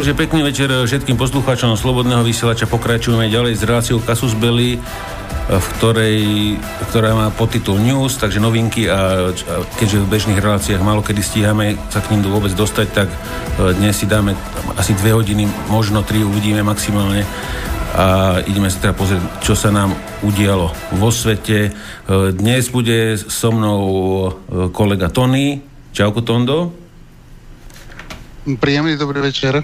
takže pekný večer všetkým poslucháčom Slobodného vysielača. Pokračujeme ďalej s reláciou Kasus Belli, v ktorej, ktorá má podtitul News, takže novinky a, a keďže v bežných reláciách málo kedy stíhame sa k ním vôbec dostať, tak e, dnes si dáme asi dve hodiny, možno tri uvidíme maximálne a ideme sa teda pozrieť, čo sa nám udialo vo svete. E, dnes bude so mnou e, kolega Tony. Čauko Tondo. Príjemný dobrý večer.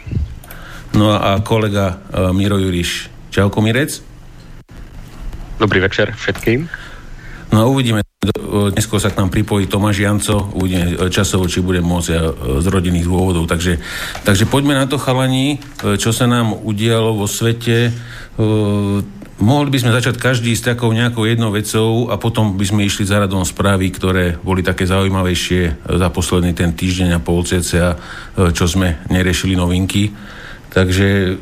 No a kolega uh, Miro Juriš. Čauko Mirec. Dobrý večer všetkým. No a uvidíme, dnesko sa k nám pripojí Tomáš Janco, uvidíme e, časovo, či bude môcť e, z rodinných dôvodov. Takže, takže poďme na to, chalani, čo sa nám udialo vo svete. Mohli by sme začať každý s takou nejakou jednou vecou a potom by sme išli za radom správy, ktoré boli také zaujímavejšie za posledný ten týždeň a pol cca, čo sme neriešili novinky. Takže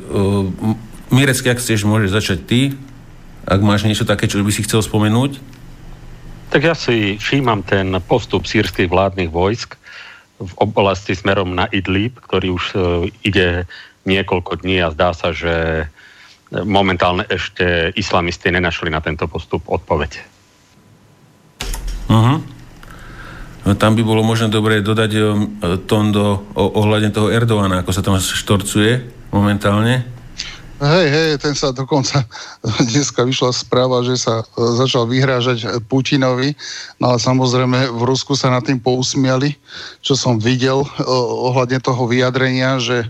Mirecky, ak chceš, môžeš začať ty. Ak máš niečo také, čo by si chcel spomenúť. Tak ja si všímam ten postup sírskych vládnych vojsk v oblasti smerom na Idlib, ktorý už e, ide niekoľko dní a zdá sa, že momentálne ešte islamisti nenašli na tento postup odpoveď. Uh-huh. No, tam by bolo možno dobre dodať um, Tondo ohľadne toho Erdoána, ako sa tam štorcuje momentálne. Hej, hej, ten sa dokonca dneska vyšla správa, že sa e, začal vyhrážať Putinovi, no ale samozrejme v Rusku sa nad tým pousmiali, čo som videl eh, ohľadne toho vyjadrenia, že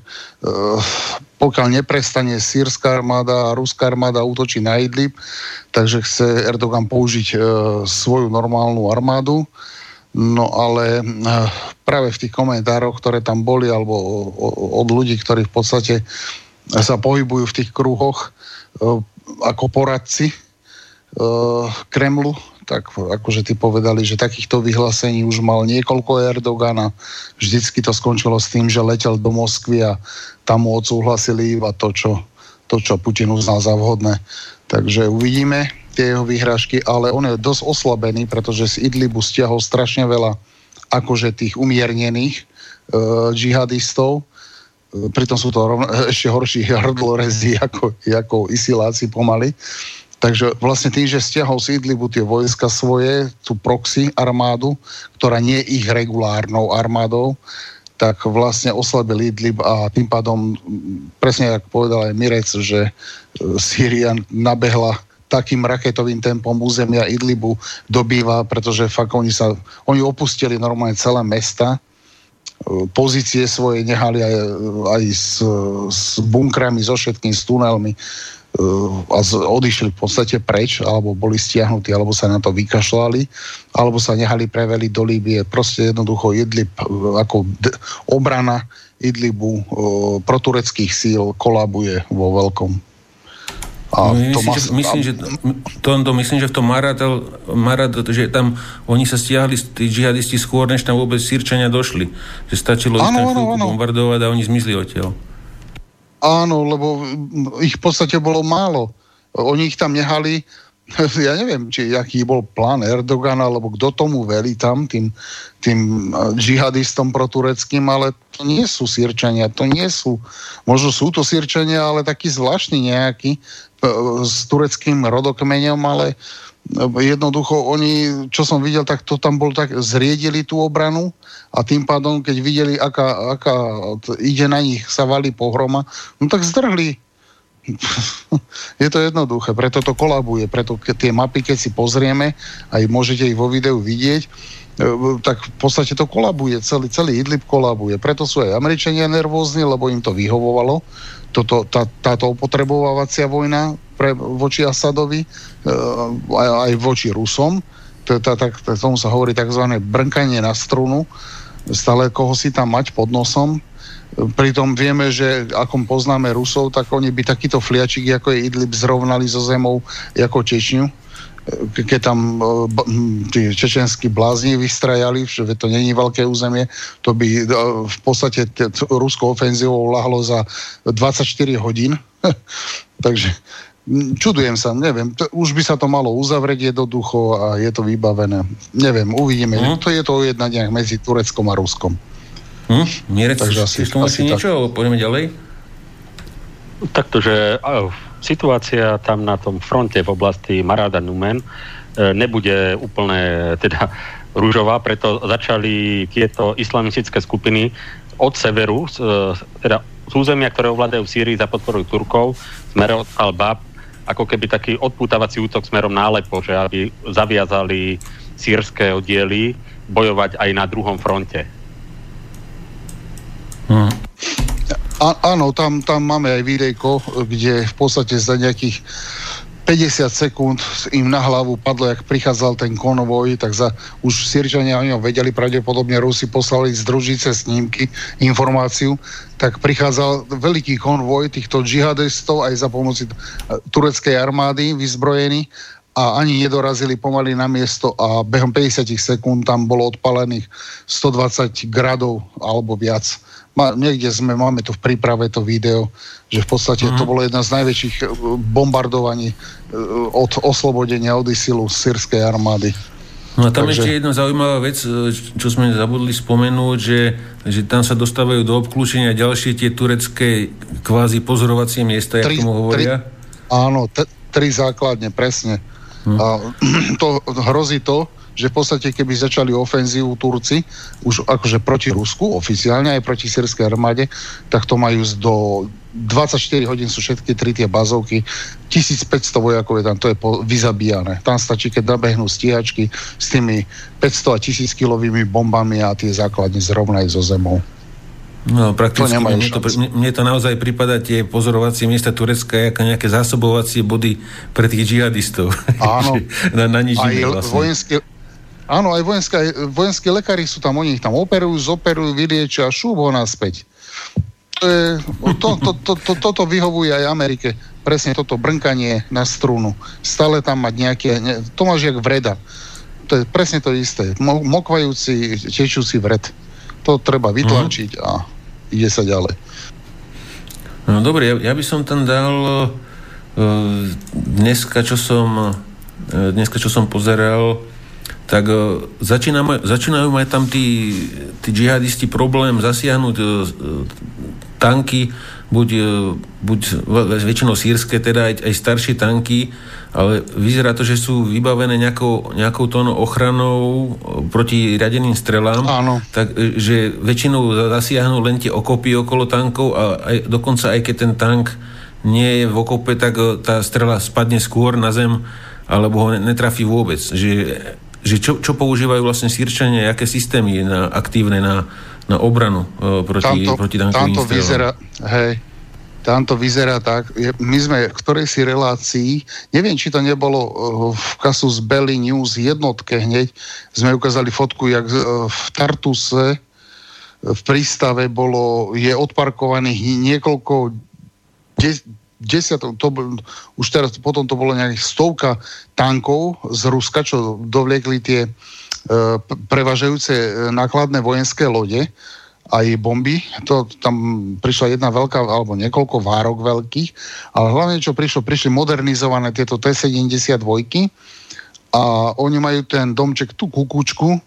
pokiaľ neprestane sírska armáda a ruská armáda útočí na Idlib, takže chce Erdogan použiť svoju normálnu armádu. No ale práve v tých komentároch, ktoré tam boli, alebo od ľudí, ktorí v podstate sa pohybujú v tých kruhoch ako poradci Kremlu, tak akože ty povedali, že takýchto vyhlásení už mal niekoľko Erdogana. Vždycky to skončilo s tým, že letel do Moskvy a tam mu odsúhlasili iba to, čo, to, čo Putin uznal za vhodné. Takže uvidíme tie jeho vyhrážky, ale on je dosť oslabený, pretože z Idlibu stiahol strašne veľa akože tých umiernených e, džihadistov. E, pritom sú to rovno, ešte horší hrdlorezi ako, ako isiláci pomaly. Takže vlastne tým, že stiahol z Idlibu tie vojska svoje, tú proxy armádu, ktorá nie je ich regulárnou armádou, tak vlastne oslabil Idlib a tým pádom, presne ako povedal aj Mirec, že e, Sýria nabehla takým raketovým tempom územia Idlibu dobýva, pretože fakt oni sa, oni opustili normálne celé mesta, e, pozície svoje nehali aj, aj s, s bunkrami, so všetkým, s tunelmi a odišli v podstate preč, alebo boli stiahnutí, alebo sa na to vykašľali, alebo sa nehali preveliť do Líbie. Proste jednoducho Idlib ako d- obrana Idlibu e, protureckých síl kolabuje vo veľkom. A no, myslím, mas... že, myslím, že, to, to myslím, že v tom Maradel, Maradel, že tam oni sa stiahli, tí džihadisti skôr, než tam vôbec Sýrčania došli. Že stačilo ano, ich tam bombardovať a oni zmizli odtiaľ. Áno, lebo ich v podstate bolo málo. Oni ich tam nehali, ja neviem, či aký bol plán Erdogana, alebo kto tomu velí tam, tým, tým džihadistom protureckým, ale to nie sú sírčania, to nie sú, možno sú to sírčania, ale taký zvláštny nejaký s tureckým rodokmeňom, ale jednoducho oni, čo som videl, tak to tam bol tak, zriedili tú obranu a tým pádom, keď videli, aká, aká ide na nich, sa valí pohroma, no tak zdrhli. je to jednoduché, preto to kolabuje, preto keď tie mapy, keď si pozrieme, aj môžete ich vo videu vidieť, e, tak v podstate to kolabuje, celý, celý Idlib kolabuje. Preto sú aj Američania nervózni, lebo im to vyhovovalo, toto, tá, táto opotrebovávacia vojna pre, voči Asadovi, e, aj, aj voči Rusom. To, tomu sa hovorí tzv. brnkanie na strunu, stále koho si tam mať pod nosom. Pritom vieme, že ako poznáme Rusov, tak oni by takýto fliačik, ako je Idlib, zrovnali so zemou ako Čečňu keď tam hm, tí čečenskí blázni vystrajali, že to není veľké územie, to by v podstate ruskou ofenzívou lahlo za 24 hodín. Takže čudujem sa, neviem, už by sa to malo uzavrieť jednoducho a je to vybavené. Neviem, uvidíme. Mm. To je to jednania medzi Tureckom a Ruskom. Hm? Mierec, Takže asi, asi niečo? Poďme ďalej. Takto, že situácia tam na tom fronte v oblasti Marada Numen e, nebude úplne teda rúžová, preto začali tieto islamistické skupiny od severu, teda z územia, ktoré ovládajú v Sýrii za podporu Turkov, smerom Al-Bab, ako keby taký odpútavací útok smerom na Alepo, že aby zaviazali sírske oddiely bojovať aj na druhom fronte. A, áno, tam, tam máme aj videjko, kde v podstate za nejakých 50 sekúnd im na hlavu padlo, jak prichádzal ten konvoj, tak za, už Sirčania o ňom vedeli, pravdepodobne Rusi poslali z družice snímky, informáciu, tak prichádzal veľký konvoj týchto džihadistov aj za pomoci tureckej armády vyzbrojený a ani nedorazili pomaly na miesto a behom 50 sekúnd tam bolo odpalených 120 gradov alebo viac ma, niekde sme, máme to v príprave, to video, že v podstate uh-huh. to bolo jedna z najväčších eh, bombardovaní eh, od oslobodenia od ISILu sírskej armády. No a tam Takže... ešte jedna zaujímavá vec, eh, čo sme zabudli spomenúť, že, že tam sa dostávajú do obklúčenia ďalšie tie turecké kvázi pozorovacie miesta, tri, jak tomu hovoria. Tri, áno, t- tri základne, presne. Hm. A to hrozí to, že v podstate keby začali ofenzívu Turci, už akože proti Rusku, oficiálne aj proti sírskej armáde, tak to majú do 24 hodín sú všetky tri tie bazovky, 1500 vojakov je tam, to je po, vyzabíjane. Tam stačí, keď nabehnú stíhačky s tými 500 a 1000 kilovými bombami a tie základne zrovnajú zo zemou. No, prakticky to mne, to, mne to naozaj prípada tie pozorovacie miesta Turecka ako nejaké zásobovacie body pre tých džihadistov. Áno. na, na nič aj vlastne. vojenské, Áno, aj vojenské, vojenské lekári sú tam, oni ich tam operujú, zoperujú, vyliečia šúb ho naspäť. To je, to, to, to, to, toto vyhovuje aj Amerike. Presne toto brnkanie na strunu. Stále tam mať nejaké... Ne, to máš jak vreda. To je presne to isté. Mo, mokvajúci, tečúci vred. To treba vytlačiť a ide sa ďalej. No dobre, ja, ja by som tam dal uh, dneska, čo som uh, dneska, čo som pozeral tak uh, začínajú, začínajú mať tam tí, tí džihadisti problém zasiahnuť uh, tanky, buď, buď väčšinou sírske, teda aj, aj staršie tanky, ale vyzerá to, že sú vybavené nejakou, nejakou tónou ochranou proti riadeným strelám. Áno. Takže väčšinou zasiahnu len tie okopy okolo tankov a aj, dokonca aj keď ten tank nie je v okope, tak tá strela spadne skôr na zem alebo ho netrafí vôbec. Že že čo, čo používajú vlastne sírčania, aké systémy na, aktívne na, na obranu uh, proti, tamto, proti tankovým tamto vyzerá, hej, tam to vyzerá tak, je, my sme v ktorej si relácii, neviem, či to nebolo uh, v kasu z Belly News jednotke hneď, sme ukázali fotku, jak uh, v Tartuse v prístave bolo, je odparkovaných niekoľko desiatok, to, už teraz potom to bolo nejakých stovka tankov z Ruska, čo dovliekli tie e, prevažajúce e, nákladné vojenské lode aj bomby. To, tam prišla jedna veľká, alebo niekoľko várok veľkých, ale hlavne, čo prišlo, prišli modernizované tieto T-72 a oni majú ten domček, tú kukučku,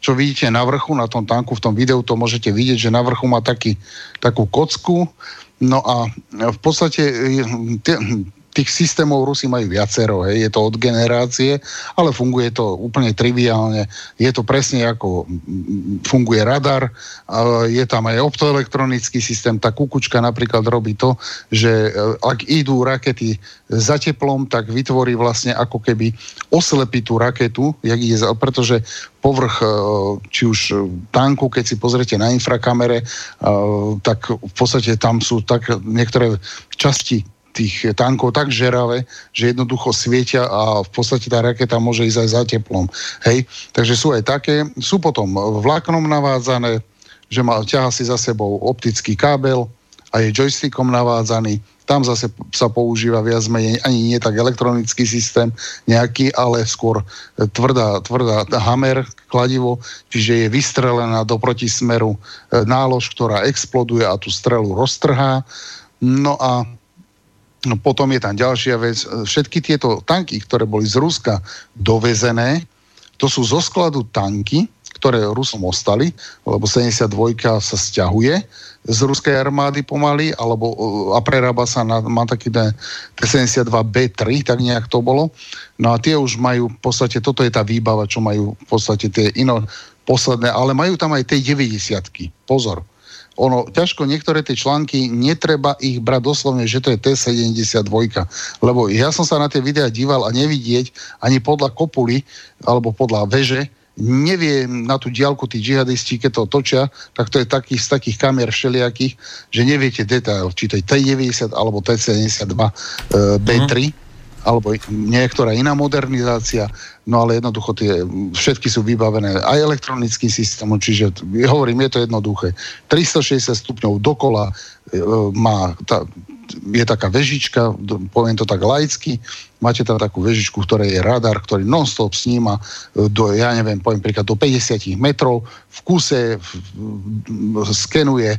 čo vidíte na vrchu, na tom tanku, v tom videu to môžete vidieť, že na vrchu má taký, takú kocku, No a v podstate tých systémov Rusi majú viacero, hej. je to od generácie, ale funguje to úplne triviálne. Je to presne ako funguje radar, je tam aj optoelektronický systém. Tá kukučka napríklad robí to, že e, ak idú rakety za teplom, tak vytvorí vlastne ako keby oslepí tú raketu, jak ide, pretože povrch, e, či už tanku, keď si pozriete na infrakamere, e, tak v podstate tam sú tak niektoré časti tých tankov tak žeravé, že jednoducho svietia a v podstate tá raketa môže ísť aj za teplom. Hej? Takže sú aj také. Sú potom vláknom navádzané, že má, ťaha si za sebou optický kábel a je joystickom navádzaný. Tam zase sa používa viac menej ani nie tak elektronický systém nejaký, ale skôr tvrdá, tvrdá hammer, kladivo, čiže je vystrelená do protismeru e, nálož, ktorá exploduje a tú strelu roztrhá. No a potom je tam ďalšia vec. Všetky tieto tanky, ktoré boli z Ruska dovezené, to sú zo skladu tanky, ktoré Rusom ostali, lebo 72 sa stiahuje z ruskej armády pomaly, alebo a prerába sa na, má taký ten T-72B3, tak nejak to bolo. No a tie už majú, v podstate, toto je tá výbava, čo majú v podstate tie ino posledné, ale majú tam aj tej 90 Pozor. Ono, ťažko niektoré tie články, netreba ich brať doslovne, že to je T-72, lebo ja som sa na tie videá díval a nevidieť ani podľa kopuly, alebo podľa veže, nevie na tú diálku tí džihadisti, keď to točia, tak to je taký, z takých kamier všelijakých, že neviete detail, či to je T90 alebo T72 uh, B3, mm alebo niektorá iná modernizácia, no ale jednoducho tie, všetky sú vybavené aj elektronickým systémom, čiže hovorím, je to jednoduché. 360 stupňov dokola má, tá, je taká vežička, poviem to tak laicky, máte tam takú vežičku, ktorá je radar, ktorý non-stop sníma e, do, ja neviem, poviem príklad, do 50 metrov, v kuse v, v, skenuje e,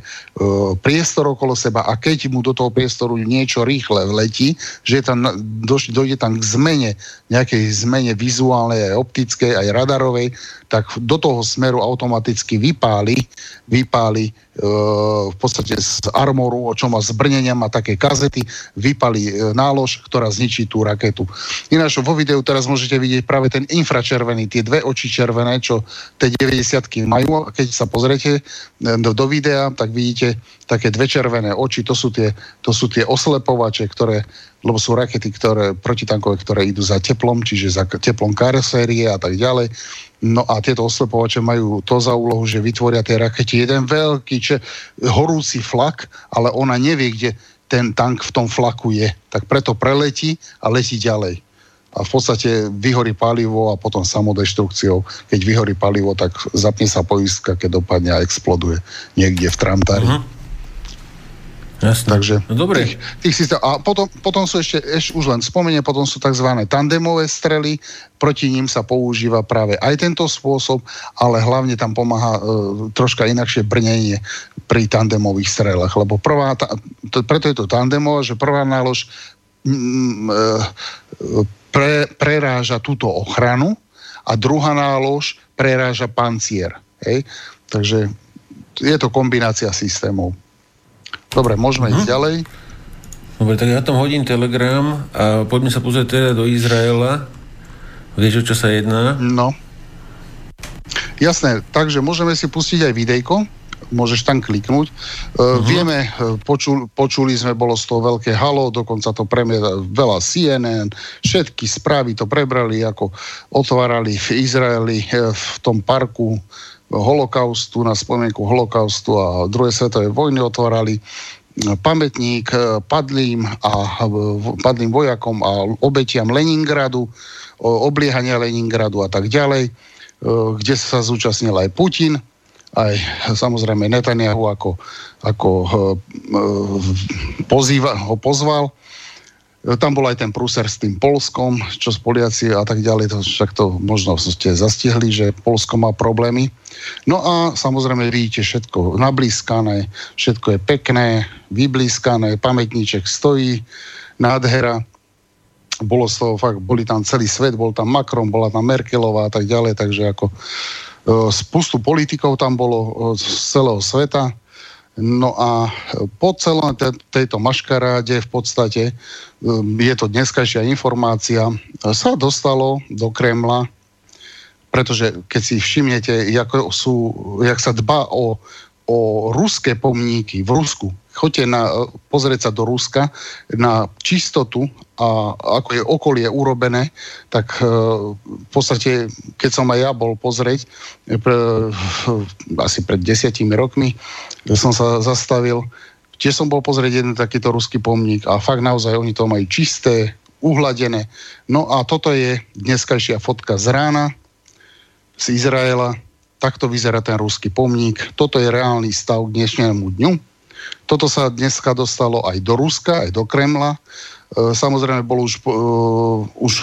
priestor okolo seba a keď mu do toho priestoru niečo rýchle vletí, že tam, do, dojde tam k zmene, nejakej zmene vizuálnej, aj optickej, aj radarovej, tak do toho smeru automaticky vypáli, vypáli v podstate z armoru, o čom má zbrnenia, má také kazety, vypali e, nálož, ktorá zničí tú raketu. Ináč vo videu teraz môžete vidieť práve ten infračervený, tie dve oči červené, čo tie 90 majú. Keď sa pozriete e, do, do videa, tak vidíte také dve červené oči, to sú tie, to sú tie oslepovače, ktoré lebo sú rakety, ktoré, protitankové, ktoré idú za teplom, čiže za teplom karosérie a tak ďalej. No a tieto oslepovače majú to za úlohu, že vytvoria tie rakety jeden veľký če, horúci flak, ale ona nevie, kde ten tank v tom flaku je. Tak preto preletí a letí ďalej. A v podstate vyhorí palivo a potom samodeštrukciou. Keď vyhorí palivo, tak zapne sa poistka, keď dopadne a exploduje niekde v tramtári. Uh-huh. Jasne. Takže no, dobre. Tých, tých systém, a potom, potom sú ešte, ešte, už len spomenie, potom sú tzv. tandemové strely, proti ním sa používa práve aj tento spôsob, ale hlavne tam pomáha e, troška inakšie brnenie pri tandemových strelách, lebo prvá, ta, to, preto je to tandemová, že prvá nálož mm, e, pre, preráža túto ochranu a druhá nálož preráža pancier. Hej? Takže je to kombinácia systémov. Dobre, môžeme uh-huh. ísť mhm. ďalej. Dobre, tak ja tam hodím telegram a poďme sa pozrieť teda do Izraela. Vieš, o čo sa jedná? No. Jasné, takže môžeme si pustiť aj videjko, môžeš tam kliknúť. Uh-huh. Vieme, e, počul, počuli sme, bolo z toho veľké halo, dokonca to premieta veľa CNN, všetky správy to prebrali, ako otvárali v Izraeli e, v tom parku holokaustu, na spomienku holokaustu a druhej svetovej vojny otvárali. Pamätník eh, padlým a padlým vojakom a obetiam Leningradu, obliehania Leningradu a tak ďalej, eh, kde sa zúčastnil aj Putin, aj samozrejme Netanyahu ako, ako eh, pozýva, ho pozval tam bol aj ten prúser s tým Polskom, čo z Poliaci a tak ďalej, to však to možno ste zastihli, že Polsko má problémy. No a samozrejme vidíte všetko nablískané, všetko je pekné, vyblískané, pamätníček stojí, nádhera. Bolo z toho fakt, boli tam celý svet, bol tam Macron, bola tam Merkelová a tak ďalej, takže ako e, spustu politikov tam bolo e, z celého sveta No a po celom tejto maškaráde v podstate, um, je to dneskajšia informácia, sa dostalo do Kremla, pretože keď si všimnete, jak, sú, jak sa dba o, o ruské pomníky v Rusku, choďte na, pozrieť sa do Ruska na čistotu a ako je okolie urobené, tak e, v podstate, keď som aj ja bol pozrieť e, pre, asi pred desiatimi rokmi, som sa zastavil, tiež som bol pozrieť jeden takýto ruský pomník a fakt naozaj oni to majú čisté, uhladené. No a toto je dneskajšia fotka z rána z Izraela. Takto vyzerá ten ruský pomník. Toto je reálny stav k dnešnému dňu. Toto sa dneska dostalo aj do Ruska, aj do Kremla. E, samozrejme, bolo už, uh, už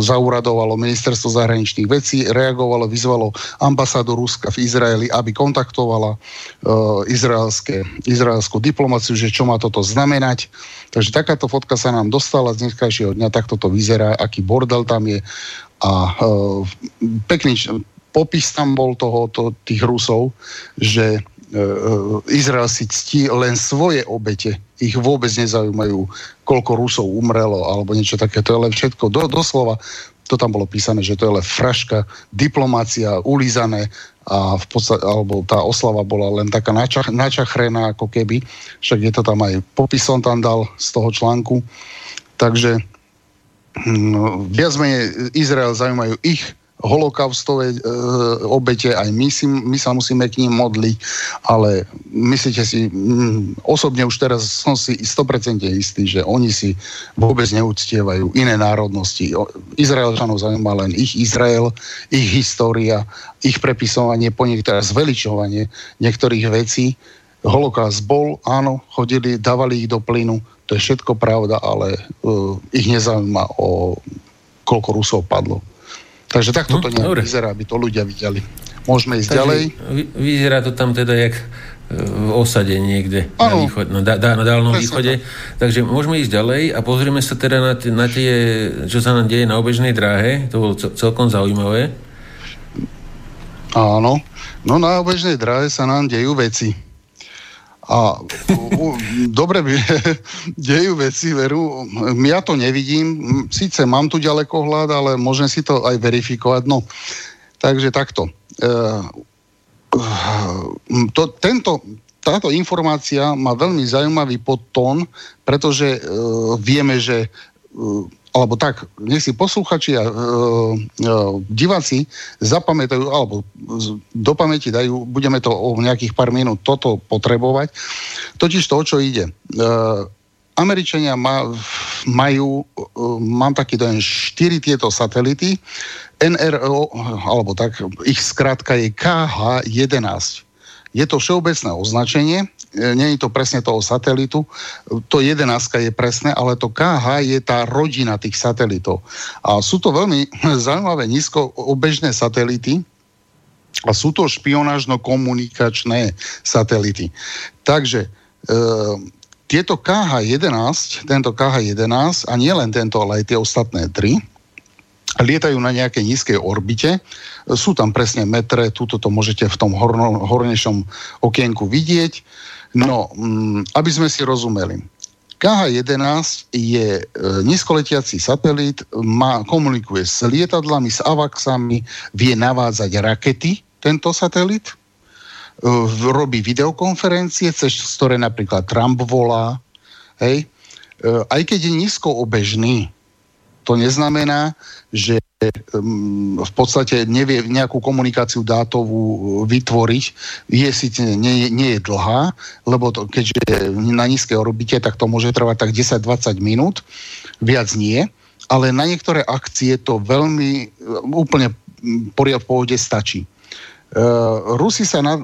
zauradovalo ministerstvo zahraničných vecí, reagovalo, vyzvalo ambasádu Ruska v Izraeli, aby kontaktovala uh, izraelské, izraelskú diplomáciu, že čo má toto znamenať. Takže takáto fotka sa nám dostala z dneskajšieho dňa, takto to vyzerá, aký bordel tam je a uh, pekný, popis tam bol toho, to, tých Rusov, že Izrael si ctí len svoje obete. Ich vôbec nezaujímajú, koľko Rusov umrelo alebo niečo také. To je len všetko do, doslova to tam bolo písané, že to je len fraška, diplomácia, ulízané a v podstate, alebo tá oslava bola len taká načach, načachrená ako keby, však je to tam aj popisom tam dal z toho článku. Takže hm, viac menej Izrael zaujímajú ich holokaustové e, obete, aj my, si, my sa musíme k ním modliť, ale myslíte si, mm, osobne už teraz som si 100% istý, že oni si vôbec neúctievajú iné národnosti. Izraelčanov zaujíma len ich Izrael, ich história, ich prepisovanie, po niektoré zveličovanie niektorých vecí. Holokaust bol, áno, chodili, dávali ich do plynu, to je všetko pravda, ale uh, ich nezaujíma o koľko Rusov padlo. Takže takto to no, vyzerá, aby to ľudia videli. Môžeme ísť Takže ďalej. Vyzerá to tam teda jak e, v osade niekde ano. na, východ, na, da, na dálnom východe. Tak. Takže môžeme ísť ďalej a pozrieme sa teda na, t- na tie, čo sa nám deje na obežnej dráhe. To bolo celkom zaujímavé. Áno. No na obežnej dráhe sa nám dejú veci. A u, dobre dejú veci, veru. Ja to nevidím. Síce mám tu ďalekohľad, ale môžem si to aj verifikovať. No, takže takto. E, to, tento, táto informácia má veľmi zaujímavý podtón, pretože e, vieme, že e, alebo tak, nech si posluchači a e, e, diváci zapamätajú, alebo do pamäti dajú, budeme to o nejakých pár minút toto potrebovať. Totiž to, o čo ide. E, Američania má, majú, e, mám taký dojem, štyri tieto satelity. NRO, alebo tak, ich skratka je KH-11. Je to všeobecné označenie, E, je to presne toho satelitu, to 11 je presné, ale to KH je tá rodina tých satelitov. A sú to veľmi zaujímavé nízko obežné satelity, a sú to špionážno-komunikačné satelity. Takže e, tieto KH-11, tento KH-11 a nie len tento, ale aj tie ostatné tri, lietajú na nejakej nízkej orbite. Sú tam presne metre, tuto to môžete v tom hornejšom okienku vidieť. No, mm, aby sme si rozumeli. KH-11 je e, nízkoletiaci satelit, má, komunikuje s lietadlami, s avaxami, vie navádzať rakety, tento satelit, e, robí videokonferencie, cez ktoré napríklad Trump volá, hej, e, aj keď je nízkoobežný, to neznamená, že v podstate nevie nejakú komunikáciu dátovú uh, vytvoriť. Je síce nie, nie je dlhá, lebo to, keďže na nízkej orbite, tak to môže trvať tak 10-20 minút, viac nie, ale na niektoré akcie to veľmi uh, úplne poriad v pohode stačí. Uh, Rusi sa na,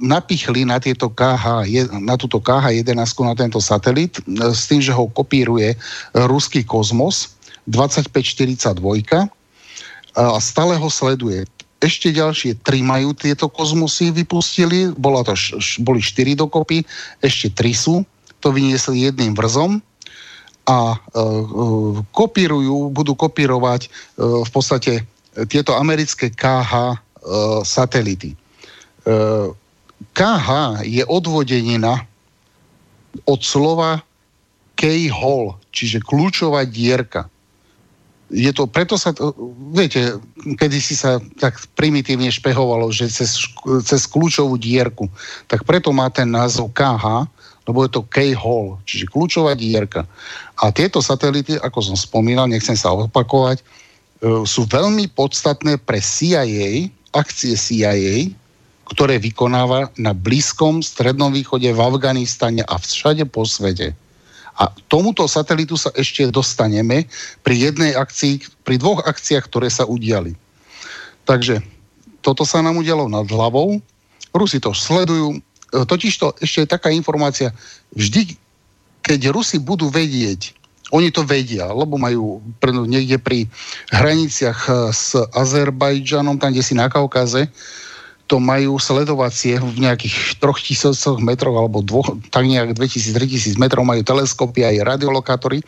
napichli na, tieto KH, na túto KH-11, na tento satelit, s tým, že ho kopíruje ruský kozmos, 2542 a stále ho sleduje. Ešte ďalšie tri majú tieto kozmosy, vypustili, bola to, boli štyri dokopy, ešte tri sú, to vyniesli jedným vrzom a e, e, kopírujú, budú kopírovať e, v podstate tieto americké KH e, satelity. E, KH je odvodenina od slova K-hole, čiže kľúčová dierka je to, preto sa, to, viete, kedy si sa tak primitívne špehovalo, že cez, cez kľúčovú dierku, tak preto má ten názov KH, lebo je to K-hole, čiže kľúčová dierka. A tieto satelity, ako som spomínal, nechcem sa opakovať, e, sú veľmi podstatné pre CIA, akcie CIA, ktoré vykonáva na Blízkom, Strednom východe, v Afganistane a všade po svete. A tomuto satelitu sa ešte dostaneme pri jednej akcii, pri dvoch akciách, ktoré sa udiali. Takže toto sa nám udialo nad hlavou. Rusi to sledujú. E, Totiž to ešte je taká informácia. Vždy, keď Rusi budú vedieť, oni to vedia, lebo majú niekde pri hraniciach e, s Azerbajdžanom, tam, kde si na Kaukaze, to majú sledovacie v nejakých troch tisícoch metrov alebo dvoch, tak nejak 2000-3000 metrov majú teleskopy aj radiolokátory, e,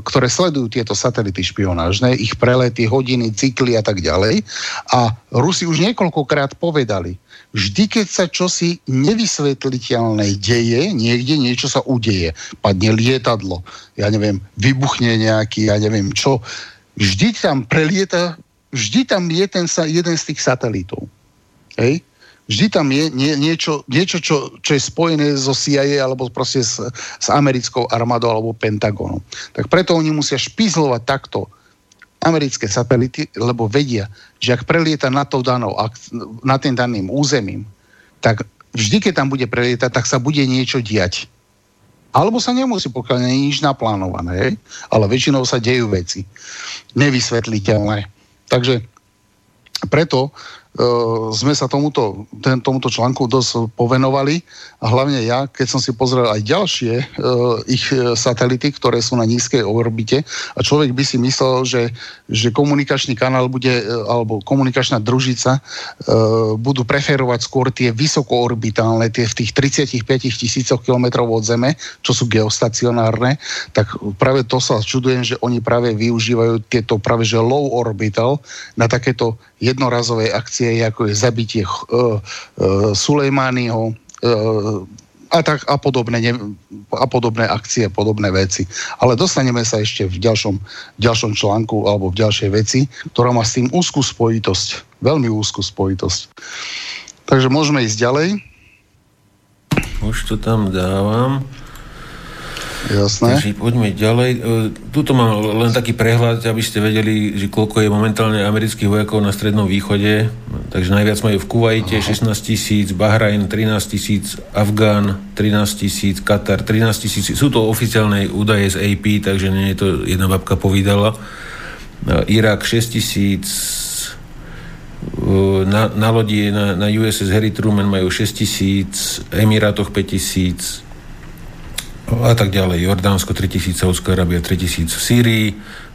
ktoré sledujú tieto satelity špionážne, ich prelety, hodiny, cykly a tak ďalej. A Rusi už niekoľkokrát povedali, vždy, keď sa čosi nevysvetliteľné deje, niekde niečo sa udeje, padne lietadlo, ja neviem, vybuchne nejaký, ja neviem čo, vždy tam prelieta, vždy tam je ten jeden z tých satelitov. Hej? Vždy tam je nie, niečo, niečo čo, čo je spojené so CIA alebo proste s, s americkou armádou alebo Pentagónom. Tak preto oni musia špizlovať takto americké satelity, lebo vedia, že ak prelieta na, to danou, na ten daným územím, tak vždy, keď tam bude prelietať, tak sa bude niečo diať. Alebo sa nemusí, pokiaľ nie je nič naplánované, hej? ale väčšinou sa dejú veci nevysvetliteľné. Takže preto sme sa tomuto, ten, tomuto článku dosť povenovali a hlavne ja, keď som si pozrel aj ďalšie uh, ich e, satelity, ktoré sú na nízkej orbite a človek by si myslel, že, že komunikačný kanál bude, uh, alebo komunikačná družica uh, budú preferovať skôr tie vysokoorbitálne, tie v tých 35 tisícoch kilometrov od Zeme, čo sú geostacionárne, tak práve to sa čudujem, že oni práve využívajú tieto práve že low orbital na takéto jednorazové akcie akcie, ako je zabitie uh, uh, Sulejmányho uh, a, tak, a, podobné, ne, a podobné akcie, podobné veci. Ale dostaneme sa ešte v ďalšom, ďalšom článku alebo v ďalšej veci, ktorá má s tým úzkú spojitosť. Veľmi úzkú spojitosť. Takže môžeme ísť ďalej. Už to tam dávam. Jasné. Takže poďme ďalej. E, tuto mám len taký prehľad, aby ste vedeli, že koľko je momentálne amerických vojakov na Strednom východe. Takže najviac majú v Kuwaite 16 tisíc, Bahrajn 13 tisíc, Afgán 13 tisíc, Katar 13 tisíc. Sú to oficiálne údaje z AP, takže nie je to jedna babka povídala. E, Irak 6 tisíc, e, na, na lodi na, na USS Harry Truman majú 6 tisíc, Emirátoch 5 tisíc, a tak ďalej. Jordánsko 3000, Saudská Arábia 3000 v Sýrii,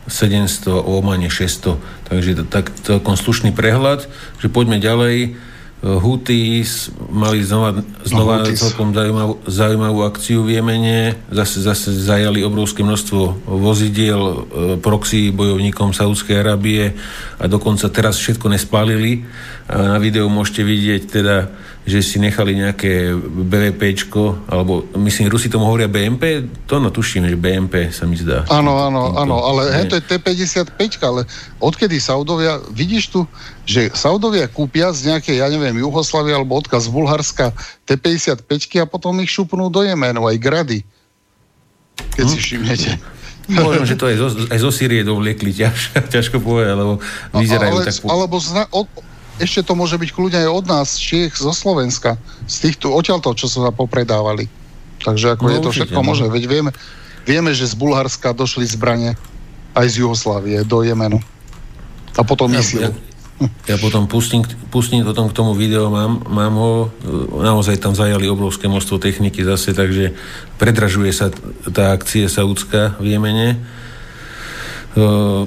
700, o Omane 600. Takže tak celkom slušný prehľad, že poďme ďalej. Houthis mali znova, znova no, celkom zaujímavú, zaujímavú akciu v Jemene. Zase, zase zajali obrovské množstvo vozidiel e, proxy bojovníkom Saudskej Arábie a dokonca teraz všetko nespálili. A na videu môžete vidieť teda že si nechali nejaké BVPčko, alebo myslím, Rusi tomu hovoria BMP, to no tuším, že BMP sa mi zdá. Áno, áno, áno, ale he, to je T-55, ale odkedy Saudovia, vidíš tu, že Saudovia kúpia z nejakej, ja neviem, Juhoslavy alebo odkaz z Bulharska T-55 a potom ich šupnú do Jemenu, aj grady. Keď hm? si všimnete. Možno, že to aj zo, aj zo Syrie dovliekli, ťaž, ťažko povedať, lebo vyzerajú ale, tak... Po... Alebo zna, od, ešte to môže byť kľudne aj od nás, Čiech, zo Slovenska, z týchto odtiaľto, čo sa popredávali. Takže ako no, je to všetko no. možné. Veď vieme, vieme, že z Bulharska došli zbranie aj z Jugoslávie do Jemenu. A potom ja, Ja, ja potom pustím, pustím potom k tomu video, mám, mám ho, naozaj tam zajali obrovské množstvo techniky zase, takže predražuje sa tá akcie Saudská v Jemene. Uh,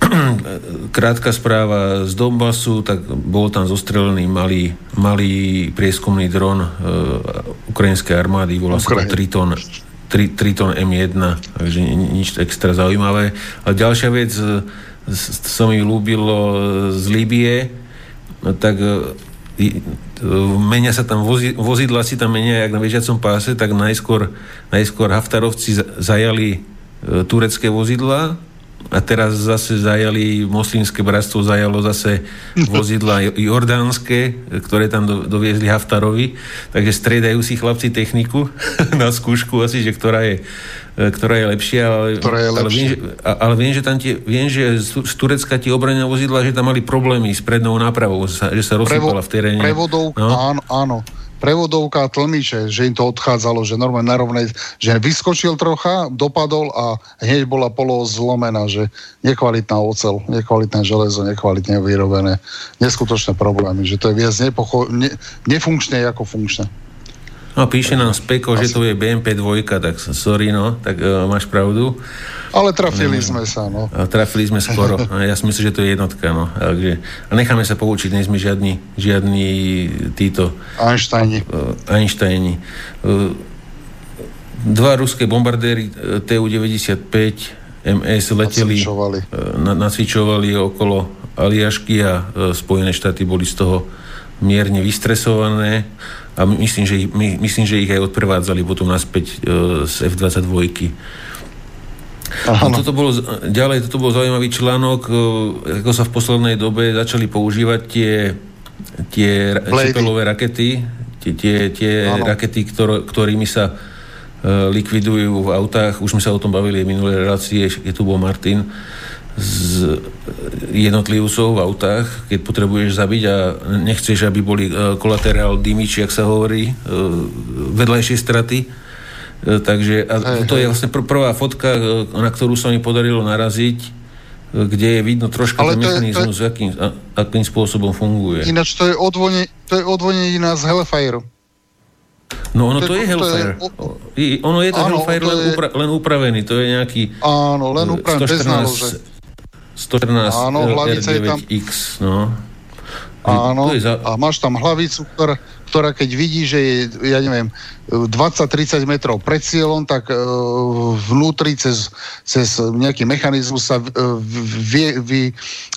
krátka správa. Z Donbasu, tak bol tam zostrelený malý, malý prieskumný dron uh, ukrajinskej armády, volá sa to Triton, tri, Triton M1, takže nič extra zaujímavé. A ďalšia vec, e, sa mi ľúbilo z Líbie, no tak menia sa tam vozi, vozidla si tam menia jak na vežiacom páse, tak najskôr, najskôr Haftarovci zajali turecké vozidla, a teraz zase zajali, moslimské bratstvo zajalo zase vozidla jordánske, ktoré tam do, doviezli Haftarovi, takže striedajú si chlapci techniku na skúšku asi, že ktorá je, ktorá je lepšia, ale, ktorá je lepšia. ale, viem, že, ale viem, že tam tie, viem, že z Turecka tie obrané vozidla, že tam mali problémy s prednou nápravou, že sa rozsypala v teréne. Prevodov, no? áno, áno prevodovka a tlmiče, že im to odchádzalo, že normálne na rovnej, že vyskočil trocha, dopadol a hneď bola polo zlomená, že nekvalitná ocel, nekvalitné železo, nekvalitne vyrobené, neskutočné problémy, že to je viac nepocho- ne- nefunkčné ako funkčné. No píše nám Speko, že to je BMP 2, tak sorry, no, tak uh, máš pravdu. Ale trafili no, sme sa, no. Trafili sme skoro. Ja si myslím, že to je jednotka, no. Takže, a necháme sa poučiť, nie sme žiadni, žiadni títo... Einsteini. Uh, Einsteini. Uh, dva ruské bombardéry TU-95 MS leteli, nacvičovali. Na, nacvičovali okolo Aliašky a Spojené štáty boli z toho mierne vystresované a myslím, že ich, my, myslím, že ich aj odprevádzali potom naspäť e, z F-22. A toto bolo, ďalej, toto bol zaujímavý článok, e, ako sa v poslednej dobe začali používať tie, tie šepelové rakety, tie, tie, tie rakety, ktor, ktorými sa e, likvidujú v autách. Už sme sa o tom bavili v minulej relácii, keď tu bol Martin z jednotlivcov v autách, keď potrebuješ zabiť a nechceš, aby boli e, kolaterál dymiči, ak sa hovorí, e, vedľajšie straty. E, takže a to je vlastne pr- prvá fotka, na ktorú sa mi podarilo naraziť, kde je vidno troška ten mechanizmus, to je... akým, akým spôsobom funguje. Ináč to je odvone, to je odvonenina z Hellfire. No ono to, to je Hellfire. To je, ono je to áno, Hellfire to len, je... upra, len upravený. To je nejaký... Áno, len upravený, 114, bez nálože. 114 Áno, hlavica je tam... X, no. Áno, za... a máš tam hlavicu, ktorá, ktorá keď vidí, že je, ja neviem, 20-30 metrov pred cieľom, tak uh, vnútri cez, cez nejaký mechanizmus sa uh, vie, vy,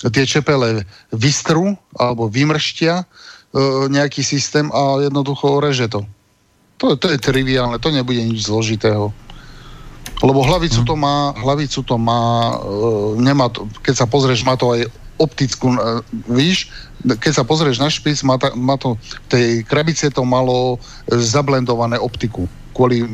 tie čepele vystrú alebo vymrštia uh, nejaký systém a jednoducho reže to. To, to je triviálne, to nebude nič zložitého. Lebo hlavicu to má, hlavicu to má, e, nemá to, keď sa pozrieš, má to aj optickú, e, víš, keď sa pozrieš na špic, má, ta, má to, tej krabice to malo e, zablendované optiku kvôli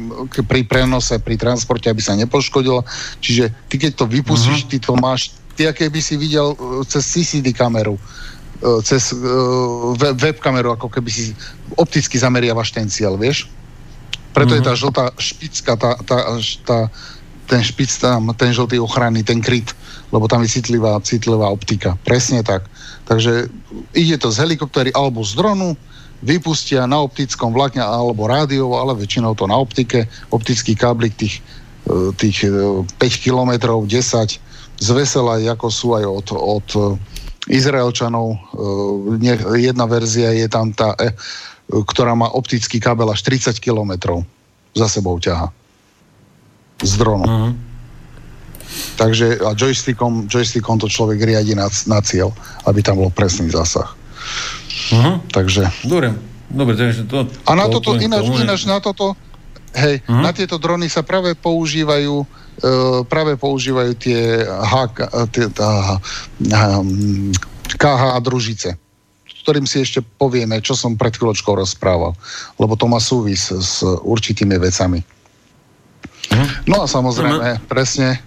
pri prenose, pri transporte, aby sa nepoškodilo. Čiže ty keď to vypustíš, uh-huh. ty to máš, ty aké by si videl cez CCD kameru, cez uh, web kameru, ako keby si opticky zameriavaš ten cieľ, vieš? Preto mm-hmm. je tá mhm. žltá špicka, tá, tá, tá, ten špic tam, ten žltý ochranný, ten kryt, lebo tam je citlivá, citlivá optika. Presne tak. Takže ide to z helikoptery alebo z dronu, vypustia na optickom vlákne alebo rádiovo, ale väčšinou to na optike, optický káblik tých, e, tých 5 km, 10 z vesela, ako sú aj od, od Izraelčanov. E, jedna verzia je tam tá ktorá má optický kábel až 30 km za sebou ťaha. Z dronom. Uh-huh. Takže a joystickom, joystickom to človek riadi na, na cieľ, aby tam bol presný zásah. Uh-huh. Takže... Dobre, dobre, takže to... A na to, toto, ináč, ináč na toto, hej, uh-huh. na tieto drony sa práve používajú uh, práve používajú tie, HK, tie tá, KH družice ktorým si ešte povieme, čo som pred chvíľočkou rozprával, lebo to má súvis s určitými vecami. Hm? No a samozrejme, no, presne.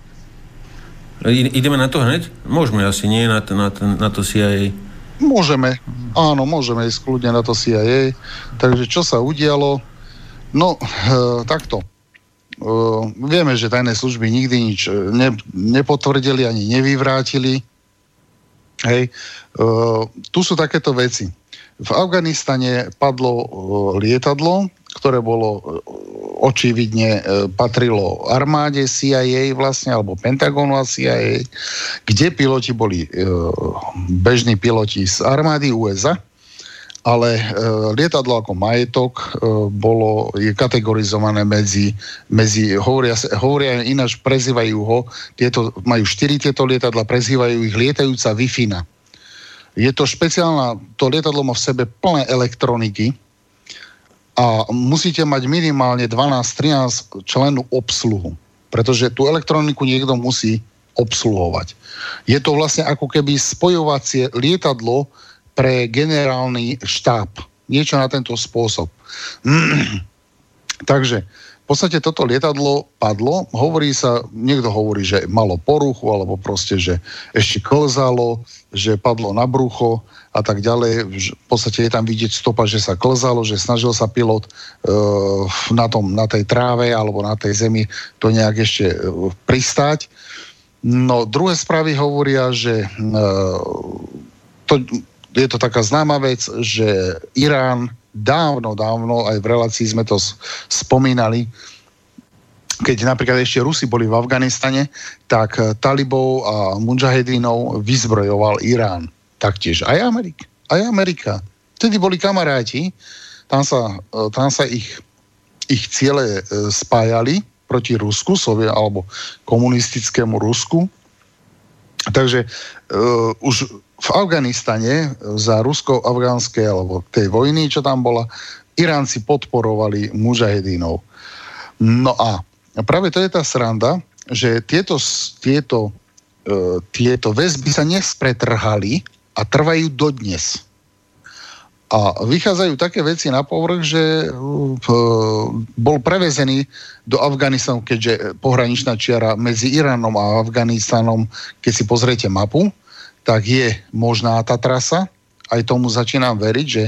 Ideme na to hneď? Môžeme asi, nie na, to, na, to, na to CIA. Môžeme, áno, môžeme ísť kľudne na to CIA. Takže čo sa udialo? No, e, takto. E, vieme, že tajné služby nikdy nič ne, nepotvrdili ani nevyvrátili. Hej. Uh, tu sú takéto veci. V Afganistane padlo uh, lietadlo, ktoré bolo uh, očividne uh, patrilo armáde CIA vlastne, alebo Pentagonu a CIA, kde piloti boli uh, bežní piloti z armády USA, ale e, lietadlo ako majetok e, bolo, je kategorizované medzi, medzi hovoria, hovoria ináč, prezývajú ho, tieto, majú štyri tieto lietadla, prezývajú ich lietajúca wi Je to špeciálna, to lietadlo má v sebe plné elektroniky a musíte mať minimálne 12-13 členú obsluhu, pretože tú elektroniku niekto musí obsluhovať. Je to vlastne ako keby spojovacie lietadlo, pre generálny štáb. Niečo na tento spôsob. Takže v podstate toto lietadlo padlo, hovorí sa, niekto hovorí, že malo poruchu, alebo proste, že ešte klzalo, že padlo na brucho a tak ďalej. V podstate je tam vidieť stopa, že sa klzalo, že snažil sa pilot uh, na, tom, na tej tráve alebo na tej zemi to nejak ešte uh, pristáť. No druhé správy hovoria, že uh, to, je to taká známa vec, že Irán dávno, dávno, aj v relácii sme to spomínali, keď napríklad ešte Rusi boli v Afganistane, tak eh, talibov a mujahedinov vyzbrojoval Irán. Taktiež aj Amerika. Aj Amerika. Vtedy boli kamaráti, tam sa, eh, tam sa ich, ich ciele eh, spájali proti Rusku, Sovie, alebo komunistickému Rusku. Takže uh, už v Afganistane za rusko-afgánske alebo tej vojny, čo tam bola, Iránci podporovali mužahedinov. No a práve to je tá sranda, že tieto, tieto, uh, tieto väzby sa nespretrhali a trvajú dodnes. A vychádzajú také veci na povrch, že uh, bol prevezený do Afganistanu, keďže pohraničná čiara medzi Iránom a Afganistanom, keď si pozriete mapu, tak je možná tá trasa, aj tomu začínam veriť, že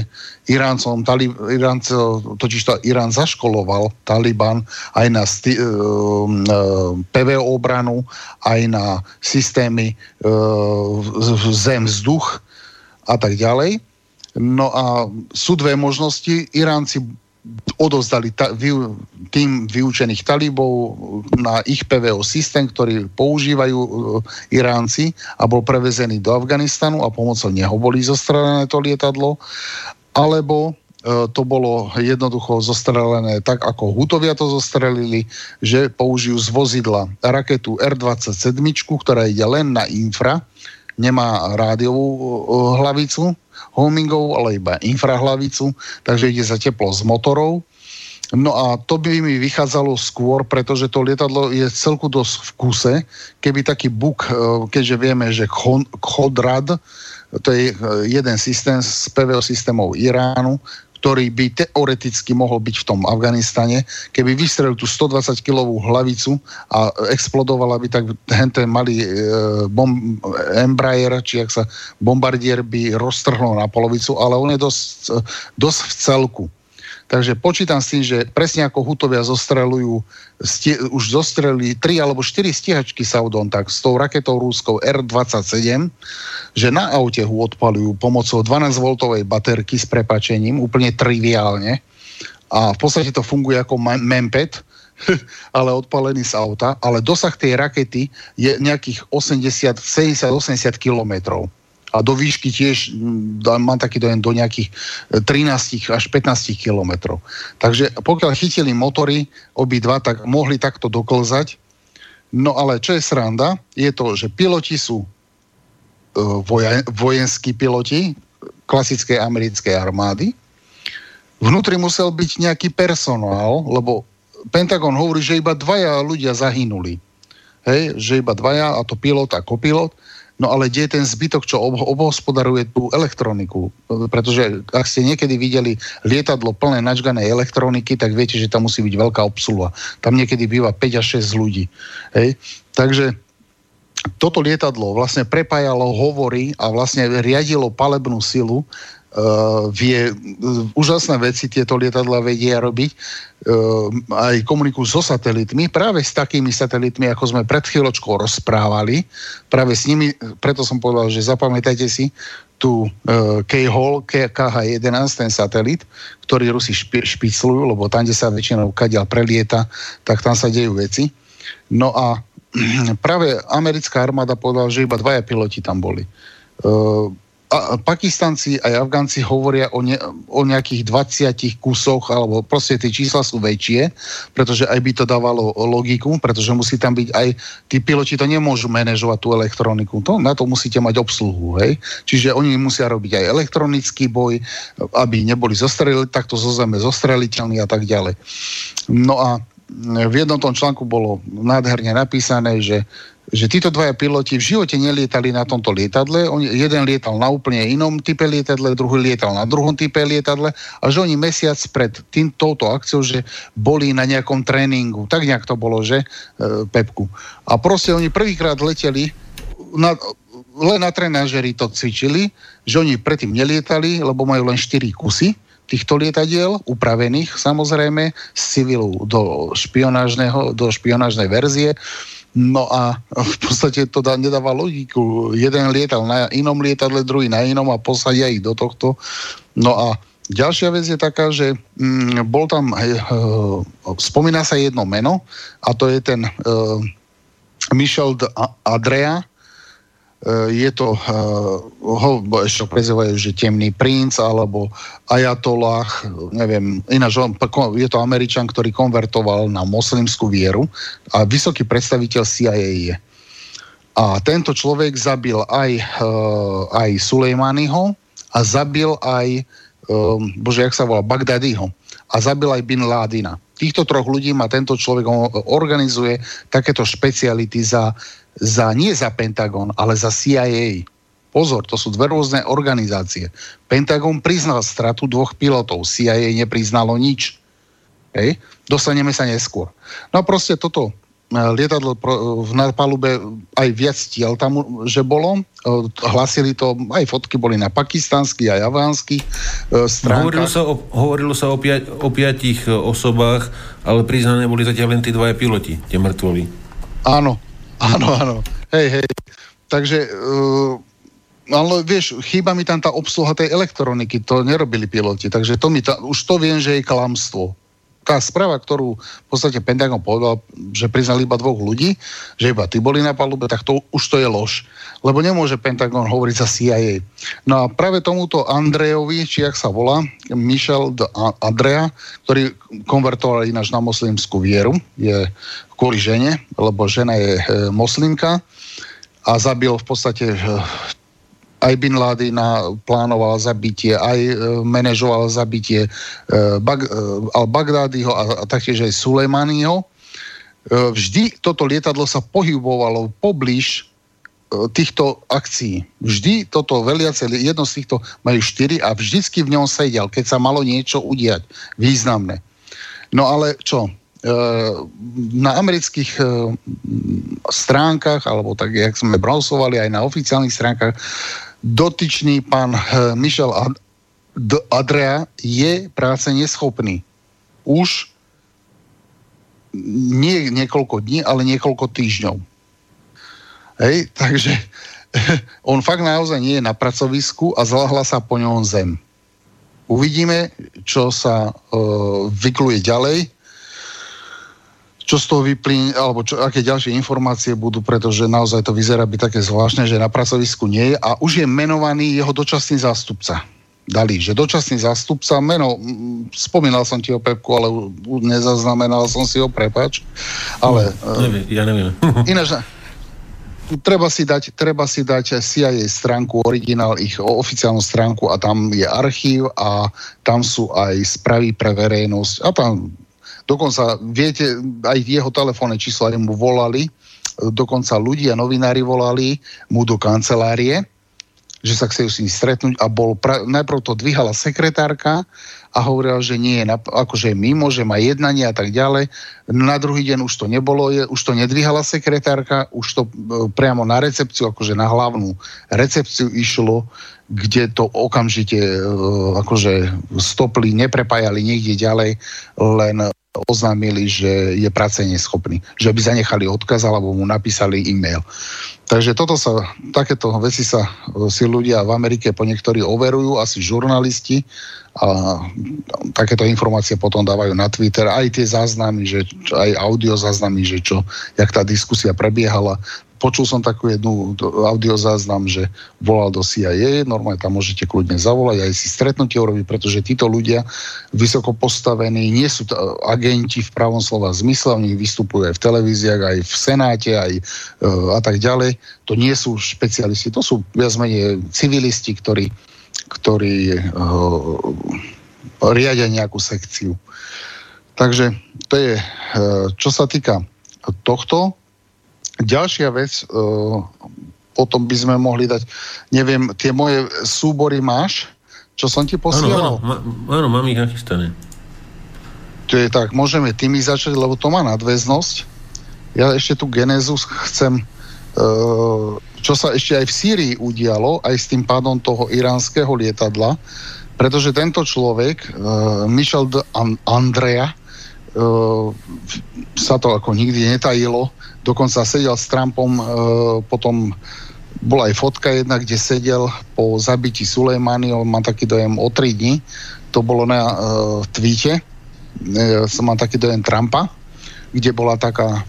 Iráncom, Talib, Iráncov, totiž to Irán zaškoloval Taliban aj na sti, uh, uh, PVO obranu, aj na systémy uh, zem, vzduch a tak ďalej. No a sú dve možnosti. Iránci odozdali ta, vy, tým vyučených talibov na ich PVO systém, ktorý používajú uh, Iránci a bol prevezený do Afganistanu a pomocou neho boli zostrelené to lietadlo, alebo uh, to bolo jednoducho zostrelené tak, ako Hutovia to zostrelili, že použijú z vozidla raketu R-27, ktorá ide len na infra, nemá rádiovú hlavicu, homingovú, ale iba infrahlavicu, takže ide za teplo z motorov. No a to by mi vychádzalo skôr, pretože to lietadlo je celku dosť v kuse. Keby taký buk, e, keďže vieme, že Chodrad, to je e, jeden systém z PVO systémov Iránu, ktorý by teoreticky mohol byť v tom Afganistane, keby vystrelil tú 120 kilovú hlavicu a explodovala by tak ten malý e, bom, Embraer, či ak sa bombardier by roztrhnul na polovicu, ale on je dosť, dosť v celku. Takže počítam s tým, že presne ako Hutovia zostrelujú, stie, už zostrelili 3 alebo 4 stíhačky Saudon, tak s tou raketou rúskou R-27, že na aute ho odpalujú pomocou 12-voltovej baterky s prepačením, úplne triviálne. A v podstate to funguje ako mempet, ale odpalený z auta, ale dosah tej rakety je nejakých 80, 70, 80 kilometrov a do výšky tiež mm, mám taký dojem do nejakých 13 až 15 kilometrov. Takže pokiaľ chytili motory obidva, tak mohli takto doklzať. No ale čo je sranda, je to, že piloti sú e, vojenskí piloti klasickej americkej armády. Vnútri musel byť nejaký personál, lebo Pentagon hovorí, že iba dvaja ľudia zahynuli. Hej, že iba dvaja, a to pilot a kopilot. No ale kde je ten zbytok, čo ob- obhospodaruje tú elektroniku? Pretože ak ste niekedy videli lietadlo plné načganej elektroniky, tak viete, že tam musí byť veľká obsluha. Tam niekedy býva 5 až 6 ľudí. Hej? Takže toto lietadlo vlastne prepájalo hovory a vlastne riadilo palebnú silu vie uh, úžasné veci tieto lietadla vedia robiť, uh, aj komunikujú so satelitmi, práve s takými satelitmi, ako sme pred chvíľočkou rozprávali, práve s nimi, preto som povedal, že zapamätajte si tu K-Hall, KH-11, ten satelit, ktorý Rusi špi, špiclujú, lebo tam, kde sa väčšinou kadiaľ prelieta, tak tam sa dejú veci. No a práve americká armáda povedala, že iba dvaja piloti tam boli. Pakistanci aj Afgánci hovoria o, ne, o nejakých 20 kusoch, alebo proste tie čísla sú väčšie, pretože aj by to dávalo logiku, pretože musí tam byť aj, tí piloti to nemôžu manažovať tú elektroniku, to, na to musíte mať obsluhu, hej. Čiže oni musia robiť aj elektronický boj, aby neboli zostrelili, takto zo zeme zostreliteľní a tak ďalej. No a v jednom tom článku bolo nádherne napísané, že že títo dvaja piloti v živote nelietali na tomto lietadle. On, jeden lietal na úplne inom type lietadle, druhý lietal na druhom type lietadle a že oni mesiac pred tým, touto akciou, že boli na nejakom tréningu. Tak nejak to bolo, že? E, Pepku. A proste oni prvýkrát leteli na, len na trenážeri to cvičili, že oni predtým nelietali, lebo majú len 4 kusy týchto lietadiel, upravených samozrejme z civilu do špionážneho, do špionážnej verzie. No a v podstate to dá, nedáva logiku. Jeden lietal na inom lietadle, druhý na inom a posadia ich do tohto. No a Ďalšia vec je taká, že mm, bol tam, uh, spomína sa jedno meno a to je ten uh, Michel de Adrea, je to, ho ešte že temný princ, alebo ajatollah, neviem, ináč je to Američan, ktorý konvertoval na moslimskú vieru a vysoký predstaviteľ CIA je. A tento človek zabil aj, uh, aj Sulejmányho a zabil aj bože, jak sa volá, Bagdadiho a zabil aj Bin Ládina. Týchto troch ľudí má tento človek, on organizuje takéto špeciality za, za, nie za Pentagon, ale za CIA. Pozor, to sú dve rôzne organizácie. Pentagon priznal stratu dvoch pilotov, CIA nepriznalo nič. Hej? Dostaneme sa neskôr. No proste toto lietadlo v palube aj viac tiel tam, že bolo. Hlasili to, aj fotky boli na pakistánskych aj afgánskych e, stránkach. Hovorilo sa o, hovorilo sa o, pia, o piatich e, osobách, ale priznané boli zatiaľ len tí dvaja piloti, tie mŕtvoli. Áno, áno, áno. Hej, hej. Takže uh, ale vieš, chýba mi tam tá obsluha tej elektroniky, to nerobili piloti, takže to mi ta, už to viem, že je klamstvo tá správa, ktorú v podstate Pentagon povedal, že priznali iba dvoch ľudí, že iba tí boli na palube, tak to už to je lož. Lebo nemôže Pentagon hovoriť za CIA. No a práve tomuto Andrejovi, či jak sa volá, Michel de Andrea, ktorý konvertoval ináč na moslimskú vieru, je kvôli žene, lebo žena je e, moslimka a zabil v podstate e, aj Bin Laden plánoval zabitie, aj e, manažoval zabitie e, Bag, e, Al-Bagdádiho a, a taktiež aj Sulejmaniho. E, vždy toto lietadlo sa pohybovalo poblíž e, týchto akcií. Vždy toto veliace, jedno z týchto majú štyri a vždycky v ňom sedel, keď sa malo niečo udiať významné. No ale čo? E, na amerických stránkach, alebo tak, jak sme browsovali aj na oficiálnych stránkach, dotyčný pán eh, Michel Adrea je práce neschopný. Už nie niekoľko dní, ale niekoľko týždňov. Hej, takže on fakt naozaj nie je na pracovisku a zlahla sa po ňom zem. Uvidíme, čo sa uh, vykluje ďalej čo z toho vyplín, alebo čo, aké ďalšie informácie budú, pretože naozaj to vyzerá byť také zvláštne, že na pracovisku nie je a už je menovaný jeho dočasný zástupca. Dali, že dočasný zástupca, meno, spomínal som ti o Pepku, ale nezaznamenal som si ho, prepač. Ale... No, neviem, ja neviem. ináč, treba si dať, treba si dať CIA stránku, originál, ich oficiálnu stránku a tam je archív a tam sú aj správy pre verejnosť a tam Dokonca, viete, aj jeho telefónne čísla mu volali, dokonca ľudia, novinári volali mu do kancelárie, že sa chceli s ním stretnúť a bol, pra, najprv to dvíhala sekretárka a hovorila, že nie akože mimo, že má jednanie a tak ďalej. Na druhý deň už to nebolo, je, už to nedvíhala sekretárka, už to e, priamo na recepciu, akože na hlavnú recepciu išlo, kde to okamžite e, akože stopli, neprepájali niekde ďalej, len oznámili, že je práce neschopný. Že by zanechali odkaz alebo mu napísali e-mail. Takže toto sa, takéto veci sa e, si ľudia v Amerike po niektorí overujú, asi žurnalisti a takéto informácie potom dávajú na Twitter, aj tie záznamy, že, aj audio záznamy, že čo, jak tá diskusia prebiehala počul som takú jednu audiozáznam, že volal do CIA, normálne tam môžete kľudne zavolať, aj si stretnutie urobiť, pretože títo ľudia vysoko postavení, nie sú agenti v pravom slova zmysle, oni vystupujú aj v televíziách, aj v Senáte, aj e, a tak ďalej. To nie sú špecialisti, to sú viac menej civilisti, ktorí, ktorí e, riadia nejakú sekciu. Takže to je, e, čo sa týka tohto, Ďalšia vec, potom by sme mohli dať, neviem, tie moje súbory máš, čo som ti posielal? Áno, áno, áno mám ich nachystané. To je tak, môžeme tými začať, lebo to má nadväznosť. Ja ešte tú genézu chcem, uh, čo sa ešte aj v Sýrii udialo, aj s tým pádom toho iránskeho lietadla, pretože tento človek, uh, Michel de Andrea, sa to ako nikdy netajilo, dokonca sedel s Trumpom, e, potom bola aj fotka jedna, kde sedel po zabití Sulejmany, on má taký dojem o tri dni, to bolo na uh, tweete, som mal taký dojem Trumpa, kde bola taká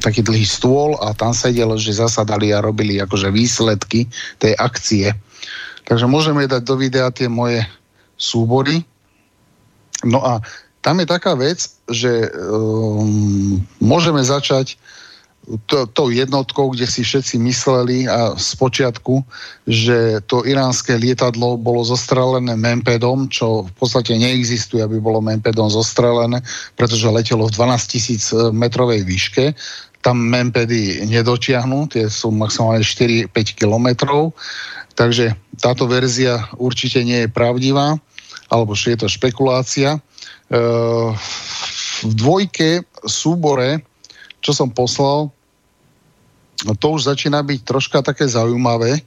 taký dlhý stôl a tam sedelo, že zasadali a robili akože výsledky tej akcie. Takže môžeme dať do videa tie moje súbory. No a tam je taká vec, že um, môžeme začať to, tou jednotkou, kde si všetci mysleli a z počiatku, že to iránske lietadlo bolo zostrelené Mempedom, čo v podstate neexistuje, aby bolo Mempedom zostrelené, pretože letelo v 12 tisíc e, metrovej výške. Tam Mempedy nedočiahnú, tie sú maximálne 4-5 kilometrov, takže táto verzia určite nie je pravdivá, alebo je to špekulácia. E, v dvojke súbore čo som poslal, to už začína byť troška také zaujímavé,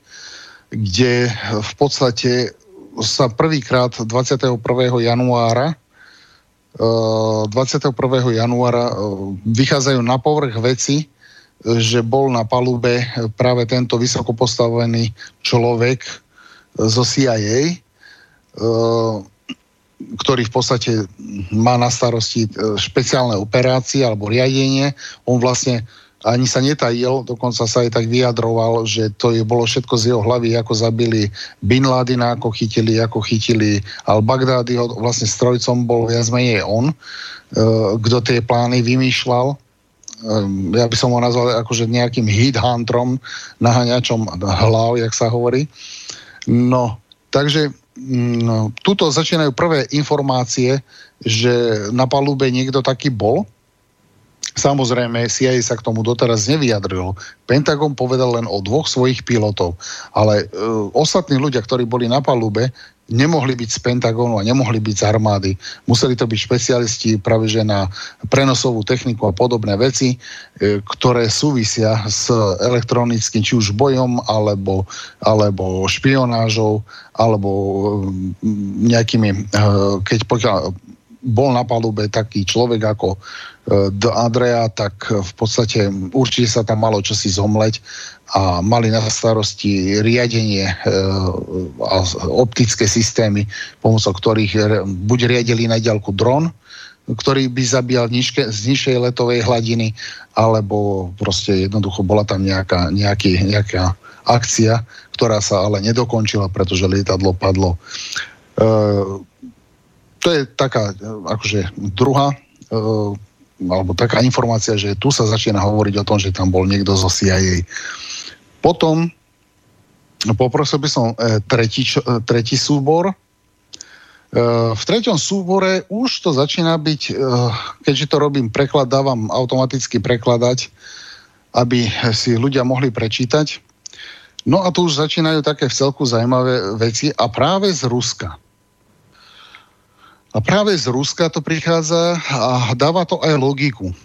kde v podstate sa prvýkrát 21. januára 21. Eh, januára eh, vychádzajú na povrch veci, že bol na palube práve tento vysoko postavený človek zo CIA, eh, ktorý v podstate má na starosti e, špeciálne operácie alebo riadenie. On vlastne ani sa netajil, dokonca sa aj tak vyjadroval, že to je bolo všetko z jeho hlavy, ako zabili Bin Ladina, ako chytili, ako chytili al-Baghdadiho, vlastne strojcom bol viac menej on, e, kto tie plány vymýšľal. E, ja by som ho nazval akože nejakým hit huntrom, naháňačom hlav, jak sa hovorí. No, takže no, tuto začínajú prvé informácie, že na palube niekto taký bol. Samozrejme, CIA sa k tomu doteraz nevyjadril. Pentagon povedal len o dvoch svojich pilotov, ale e, ostatní ľudia, ktorí boli na palube, nemohli byť z Pentagonu a nemohli byť z armády. Museli to byť špecialisti práve že na prenosovú techniku a podobné veci, e, ktoré súvisia s elektronickým, či už bojom, alebo, alebo špionážou, alebo mm, nejakými, e, keď pokiaľ bol na palube taký človek ako D. Andrea, tak v podstate určite sa tam malo čosi zomleť a mali na starosti riadenie e, a optické systémy, pomocou ktorých buď riadili na ďalku dron, ktorý by zabíjal nižke, z nižšej letovej hladiny, alebo proste jednoducho bola tam nejaká, nejaký, nejaká akcia, ktorá sa ale nedokončila, pretože lietadlo padlo. E, to je taká akože druhá e, alebo taká informácia, že tu sa začína hovoriť o tom, že tam bol niekto zo CIA. Potom poprosil by som e, tretí, čo, e, tretí súbor. E, v treťom súbore už to začína byť, keďže to robím preklad, dávam automaticky prekladať, aby si ľudia mohli prečítať. No a tu už začínajú také v celku zaujímavé veci a práve z Ruska. A práve z Ruska to prichádza a dáva to aj logiku.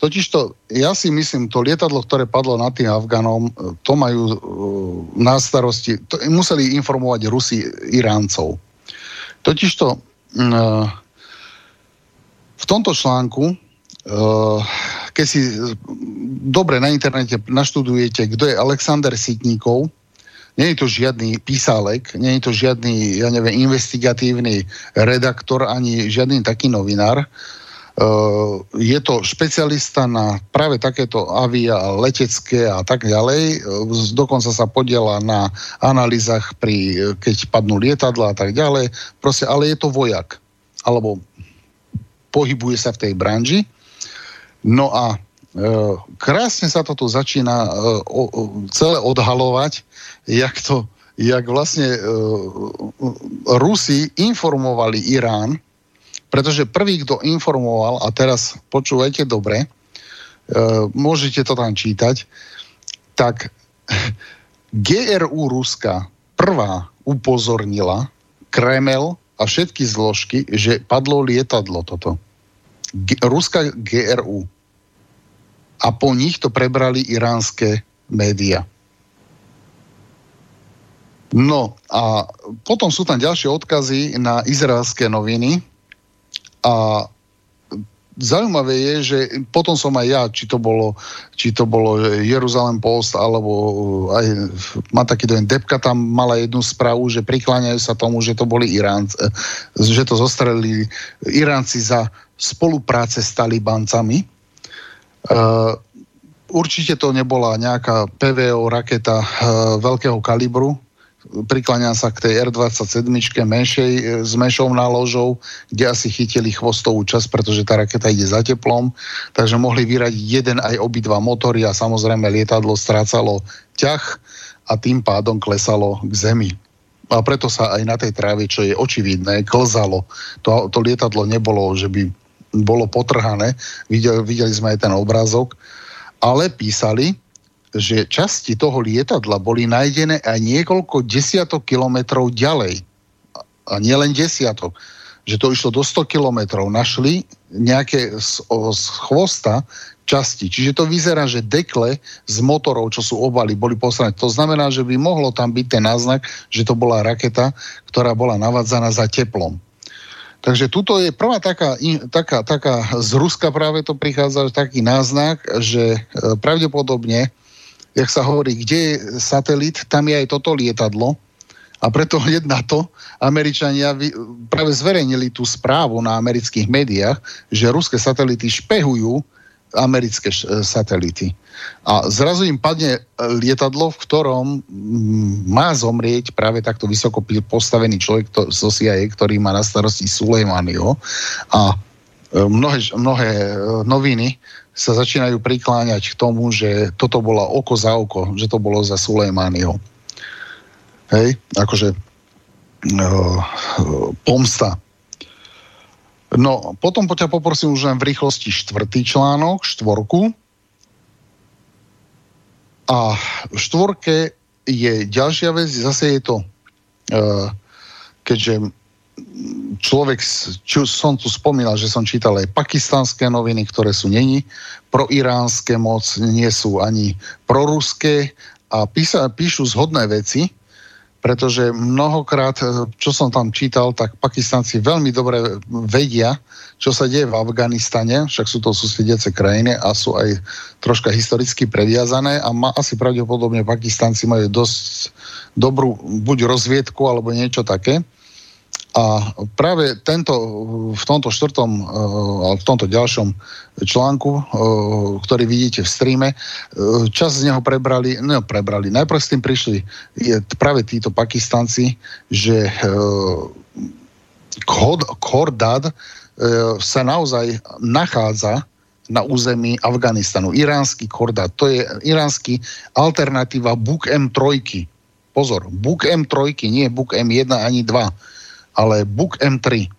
Totižto, ja si myslím, to lietadlo, ktoré padlo nad tým Afganom, to majú uh, na starosti, to museli informovať Rusi Iráncov. Totižto, uh, v tomto článku, uh, keď si dobre na internete naštudujete, kto je Alexander Sitníkov, nie je to žiadny písálek, nie je to žiadny, ja neviem, investigatívny redaktor, ani žiadny taký novinár. Uh, je to špecialista na práve takéto avia letecké a tak ďalej. Uh, dokonca sa podiela na analýzach pri, keď padnú lietadla a tak ďalej. Proste, ale je to vojak. Alebo pohybuje sa v tej branži. No a krásne sa to tu začína celé odhalovať jak to, jak vlastne uh, Rusi informovali Irán, pretože prvý, kto informoval, a teraz počúvajte dobre, môžete to tam čítať, tak GRU Ruska prvá upozornila Kremel a všetky zložky, že padlo lietadlo toto. G- Ruská GRU. A po nich to prebrali iránske médiá. No a potom sú tam ďalšie odkazy na izraelské noviny a zaujímavé je, že potom som aj ja, či to bolo, či to bolo Jeruzalem Post, alebo aj, má taký dojem, Debka tam mala jednu správu, že prikláňajú sa tomu, že to boli Iránci, že to zostrelili Iránci za spolupráce s talibancami. Uh, určite to nebola nejaká PVO raketa uh, veľkého kalibru, prikláňam sa k tej R-27 menšej e, s menšou náložou, kde asi chytili chvostovú časť, pretože tá raketa ide za teplom, takže mohli vyradiť jeden aj obidva motory a samozrejme lietadlo strácalo ťah a tým pádom klesalo k zemi. A preto sa aj na tej tráve, čo je očividné, klzalo. To, to lietadlo nebolo, že by bolo potrhané. Videli, videli sme aj ten obrázok. Ale písali, že časti toho lietadla boli nájdené aj niekoľko desiatok kilometrov ďalej. A nielen desiatok. Že to išlo do 100 kilometrov. Našli nejaké z, z chvosta časti. Čiže to vyzerá, že dekle z motorov, čo sú obaly, boli poslané. To znamená, že by mohlo tam byť ten náznak, že to bola raketa, ktorá bola navádzaná za teplom. Takže tuto je prvá taká, taká, taká z Ruska práve to prichádza taký náznak, že e, pravdepodobne jak sa hovorí, kde je satelit, tam je aj toto lietadlo. A preto hneď na to Američania práve zverejnili tú správu na amerických médiách, že ruské satelity špehujú americké satelity. A zrazu im padne lietadlo, v ktorom mm, má zomrieť práve takto vysoko postavený človek to, zo CIA, ktorý má na starosti Sulejmaniho. A e, mnohé, mnohé e, noviny sa začínajú prikláňať k tomu, že toto bola oko za oko, že to bolo za Sulejmányho. Hej, akože uh, pomsta. No, potom po ťa poprosím už len v rýchlosti štvrtý článok, štvorku. A v štvorke je ďalšia vec, zase je to, uh, keďže človek, čo som tu spomínal, že som čítal aj pakistanské noviny, ktoré sú není proiránske moc, nie sú ani proruské a písa, píšu zhodné veci, pretože mnohokrát, čo som tam čítal, tak Pakistanci veľmi dobre vedia, čo sa deje v Afganistane, však sú to susediace krajiny a sú aj troška historicky previazané a má, asi pravdepodobne Pakistanci majú dosť dobrú buď rozviedku alebo niečo také. A práve tento, v tomto štvrtom, eh, ale v tomto ďalšom článku, eh, ktorý vidíte v streame, eh, čas z neho prebrali, no prebrali, najprv s tým prišli práve títo Pakistanci, že Khordad sa naozaj nachádza na území Afganistanu. Iránsky Khordad, to je iránsky alternatíva Buk M3. Pozor, Buk M3, nie Buk M1 ani 2 ale Book M3.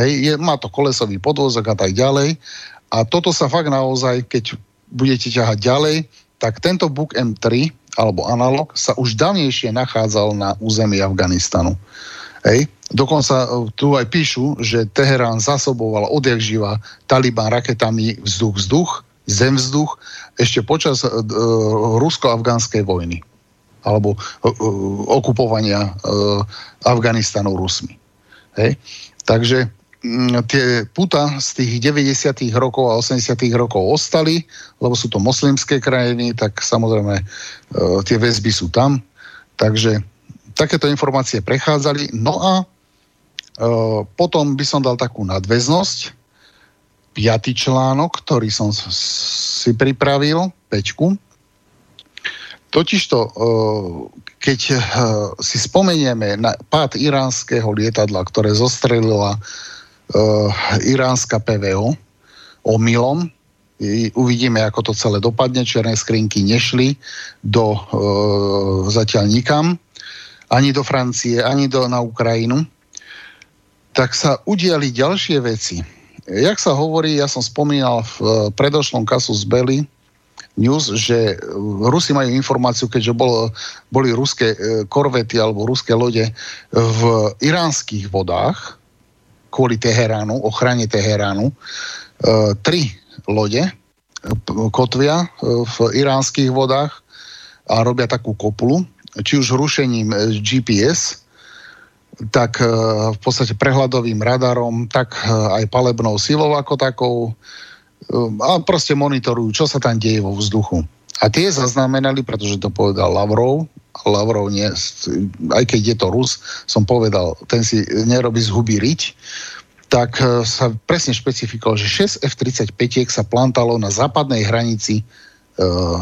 Hej, je, má to kolesový podvozok a tak ďalej. A toto sa fakt naozaj, keď budete ťahať ďalej, tak tento Book M3 alebo analog sa už dávnejšie nachádzal na území Afganistanu. Hej. Dokonca e, tu aj píšu, že Teherán zasoboval odjak živa Taliban raketami vzduch-vzduch, zem-vzduch ešte počas uh, rusko-afgánskej vojny alebo uh, okupovania uh, Afganistanu Rusmi. Hej? Takže mm, tie puta z tých 90. rokov a 80. rokov ostali, lebo sú to moslimské krajiny, tak samozrejme e, tie väzby sú tam. Takže takéto informácie prechádzali. No a e, potom by som dal takú nadväznosť. Piatý článok, ktorý som si pripravil, pečku. Totižto, e, keď uh, si spomenieme na pád iránskeho lietadla, ktoré zostrelila uh, iránska PVO omylom, uvidíme, ako to celé dopadne. Čierne skrinky nešli do zatiaľ nikam, ani do Francie, ani do, na Ukrajinu. Tak sa udiali ďalšie veci. Jak sa hovorí, ja som spomínal v uh, predošlom kasu z Beli, news, že Rusi majú informáciu, keďže bol, boli ruské e, korvety alebo ruské lode v iránskych vodách kvôli Teheránu, ochrane Teheránu. E, tri lode kotvia e, v iránskych vodách a robia takú kopulu, či už rušením GPS, tak e, v podstate prehľadovým radarom, tak e, aj palebnou silou ako takou a proste monitorujú, čo sa tam deje vo vzduchu. A tie zaznamenali, pretože to povedal Lavrov, Lavrov nie, aj keď je to Rus, som povedal, ten si nerobí z huby riť, tak sa presne špecifikoval, že 6 F-35 sa plantalo na západnej hranici e,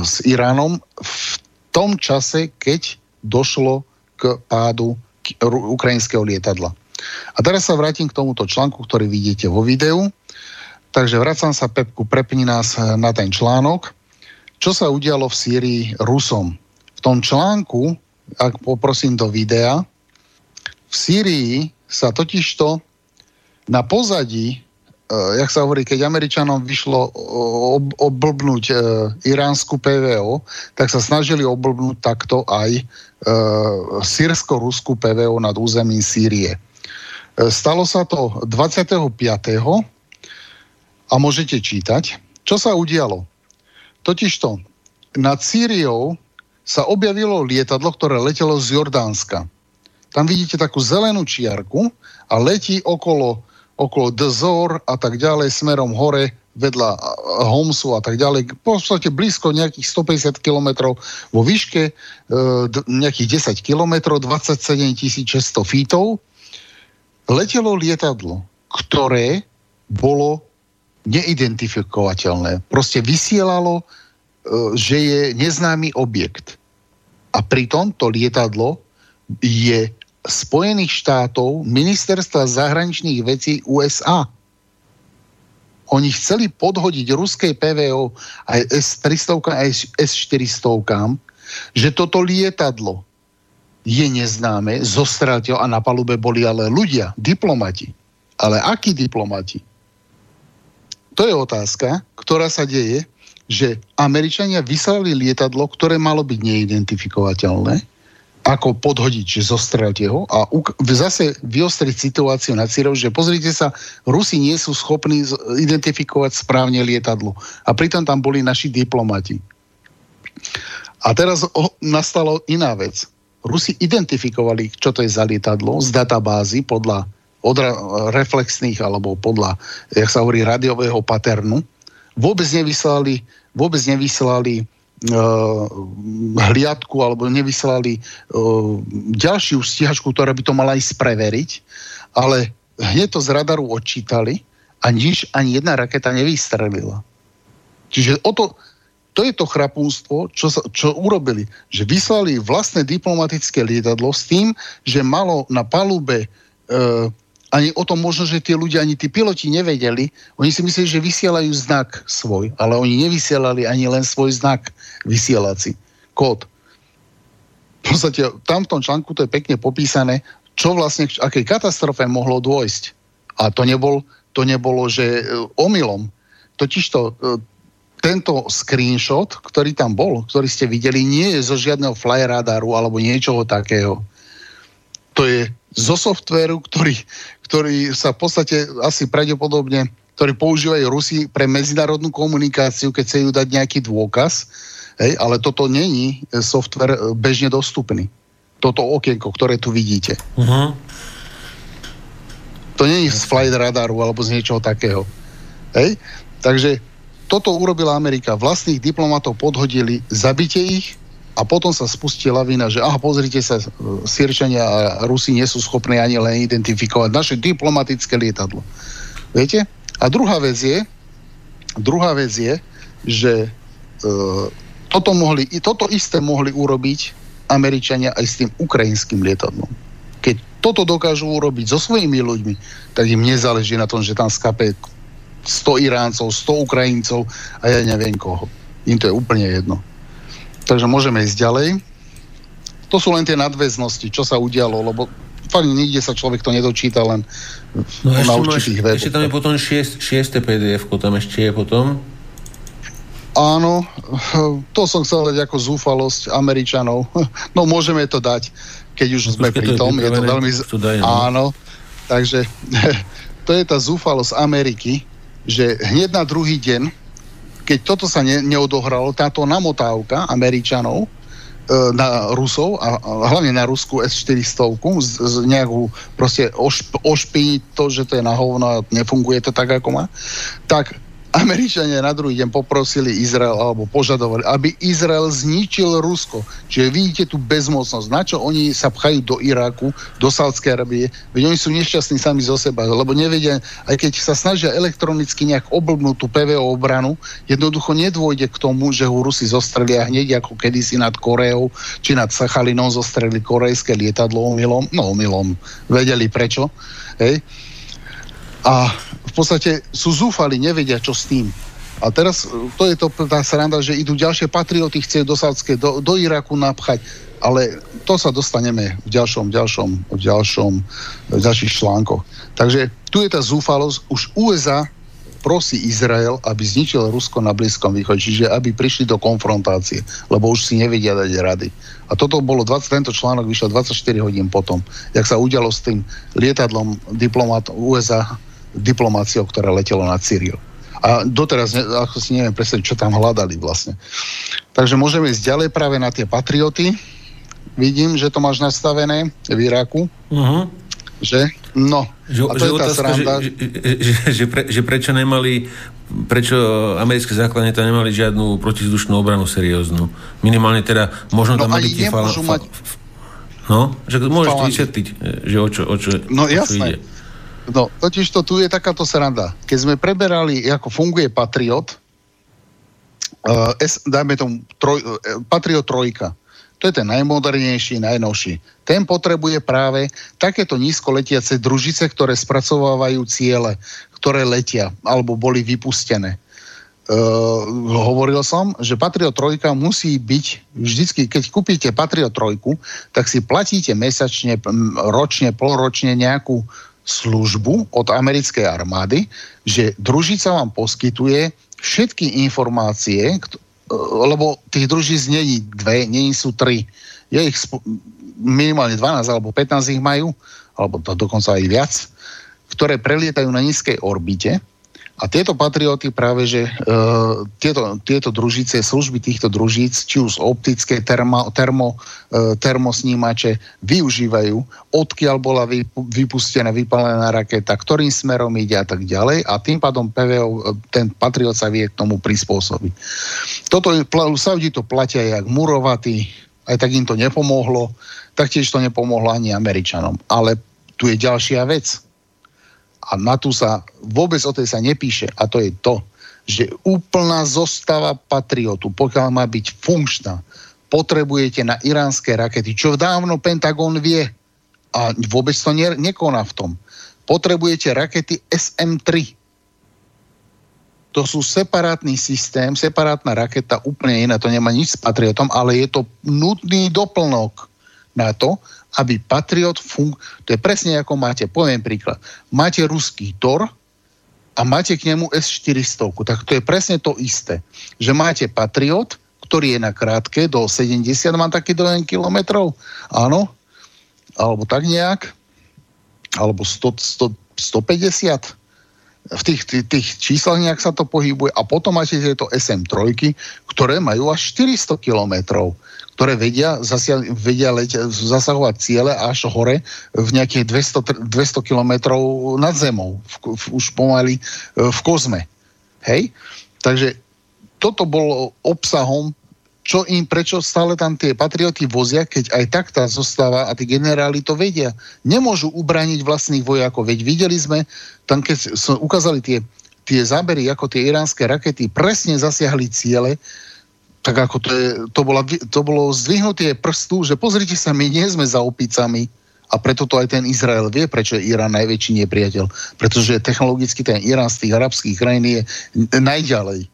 s Iránom v tom čase, keď došlo k pádu ukrajinského lietadla. A teraz sa vrátim k tomuto článku, ktorý vidíte vo videu. Takže vracam sa, Pepku, prepni nás na ten článok. Čo sa udialo v Sýrii Rusom? V tom článku, ak poprosím do videa, v Sýrii sa totižto na pozadí uh, jak sa hovorí, keď Američanom vyšlo ob, oblbnúť uh, iránsku PVO, tak sa snažili oblbnúť takto aj uh, sírsko-ruskú PVO nad územím Sýrie. Uh, stalo sa to 25. a môžete čítať, čo sa udialo. Totižto nad Sýriou sa objavilo lietadlo, ktoré letelo z Jordánska. Tam vidíte takú zelenú čiarku a letí okolo okolo Dzor a tak ďalej, smerom hore, vedľa Homsu a tak ďalej, v podstate blízko nejakých 150 km vo výške, e, nejakých 10 km, 27 600 fítov, letelo lietadlo, ktoré bolo neidentifikovateľné. Proste vysielalo, e, že je neznámy objekt. A pritom to lietadlo je Spojených štátov, ministerstva zahraničných vecí USA. Oni chceli podhodiť ruskej PVO aj S-300 aj S-400, že toto lietadlo je neznáme, zostrelte a na palube boli ale ľudia, diplomati. Ale akí diplomati? To je otázka, ktorá sa deje, že Američania vyslali lietadlo, ktoré malo byť neidentifikovateľné, ako podhodiť, že zostrelte ho a zase vyostriť situáciu na Círov, že pozrite sa, Rusi nie sú schopní identifikovať správne lietadlo. A pritom tam boli naši diplomati. A teraz o, nastalo iná vec. Rusi identifikovali, čo to je za lietadlo z databázy podľa odra- reflexných alebo podľa, jak sa hovorí, radiového paternu. Vôbec nevyslali, vôbec nevyslali uh, hliadku alebo nevyslali uh, ďalšiu stíhačku, ktorá by to mala ísť preveriť, ale hneď to z radaru odčítali a nič, ani jedna raketa nevystrelila. Čiže o to, to je to chrapúnstvo, čo, sa, čo urobili. Že vyslali vlastné diplomatické lietadlo s tým, že malo na palube uh, ani o tom možno, že tie ľudia, ani tí piloti nevedeli. Oni si mysleli, že vysielajú znak svoj, ale oni nevysielali ani len svoj znak vysielací. Kód. V podstate tam v tom článku to je pekne popísané, čo vlastne, akej katastrofe mohlo dôjsť. A to, nebol, to nebolo, že e, omylom. Totižto e, tento screenshot, ktorý tam bol, ktorý ste videli, nie je zo žiadneho flyradaru alebo niečoho takého. To je zo softvéru, ktorý, ktorý sa v podstate asi pravdepodobne, ktorý používajú Rusi pre medzinárodnú komunikáciu, keď chcú dať nejaký dôkaz, hej, ale toto není software bežne dostupný. Toto okienko, ktoré tu vidíte. Uh-huh. To není z flight radaru alebo z niečoho takého. Hej? Takže toto urobila Amerika. Vlastných diplomatov podhodili, zabite ich a potom sa spustí lavina, že aha, pozrite sa, Sirčania a Rusi nie sú schopní ani len identifikovať naše diplomatické lietadlo. Viete? A druhá vec je, druhá vec je, že e, toto, mohli, toto isté mohli urobiť Američania aj s tým ukrajinským lietadlom. Keď toto dokážu urobiť so svojimi ľuďmi, tak im nezáleží na tom, že tam skape 100 Iráncov, 100 Ukrajincov a ja neviem koho. Im to je úplne jedno. Takže môžeme ísť ďalej. To sú len tie nadväznosti, čo sa udialo, lebo fakt nikde sa človek to nedočíta len no na určitých weboch. Ešte tam je potom šiest, šieste pdf tam ešte je potom. Áno, to som chcel dať ako zúfalosť Američanov. No môžeme to dať, keď už no, sme pri tom. Je to veľmi... Daj, no. Áno, takže to je tá zúfalosť Ameriky, že hneď na druhý deň keď toto sa ne, neodohralo, táto namotávka Američanov, e, na Rusov a, hlavne na Rusku S-400 z, z nejakú proste ošp, ošpiniť to, že to je na hovno a nefunguje to tak, ako má, tak Američania na druhý deň poprosili Izrael alebo požadovali, aby Izrael zničil Rusko. Čiže vidíte tú bezmocnosť. Na čo oni sa pchajú do Iraku, do Sádskej Arabie? Veď oni sú nešťastní sami zo seba, lebo nevedia, aj keď sa snažia elektronicky nejak oblbnúť tú PVO obranu, jednoducho nedôjde k tomu, že ho Rusi zostrelia hneď ako kedysi nad Koreou, či nad Sachalinom zostreli korejské lietadlo omylom. No omylom. Vedeli prečo. Hej. A v podstate sú zúfali, nevedia, čo s tým. A teraz e, to je to tá sranda, že idú ďalšie patrioty, chce do Sádskej, do, do Iraku napchať, ale to sa dostaneme v ďalšom, ďalšom, v ďalšom, v ďalších článkoch. Takže tu je tá zúfalosť, už USA prosí Izrael, aby zničil Rusko na Blízkom východe, čiže aby prišli do konfrontácie, lebo už si nevedia dať rady. A toto bolo, 20, tento článok vyšiel 24 hodín potom, jak sa udialo s tým lietadlom diplomat USA diplomáciou, ktorá letelo nad Syriou. A doteraz, ne, ako si neviem presne, čo tam hľadali vlastne. Takže môžeme ísť ďalej práve na tie patrioty. Vidím, že to máš nastavené v Iraku. Uh-huh. Že? No. Že, a to že je tá otázka, sranda. Že, že, že, pre, že prečo nemali prečo americké základne tam nemali žiadnu protizdušnú obranu serióznu. Minimálne teda, možno no tam mali tie fal, mať... No, že môžeš to vysvetliť, že o čo, o čo, no, o čo ide. No, totiž to tu je takáto sranda. Keď sme preberali, ako funguje Patriot, uh, S, dajme tomu troj, uh, Patriot trojka, to je ten najmodernejší, najnovší. Ten potrebuje práve takéto nízko letiace družice, ktoré spracovávajú ciele, ktoré letia alebo boli vypustené. Uh, hovoril som, že Patriot 3 musí byť vždycky, keď kúpite Patriot 3, tak si platíte mesačne, ročne, polročne nejakú službu od americkej armády, že družica vám poskytuje všetky informácie, lebo tých družíc není dve, není sú tri. Je ich minimálne 12 alebo 15 ich majú, alebo to dokonca aj viac, ktoré prelietajú na nízkej orbite a tieto patrioty práve, že uh, tieto, tieto družice, služby týchto družíc, či už optické termo, termo, uh, termosnímače, využívajú, odkiaľ bola vypustená, vypálená raketa, ktorým smerom ide a tak ďalej a tým pádom PVO, e, ten patriot sa vie k tomu prispôsobiť. Toto, Saudi to platia jak murovatý, aj tak im to nepomohlo, taktiež to nepomohlo ani Američanom. Ale tu je ďalšia vec a na tu sa vôbec o tej sa nepíše a to je to, že úplná zostava patriotu, pokiaľ má byť funkčná, potrebujete na iránske rakety, čo dávno Pentagon vie a vôbec to ne, nekoná v tom. Potrebujete rakety SM-3. To sú separátny systém, separátna raketa, úplne iná, to nemá nič s patriotom, ale je to nutný doplnok na to, aby Patriot fung... To je presne ako máte, poviem príklad. Máte ruský Tor a máte k nemu S-400. Tak to je presne to isté. Že máte Patriot, ktorý je na krátke, do 70 má taký do kilometrov. Áno. Alebo tak nejak. Alebo 100, 100, 150 v tých, tých, tých číslach nejak sa to pohybuje a potom máte tieto SM3, ktoré majú až 400 kilometrov ktoré vedia, zasia, vedia leť, zasahovať ciele až hore v nejakých 200, 200 kilometrov nad zemou, v, v, už pomaly e, v kozme. Hej? Takže toto bolo obsahom, čo im, prečo stále tam tie patrioty vozia, keď aj tak tá zostáva a tí generáli to vedia. Nemôžu ubraniť vlastných vojakov, veď videli sme, tam keď ukázali tie, tie zábery, ako tie iránske rakety presne zasiahli ciele, tak ako to, je, to, bola, to bolo zdvihnutie prstu, že pozrite sa, my nie sme za opicami a preto to aj ten Izrael vie, prečo je Irán najväčší nepriateľ. Pretože technologicky ten Irán z tých arabských krajín je najďalej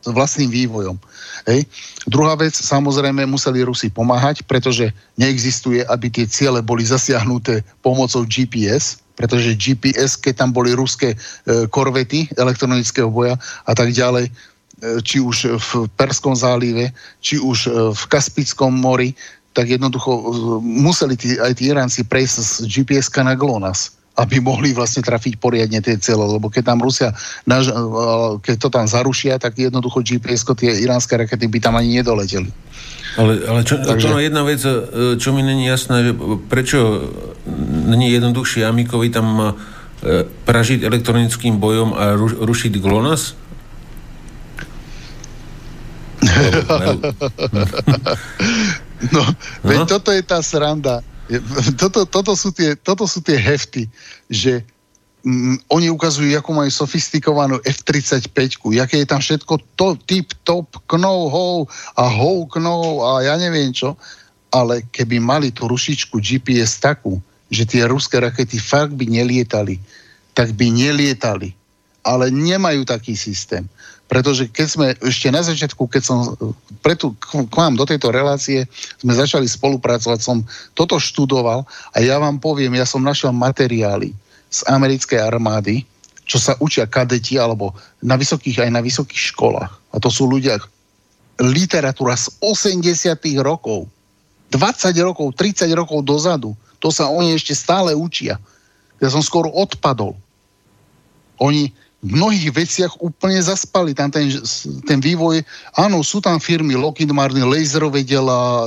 s vlastným vývojom. Hej. Druhá vec, samozrejme, museli Rusi pomáhať, pretože neexistuje, aby tie ciele boli zasiahnuté pomocou GPS, pretože GPS, keď tam boli ruské e, korvety elektronického boja a tak ďalej, či už v Perskom zálive, či už e, v Kaspickom mori, tak jednoducho e, museli tí, aj tí Iránci prejsť z gps na GLONASS. aby mohli vlastne trafiť poriadne tie cieľe, lebo keď tam Rusia, naž, keď to tam zarušia, tak jednoducho gps tie iránske rakety by tam ani nedoleteli. Ale, ale čo, Takže... to je jedna vec, e, čo mi není jasné, že prečo není jednoduchšie Amikovi tam e, pražiť elektronickým bojom a ru, rušiť GLONASS? no, veď no? toto je tá sranda. Toto, toto, sú tie, toto sú tie hefty, že mm, oni ukazujú, ako majú sofistikovanú F-35, aké je tam všetko to, tip, top, knou, hou a hou, knou a ja neviem čo, ale keby mali tú rušičku GPS takú, že tie ruské rakety fakt by nelietali, tak by nelietali. Ale nemajú taký systém. Pretože keď sme ešte na začiatku, keď som preto k vám do tejto relácie sme začali spolupracovať, som toto študoval a ja vám poviem, ja som našiel materiály z americkej armády, čo sa učia kadeti alebo na vysokých aj na vysokých školách. A to sú ľudia, literatúra z 80 rokov, 20 rokov, 30 rokov dozadu. To sa oni ešte stále učia. Ja som skoro odpadol. Oni, v mnohých veciach úplne zaspali. Tam ten, ten vývoj, áno, sú tam firmy Lockheed Martin, laserové diela,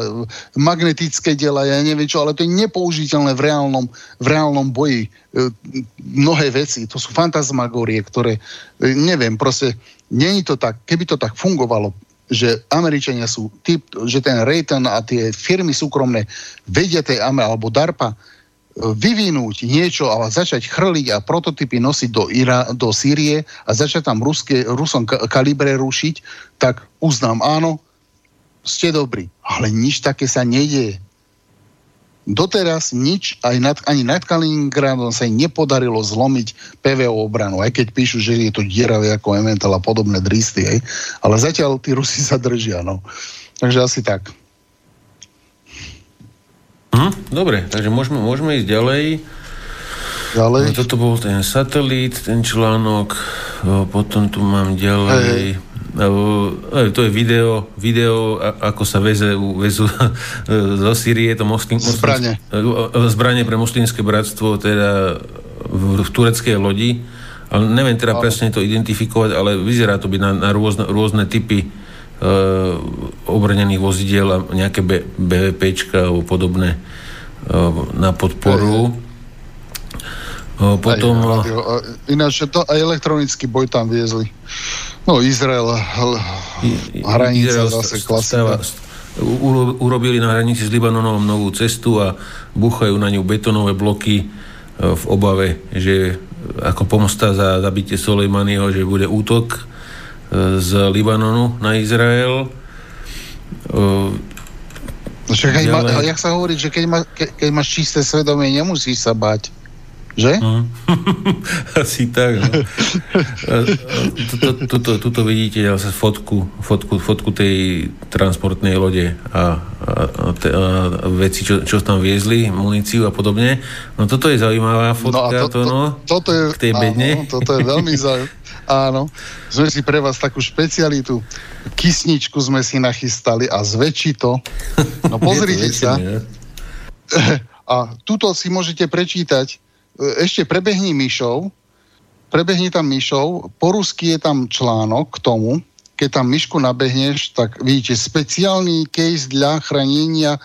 magnetické diela, ja neviem čo, ale to je nepoužiteľné v reálnom, v reálnom boji. E, mnohé veci, to sú fantasmagorie, ktoré, e, neviem, proste, není to tak, keby to tak fungovalo, že Američania sú typ, že ten Rayton a tie firmy súkromné vedia tej AME alebo DARPA, vyvinúť niečo a začať chrliť a prototypy nosiť do, Ira, do Sýrie a začať tam ruské, Rusom kalibre rušiť, tak uznám, áno, ste dobrí. Ale nič také sa nedieje. Doteraz nič, aj nad, ani nad Kaliningradom sa nepodarilo zlomiť PVO obranu, aj keď píšu, že je to dieravé ako Emmental a podobné dristy, aj. ale zatiaľ tí Rusi sa držia. No. Takže asi tak. Hm? Dobre, takže môžeme, môžeme ísť ďalej. Ďalej. No, toto bol ten satelít, ten článok. Potom tu mám ďalej... Hey. O, to je video, video ako sa veze, vezú zo Syrie, to moslin, zbranie. zbranie pre moslimské bratstvo, teda v, v tureckej lodi. Ale neviem teda presne to identifikovať, ale vyzerá to byť na, na rôzne, rôzne typy E, obrnených vozidiel a nejaké BVPčka alebo podobné e, na podporu. Aj, Potom... Aj, radio, ináč to aj elektronický boj tam viezli. No Izrael, hranica Izrael zase klasika. urobili na hranici s Libanonom novú cestu a buchajú na ňu betonové bloky e, v obave, že ako pomsta za zabitie Soleimaniho, že bude útok z Libanonu na Izrael. Však, keď ma, jak sa hovorí, že keď, ma, ke, keď máš čisté svedomie, nemusíš sa bať. Že? Uh-huh. Asi tak. No. Tuto, tuto vidíte zase fotku, fotku, fotku tej transportnej lode a, a, a, veci, čo, čo tam viezli, muníciu a podobne. No toto je zaujímavá fotka. No a to, to, no, toto je, k tej bedne. Áno, toto je veľmi zaujímavé. Áno, sme si pre vás takú špecialitu. Kysničku sme si nachystali a zväčší to. No pozrite sa. A tuto si môžete prečítať, ešte prebehni myšou, prebehni tam myšou, po rusky je tam článok k tomu, keď tam myšku nabehneš, tak vidíte speciálny case dla chranenia e,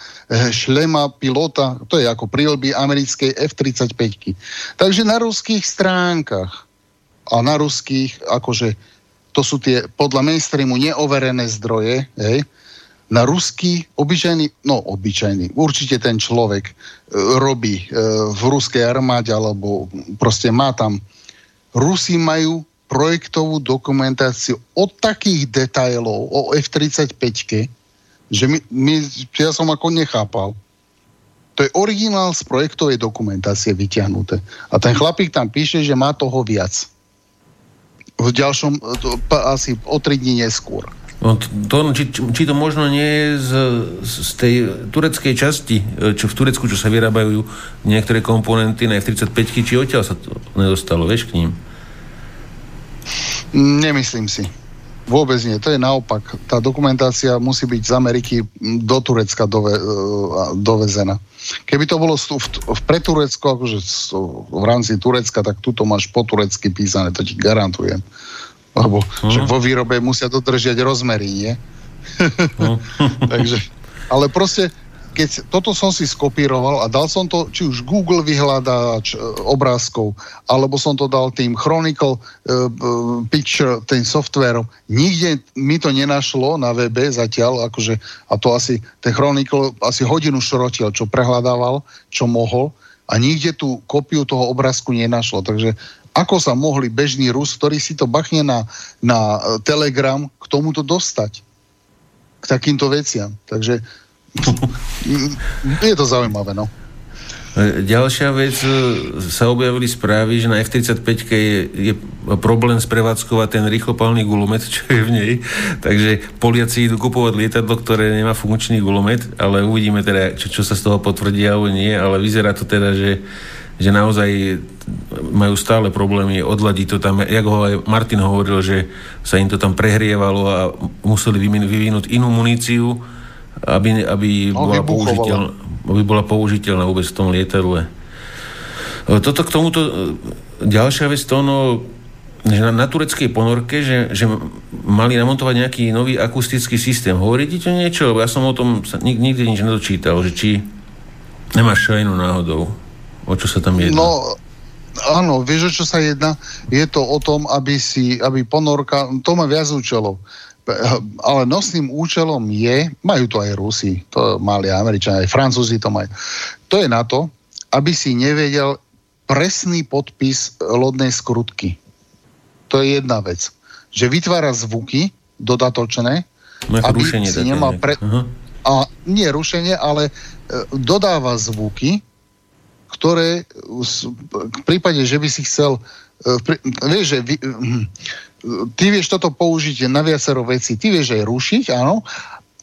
šlema pilota, to je ako prílby americkej F-35. Takže na ruských stránkach a na ruských, akože to sú tie podľa mainstreamu neoverené zdroje, hej, na ruský, obyčajný, no obyčajný, určite ten človek e, robí e, v ruskej armáde, alebo proste má tam, Rusi majú projektovú dokumentáciu od takých detailov o F-35, že my, my, ja som ako nechápal. To je originál z projektovej dokumentácie vyťahnuté. A ten chlapík tam píše, že má toho viac v ďalšom, to, asi o tri dní neskôr. No, to, či, či to možno nie je z, z tej tureckej časti, čo v Turecku, čo sa vyrábajú niektoré komponenty na F-35, či odtiaľ sa to nedostalo, vieš, k ním? Nemyslím si. Vôbec nie, to je naopak. Tá dokumentácia musí byť z Ameriky do Turecka dove, e, dovezená. Keby to bolo v, v, pre Turecko, akože v rámci Turecka, tak tuto máš po turecky písané, to ti garantujem. Lebo uh-huh. vo výrobe musia dodržiať rozmery, nie? Uh-huh. Takže, ale proste keď toto som si skopíroval a dal som to, či už Google vyhľadáč e, obrázkov, alebo som to dal tým Chronicle uh, Picture, tým softverom, nikde mi to nenašlo na webe zatiaľ, akože, a to asi, ten Chronicle asi hodinu šrotil, čo prehľadával, čo mohol, a nikde tú kopiu toho obrázku nenašlo. Takže ako sa mohli bežný Rus, ktorý si to bachne na, na Telegram, k tomuto dostať? K takýmto veciam. Takže je to zaujímavé, no. Ďalšia vec, e, sa objavili správy, že na F-35 je, je problém sprevádzkovať ten rýchlopálny gulomet, čo je v nej. Takže Poliaci idú kupovať lietadlo, ktoré nemá funkčný gulomet, ale uvidíme teda, čo, čo sa z toho potvrdí alebo nie, ale vyzerá to teda, že, že naozaj majú stále problémy odladiť to tam. Jak ho aj Martin hovoril, že sa im to tam prehrievalo a museli vyvinúť inú muníciu, aby, aby, no, bola, použiteľ, aby bola použiteľná vôbec v tom lietadle. E, toto k tomuto, e, ďalšia vec, to ono, že na, na tureckej ponorke, že, že mali namontovať nejaký nový akustický systém. Hovoríte to niečo? Lebo ja som o tom sa nik, nikdy nič nedočítal, že či nemáš šajnu náhodou. O čo sa tam jedná? No, áno, vieš, o čo sa jedná? Je to o tom, aby si, aby ponorka, to má viac účelov ale nosným účelom je, majú to aj Rusi, to mali Američania, aj Francúzi to majú, to je na to, aby si nevedel presný podpis lodnej skrutky. To je jedna vec. Že vytvára zvuky dodatočné, no, aby rušenie si nemal pre... A nie rušenie, ale e, dodáva zvuky, ktoré v prípade, že by si chcel e, vieš, že vy, ty vieš toto použiť na viacero veci. Ty vieš aj rušiť, áno,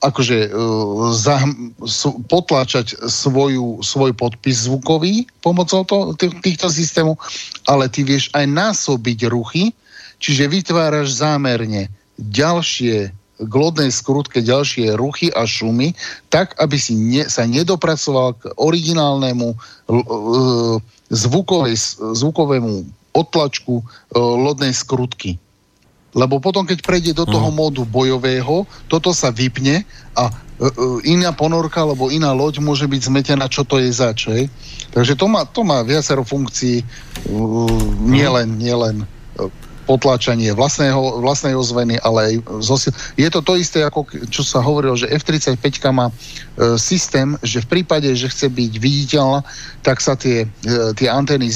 akože uh, za, s, potláčať svoju, svoj podpis zvukový pomocou to, t- týchto systémov, ale ty vieš aj násobiť ruchy, čiže vytváraš zámerne ďalšie k lodnej skrutke ďalšie ruchy a šumy, tak, aby si ne, sa nedopracoval k originálnemu uh, zvukovej, zvukovému otlačku uh, lodnej skrutky. Lebo potom, keď prejde do toho mm. módu bojového, toto sa vypne a uh, iná ponorka alebo iná loď môže byť zmetená, čo to je za čo. Takže to má, to má viacero funkcií, nielen, nielen potláčanie vlastného, vlastnej ozveny, ale aj zosil... Je to to isté, ako čo sa hovorilo, že F-35 má e, systém, že v prípade, že chce byť viditeľná, tak sa tie, e, tie antény e,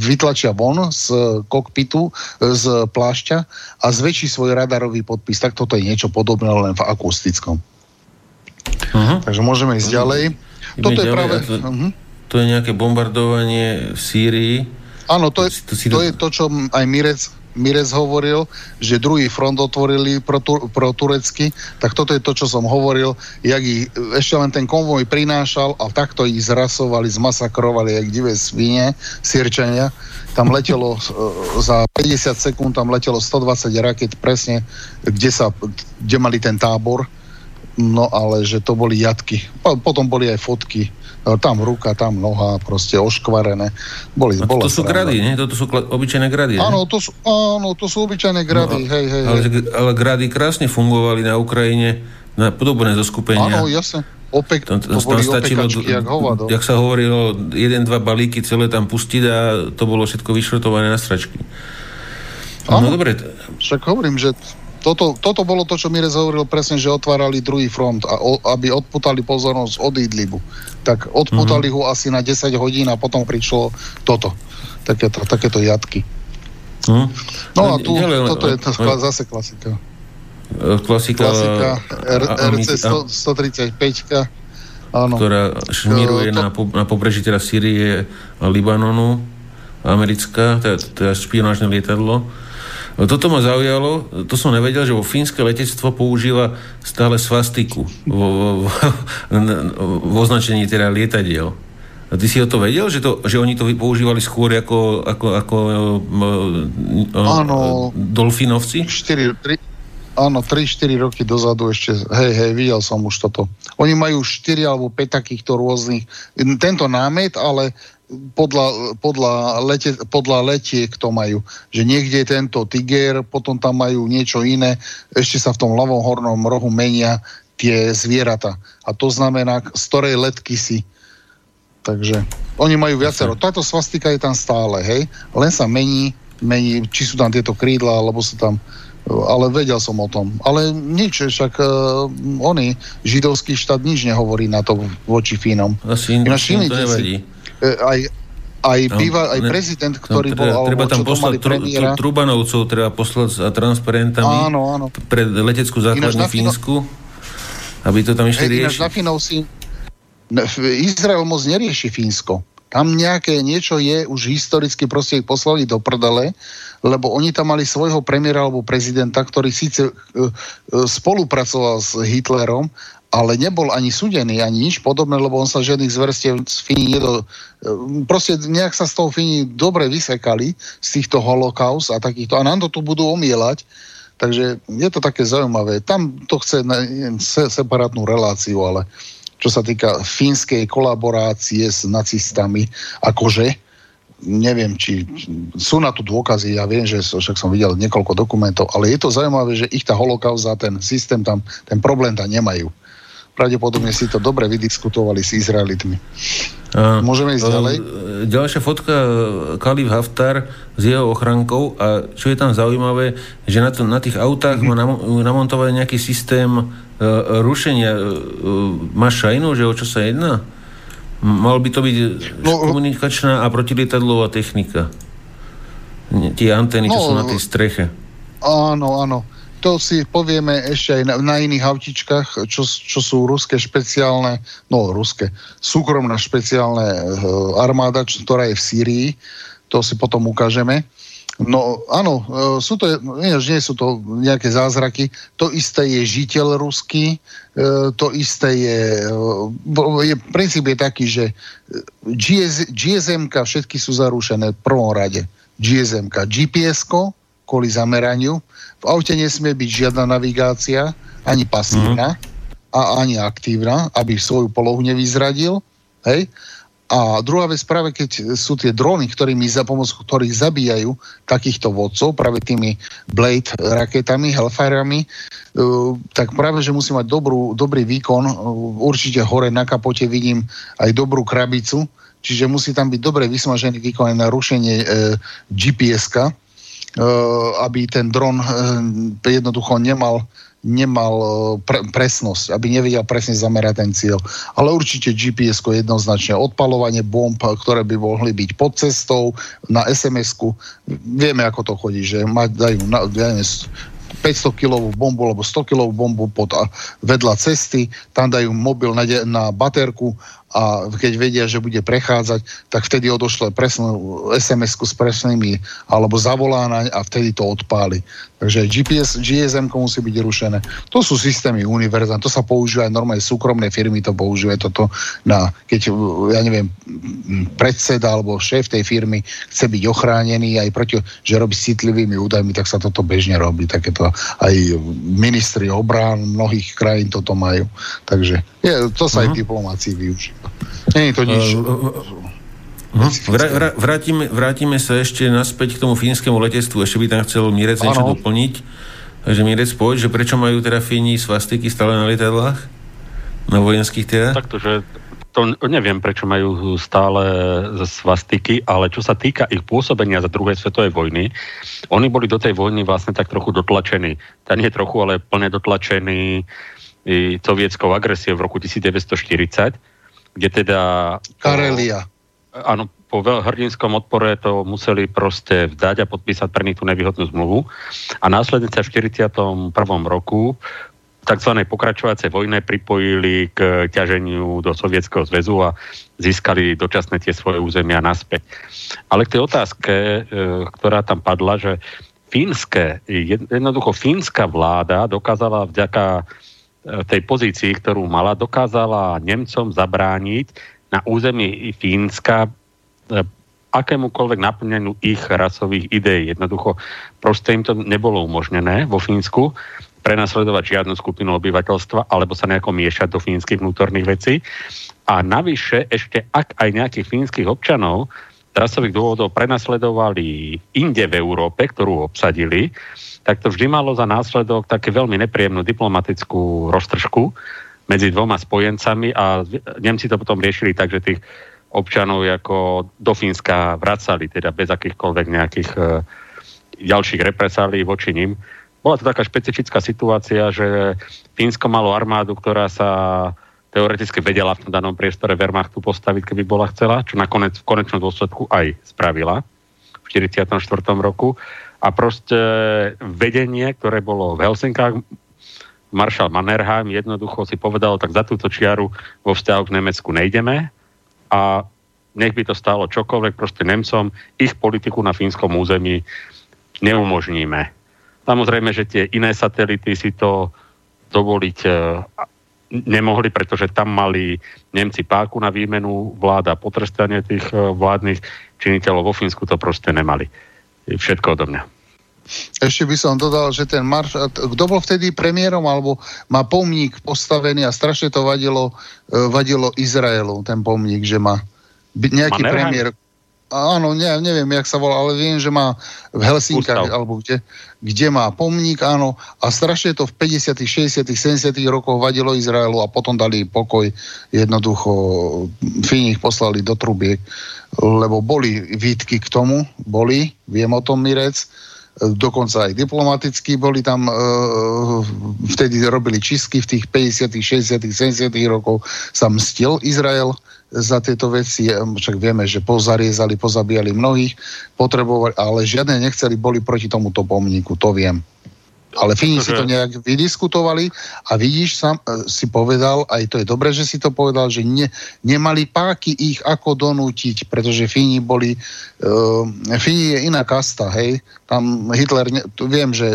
vytlačia von z kokpitu, e, z plášťa a zväčší svoj radarový podpis. Tak toto je niečo podobné, len v akustickom. Uh-huh. Takže môžeme ísť ďalej. Toto je práve... To, uh-huh. to je nejaké bombardovanie v Sýrii Áno, to je to, to, je to čo aj Mirec, Mirec hovoril, že druhý front otvorili pro, pro turecky, tak toto je to, čo som hovoril, jak ich, ešte len ten konvoj prinášal a takto ich zrasovali, zmasakrovali, jak divé svine, sírčania. Tam letelo za 50 sekúnd, tam letelo 120 raket presne, kde, sa, kde mali ten tábor. No ale že to boli jatky. Potom boli aj fotky tam ruka, tam noha, proste oškvarené. Boli, no, to sú grady, nie? Toto sú kla- obyčajné grady, áno to, sú, áno, to sú obyčajné grady, no, hej, hej, ale, hej. ale grady krásne fungovali na Ukrajine, na podobné zoskupenia. Áno, jasne. Opek, tam, to, boli stačilo, opekačky, jak hovado. Jak sa hovorilo, jeden, dva balíky celé tam pustiť a to bolo všetko vyšrotované na stračky. No, áno, no dobre. Však hovorím, že toto, toto bolo to, čo Mirez hovoril presne, že otvárali druhý front, a o, aby odputali pozornosť od Idlibu. Tak odputali mm-hmm. ho asi na 10 hodín a potom prišlo toto. Takéto, takéto jatky. Mm. No a tu, Ďalej, toto je to, zase klasika. Klasika, klasika R, RC 135 Áno. ktorá šmíruje to, na, po, na pobreží teda Sýrie a Libanonu, americká, teda, teda špionážne lietadlo toto ma zaujalo, to som nevedel, že vo fínske letectvo používa stále svastiku vo, vo, vo, vo označení teda lietadiel. A ty si o to vedel, že, to, že oni to používali skôr ako, ako, ako Áno, dolfinovci? 4, 3, áno, 3-4 roky dozadu ešte, hej, hej, videl som už toto. Oni majú 4 alebo 5 takýchto rôznych, tento námet, ale podľa, podľa, lete, podľa letiek to majú. Že niekde je tento tiger, potom tam majú niečo iné, ešte sa v tom ľavom hornom rohu menia tie zvieratá. A to znamená, z ktorej letky si. Takže oni majú viacero. Táto svastika je tam stále, hej? Len sa mení, mení, či sú tam tieto krídla, alebo sú tam ale vedel som o tom. Ale nič, však uh, oni, židovský štát nič nehovorí na to voči Fínom. Asi Ináč, to nevadí. Uh, aj, aj, no, býva, aj prezident, ktorý no, treba, bol... Treba tam poslať tr- tr- Trubanovcov, treba poslať s transparentami áno, áno. pred leteckú základnú Fínsku, aby to tam ešte rieši. na Finov si... Izrael moc nerieši Fínsko. Tam nejaké niečo je, už historicky proste ich poslali do prdele, lebo oni tam mali svojho premiéra alebo prezidenta, ktorý síce uh, uh, spolupracoval s Hitlerom, ale nebol ani súdený, ani nič podobné, lebo on sa žiadnych zverstiev z Fíni nedo... Proste nejak sa z toho Fíni dobre vysekali, z týchto holokaust a takýchto. A nám to tu budú omielať. Takže je to také zaujímavé. Tam to chce na separátnu reláciu, ale čo sa týka fínskej kolaborácie s nacistami, akože, neviem, či sú na to dôkazy, ja viem, že však som videl niekoľko dokumentov, ale je to zaujímavé, že ich tá holokauza, ten systém tam, ten problém tam nemajú pravdepodobne si to dobre vydiskutovali s Izraelitmi. A, Môžeme ísť ďalej? Ďalšia fotka Kalif Haftar s jeho ochrankou a čo je tam zaujímavé, že na, to, na tých autách mm-hmm. má namontovať nejaký systém uh, rušenia. Uh, máš šajnu, že o čo sa jedná? Mal by to byť no, komunikačná a protilietadlová technika. Tie antény, čo no, sú na tej streche. Áno, áno to si povieme ešte aj na, na iných autičkách, čo, čo sú ruské špeciálne, no ruské, súkromná špeciálne uh, armáda, čo, ktorá je v Sýrii. To si potom ukážeme. No áno, uh, sú to, nie, nie sú to nejaké zázraky. To isté je žiteľ ruský, uh, to isté je, uh, je, princíp je taký, že GS, GSM všetky sú zarušené v prvom rade. GSM, GPS kvôli zameraniu, v aute nesmie byť žiadna navigácia, ani pasívna, mm. a ani aktívna, aby svoju polohu nevyzradil. Hej? A druhá vec, práve keď sú tie dróny, ktorými za pomocou ktorých zabíjajú takýchto vodcov, práve tými Blade raketami, Hellfireami, uh, tak práve, že musí mať dobrú, dobrý výkon. Uh, určite hore na kapote vidím aj dobrú krabicu, čiže musí tam byť dobre vysmažený výkon aj na rušenie uh, GPS-ka, Eh, aby ten dron eh, jednoducho nemal, nemal eh, pre, presnosť, aby nevedel presne zamerať ten cieľ. Ale určite GPS jednoznačne odpalovanie bomb, ktoré by mohli byť pod cestou, na SMS-ku. Vieme, ako to chodí, že mať, dajú na, ja neviem, 500 kilovú bombu alebo 100 kilovú bombu pod vedľa cesty, tam dajú mobil na, na baterku a keď vedia, že bude prechádzať, tak vtedy odošle presnú SMS-ku s presnými alebo zavolá a vtedy to odpáli. Takže GPS, GSM musí byť rušené. To sú systémy univerzálne, to sa používa aj normálne súkromné firmy, to používajú toto na, keď, ja neviem, predseda alebo šéf tej firmy chce byť ochránený aj proti, že robí citlivými údajmi, tak sa toto bežne robí. Takéto aj ministri obrán mnohých krajín toto majú. Takže je, to sa uh-huh. aj mhm. diplomácii využíva. Nie je to nič. Uh, Vrá, vrá, vrátime, vrátime sa ešte naspäť k tomu fínskemu letectvu. Ešte by tam chcel Mirec niečo doplniť. Takže Mirec, poď, že prečo majú teda Fíni svastiky stále na lietadlách? Na vojenských teda? Takto, že to neviem, prečo majú stále svastiky, ale čo sa týka ich pôsobenia za druhej svetovej vojny, oni boli do tej vojny vlastne tak trochu dotlačení. Tá nie trochu, ale plne dotlačení sovietskou agresiou v roku 1940 kde teda... Karelia. Áno, po hrdinskom odpore to museli proste vdať a podpísať pre nich tú nevýhodnú zmluvu. A následne sa v 41. roku tzv. pokračovacej vojne pripojili k ťaženiu do Sovietskeho zväzu a získali dočasné tie svoje územia naspäť. Ale k tej otázke, e, ktorá tam padla, že fínske, jednoducho fínska vláda dokázala vďaka tej pozícii, ktorú mala, dokázala Nemcom zabrániť na území Fínska e, akémukoľvek naplneniu ich rasových ideí. Jednoducho proste im to nebolo umožnené vo Fínsku. prenasledovať žiadnu skupinu obyvateľstva alebo sa nejako miešať do fínskych vnútorných vecí. A navyše ešte ak aj nejakých fínskych občanov trasových dôvodov prenasledovali inde v Európe, ktorú obsadili, tak to vždy malo za následok také veľmi nepríjemnú diplomatickú roztržku medzi dvoma spojencami a Nemci to potom riešili tak, že tých občanov ako do Fínska vracali, teda bez akýchkoľvek nejakých e, ďalších represálí voči ním. Bola to taká špecifická situácia, že Fínsko malo armádu, ktorá sa teoreticky vedela v tom danom priestore Wehrmachtu postaviť, keby bola chcela, čo nakoniec v konečnom dôsledku aj spravila v 44. roku. A proste vedenie, ktoré bolo v Helsinkách, maršal Mannerheim jednoducho si povedal, tak za túto čiaru vo vzťahu k Nemecku nejdeme a nech by to stalo čokoľvek, proste Nemcom ich politiku na fínskom území neumožníme. Samozrejme, že tie iné satelity si to dovoliť e, nemohli, pretože tam mali Nemci páku na výmenu vláda potrestanie tých e, vládnych činiteľov vo Fínsku to proste nemali. Všetko odo mňa. Ešte by som dodal, že ten marš... Kto bol vtedy premiérom, alebo má pomník postavený a strašne to vadilo, e, vadilo Izraelu, ten pomník, že má nejaký premiér áno, ne, neviem, jak sa volá, ale viem, že má v Helsinkách, alebo kde, kde má pomník, áno, a strašne to v 50., 60., 70. rokoch vadilo Izraelu a potom dali pokoj, jednoducho Fíni ich poslali do trubiek, lebo boli výtky k tomu, boli, viem o tom Mirec, dokonca aj diplomaticky boli tam, e, vtedy robili čistky v tých 50., 60., 70. rokov sa mstil Izrael, za tieto veci, však vieme, že pozariezali, pozabíjali mnohých, potrebovali, ale žiadne nechceli, boli proti tomuto pomníku, to viem. Ale Fíni si to nejak vydiskutovali a vidíš, sam, e, si povedal, aj to je dobré, že si to povedal, že ne, nemali páky ich ako donútiť, pretože Fíni boli, uh, Fíni je iná kasta, hej. Tam Hitler, ne, tu viem, že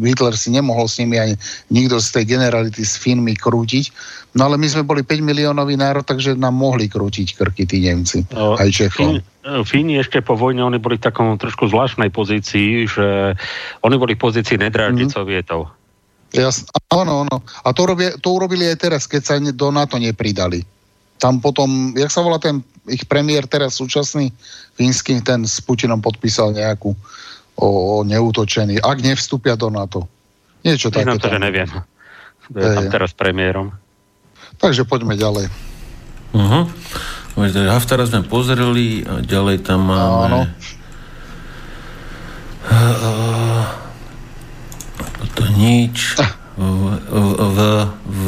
Hitler si nemohol s nimi aj nikto z tej generality s Fínmi krútiť, no ale my sme boli 5 miliónový národ, takže nám mohli krútiť krky tí Nemci, no, aj Čechom. Fíni Fíni ešte po vojne, oni boli v takom trošku zvláštnej pozícii, že oni boli v pozícii nedráždiť mm. sovietov. Jasne, áno, áno. A to, robie, to urobili aj teraz, keď sa do NATO nepridali. Tam potom, jak sa volá ten ich premiér teraz súčasný fínsky, ten s Putinom podpísal nejakú o, o neútočení, ak nevstúpia do NATO. Niečo také. to, že neviem. Je tam teraz premiérom. Takže poďme ďalej. Uh-huh. Haftara sme pozreli a ďalej tam máme... Áno. To nič. V, v, v,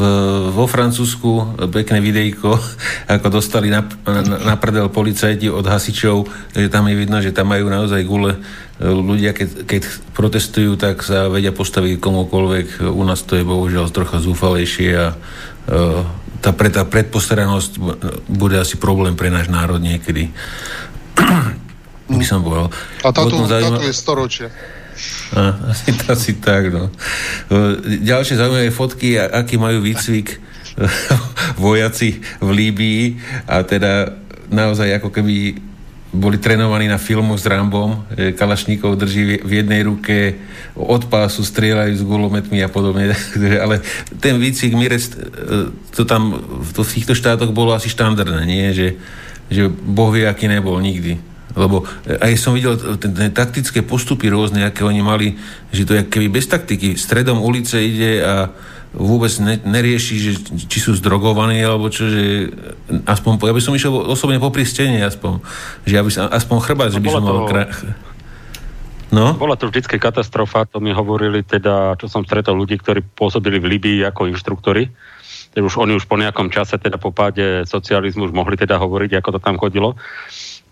vo Francúzsku pekné videjko, ako dostali na, na, na prdel policajti od hasičov, že tam je vidno, že tam majú naozaj gule. Ľudia, keď, keď protestujú, tak sa vedia postaviť komukoľvek. U nás to je bohužiaľ trocha zúfalejšie a uh, tá, pre, tá predpostaranosť bude asi problém pre náš národ niekedy. by som povedal. A táto, zaujímavé... táto je storočia. A, asi, asi tak, no. Ďalšie zaujímavé fotky, aký majú výcvik vojaci v Líbii a teda naozaj ako keby boli trénovaní na filmu s Rambom, Kalašníkov drží v jednej ruke od pásu, strieľajú s gulometmi a podobne, ale ten výcvik Mirec, e, to tam v týchto štátoch bolo asi štandardné, nie? Že, že Boh vie, aký nebol nikdy. Lebo e, aj som videl ten taktické postupy rôzne, aké oni mali, že to je keby bez taktiky, stredom ulice ide a vôbec ne, nerieši, že, či sú zdrogovaní, alebo čo, že aspoň, ja by som išiel osobne po stene aspoň, že ja by som, aspoň chrbať, že by som mal... Kra... No? Bola to vždycky katastrofa, to mi hovorili teda, čo som stretol ľudí, ktorí pôsobili v Libii ako inštruktori. Teda už, oni už po nejakom čase, teda po páde socializmu už mohli teda hovoriť, ako to tam chodilo.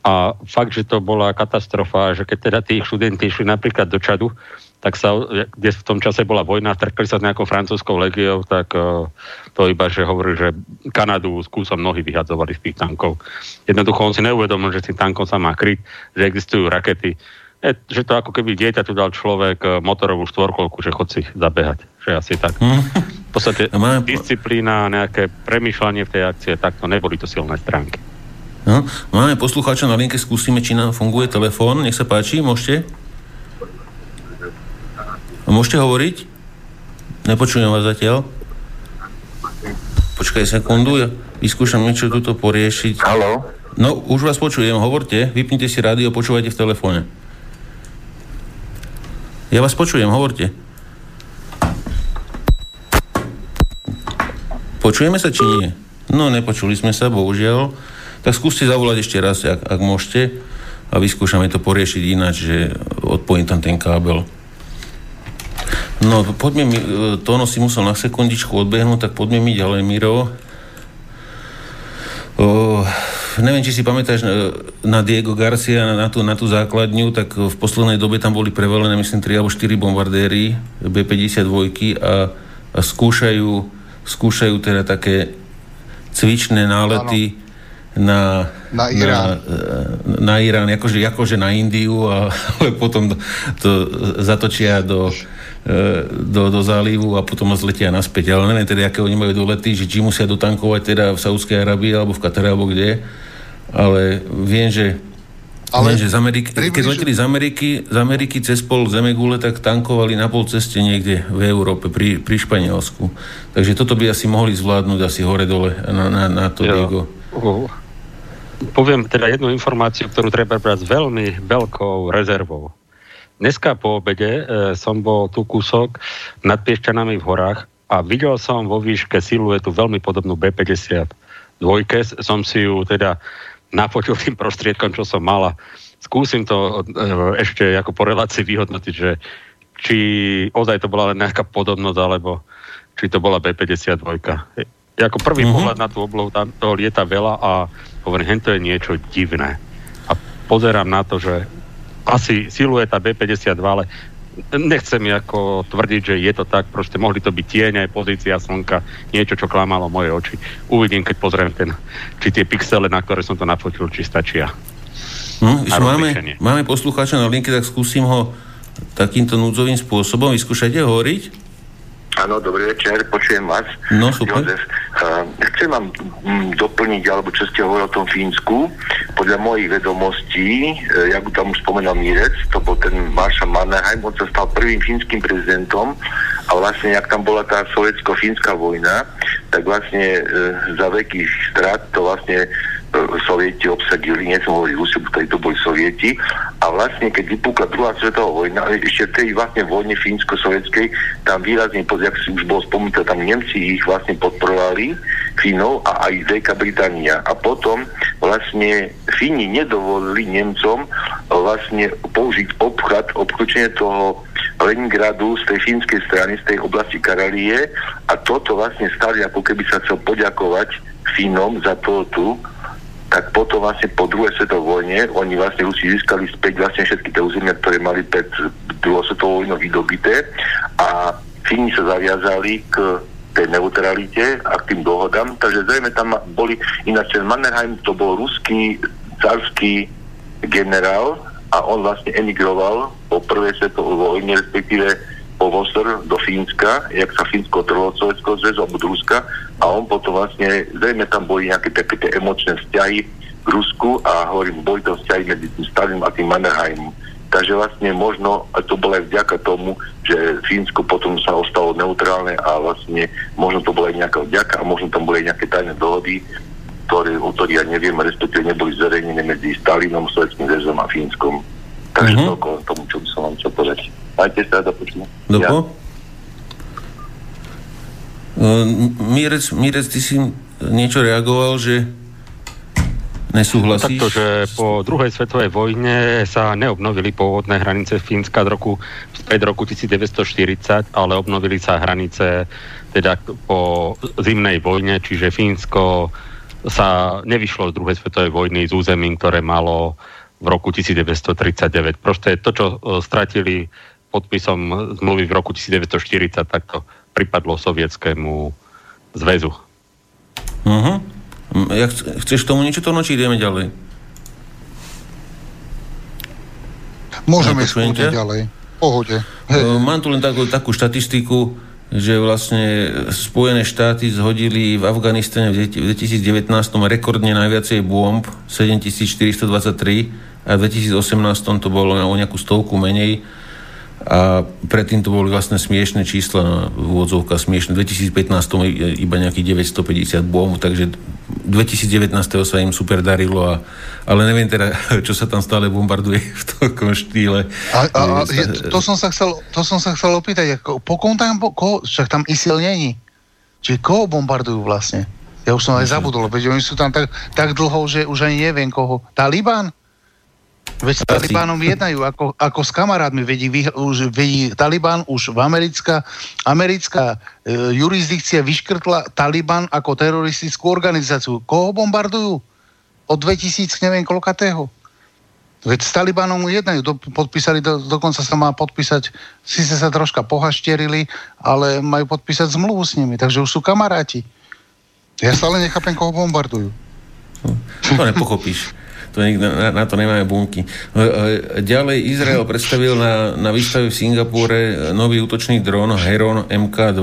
A fakt, že to bola katastrofa, že keď teda tí študenti išli napríklad do Čadu, tak sa, kde v tom čase bola vojna, stretli sa s nejakou francúzskou legiou, tak uh, to iba, že hovorí, že Kanadu s kúsom nohy vyhadzovali z tých tankov. Jednoducho on si neuvedomil, že s tým tankom sa má kryť, že existujú rakety, je, že to ako keby dieťa tu dal človek e, motorovú štvorkolku, že chod si zabehať. Že asi tak. V podstate disciplína, nejaké premýšľanie v tej akcie, tak to neboli to silné stránky. No, máme poslucháča na linke, skúsime, či nám funguje telefón. Nech sa páči, môžete? Môžete hovoriť? Nepočujem vás zatiaľ. Počkaj sekundu, ja vyskúšam niečo tuto poriešiť. Halo? No, už vás počujem, hovorte, vypnite si rádio, počúvajte v telefóne. Ja vás počujem, hovorte. Počujeme sa, či nie? No, nepočuli sme sa, bohužiaľ. Tak skúste zavolať ešte raz, ak, ak môžete. A vyskúšame to poriešiť ináč, že odpojím tam ten kábel. No, poďme mi, e, Tono si musel na sekundičku odbehnúť, tak poďme mi ďalej, Miro. O, neviem, či si pamätáš na, na Diego Garcia, na, na, tú, na tú základňu, tak v poslednej dobe tam boli prevelené, myslím, 3 alebo 4 bombardéry B-52 a, a skúšajú, skúšajú teda také cvičné nálety na, na Irán, na, na Irán akože, akože na Indiu, a, ale potom to, to zatočia do E, do, do zálivu a potom zletia naspäť. Ale neviem teda, aké oni majú dolety, že či musia dotankovať teda v Saudskej Arabii alebo v Katare alebo kde. Ale viem, že ale viem, že z Ameriky, približ... keď leteli z Ameriky, z Ameriky cez pol Zemegule, tak tankovali na pol ceste niekde v Európe, pri, pri Španielsku. Takže toto by asi mohli zvládnuť asi hore-dole na, na, na to, jo. Diego. Uh, poviem teda jednu informáciu, ktorú treba brať s veľmi veľkou rezervou. Dneska po obede e, som bol tu kúsok nad Piešťanami v horách a videl som vo výške siluetu veľmi podobnú B-50 dvojke. Som si ju teda nafotil tým prostriedkom, čo som mala. Skúsim to e, ešte ako po relácii vyhodnotiť, že či ozaj to bola len nejaká podobnosť, alebo či to bola B-52. Ako prvý mm-hmm. pohľad na tú oblohu, tam toho lieta veľa a hovorím, to je niečo divné. A pozerám na to, že asi silueta B52, ale nechcem ako tvrdiť, že je to tak, proste mohli to byť tieň aj pozícia slnka, niečo, čo klamalo moje oči. Uvidím, keď pozriem ten, či tie pixele, na ktoré som to nafotil, či stačia. Hm, máme, máme poslucháča na linke, tak skúsim ho takýmto núdzovým spôsobom. Vyskúšajte hovoriť. Áno, dobrý večer, počujem vás. No, super. Jozef, uh, chcem vám mm, doplniť, alebo čo ste hovorili o tom Fínsku. Podľa mojich vedomostí, uh, jak tam už spomenal Mirec, to bol ten Marshall Mannerheim, on sa stal prvým fínskym prezidentom a vlastne, jak tam bola tá sovietsko-fínska vojna, tak vlastne uh, za veľkých strát to vlastne Sovieti obsadili, nie som hovoril Rusi, ktorí to boli Sovieti. A vlastne, keď vypukla druhá svetová vojna, ešte v tej vlastne vojne fínsko-sovietskej, tam výrazne, jak si už bolo spomenuté, tam Nemci ich vlastne podporovali, Fínov a aj Veľká Británia. A potom vlastne Fíni nedovolili Nemcom vlastne použiť obchod, obklúčenie toho Leningradu z tej fínskej strany, z tej oblasti Karalie a toto vlastne stali ako keby sa chcel poďakovať Fínom za to tu, tak potom vlastne po druhej svetovej vojne oni vlastne Rusi získali späť vlastne všetky tie územia, ktoré mali pred druhou svetovou vojnou vydobité a Fíni sa zaviazali k tej neutralite a k tým dohodám, takže zrejme tam boli, ináč ten Mannerheim to bol ruský carský generál a on vlastne emigroval po prvej svetovej vojne, respektíve po Vosor do Fínska, jak sa Fínsko trvalo od Sovjetského zväzu do Ruska a on potom vlastne, zrejme tam boli nejaké také tie emočné vzťahy k Rusku a hovorím, boli to vzťahy medzi tým Stalinom a tým Mannerheimom. Takže vlastne možno, a to bolo aj vďaka tomu, že Fínsko potom sa ostalo neutrálne a vlastne možno to bola aj nejaká vďaka a možno tam boli aj nejaké tajné dohody, ktoré, o ktorých ja neviem, respektíve neboli zverejnené medzi Stalinom, Sovjetským zväzom a Fínskom. Takže mm-hmm. toľko tomu, čo by som vám chcel povedať. Majte sa, do počutia. Dopo? Mírec, Mírec, ty si niečo reagoval, že nesúhlasíš? Takto, že po druhej svetovej vojne sa neobnovili pôvodné hranice Fínska z roku, z roku 1940, ale obnovili sa hranice teda po zimnej vojne, čiže Fínsko sa nevyšlo z druhej svetovej vojny z územím, ktoré malo v roku 1939. Proste to, čo e, stratili podpisom zmluvy v roku 1940, tak to pripadlo sovietskému zväzu. Uh-huh. Ja ch- chceš tomu niečo to nočiť? Ideme ďalej. Môžeme ísť ďalej. Pohode. Hej. E, mám tu len takú, takú štatistiku, že vlastne Spojené štáty zhodili v Afganistane v 2019 rekordne najviacej bomb, 7423, a v 2018 to bolo o nejakú stovku menej. A predtým to boli vlastne smiešné čísla, v úvodzovka smiešné. V 2015 iba nejakých 950 bomb, takže 2019 sa im super darilo, a, ale neviem teda, čo sa tam stále bombarduje v takom štýle. A, a, a to, som sa chcel, to som sa chcel opýtať, ako, po kom tam, po, ko, však tam ISIL není. Čiže koho bombardujú vlastne? Ja už som aj zabudol, veď oni sú tam tak, tak dlho, že už ani neviem koho. Taliban? Veď s Talibánom jednajú ako, ako s kamarátmi. Vedí, už, vedí Taliban už v americká, americká e, jurisdikcia vyškrtla Taliban ako teroristickú organizáciu. Koho bombardujú? Od 2000 neviem koľkatého. Veď s Talibanom jednajú, do, podpísali, do, dokonca sa má podpísať, síce sa troška pohaštierili, ale majú podpísať zmluvu s nimi, takže už sú kamaráti. Ja stále nechápem, koho bombardujú. To nepochopíš to nikto, na, na to nemáme bunky. Ďalej Izrael predstavil na, na výstave v Singapúre nový útočný dron Heron MK2.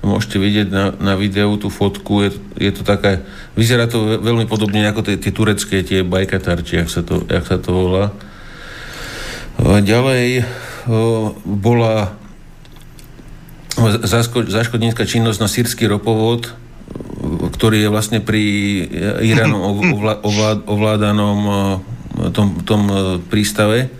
Môžete vidieť na, na videu tú fotku. Je, je to také, vyzerá to veľmi podobne ako tie, tie turecké, tie bajkatarči, jak sa to, jak sa to volá. Ďalej bola zaškodnícka činnosť na sírsky ropovod ktorý je vlastne pri Iránom ovládanom eh, tom, tom eh, prístave,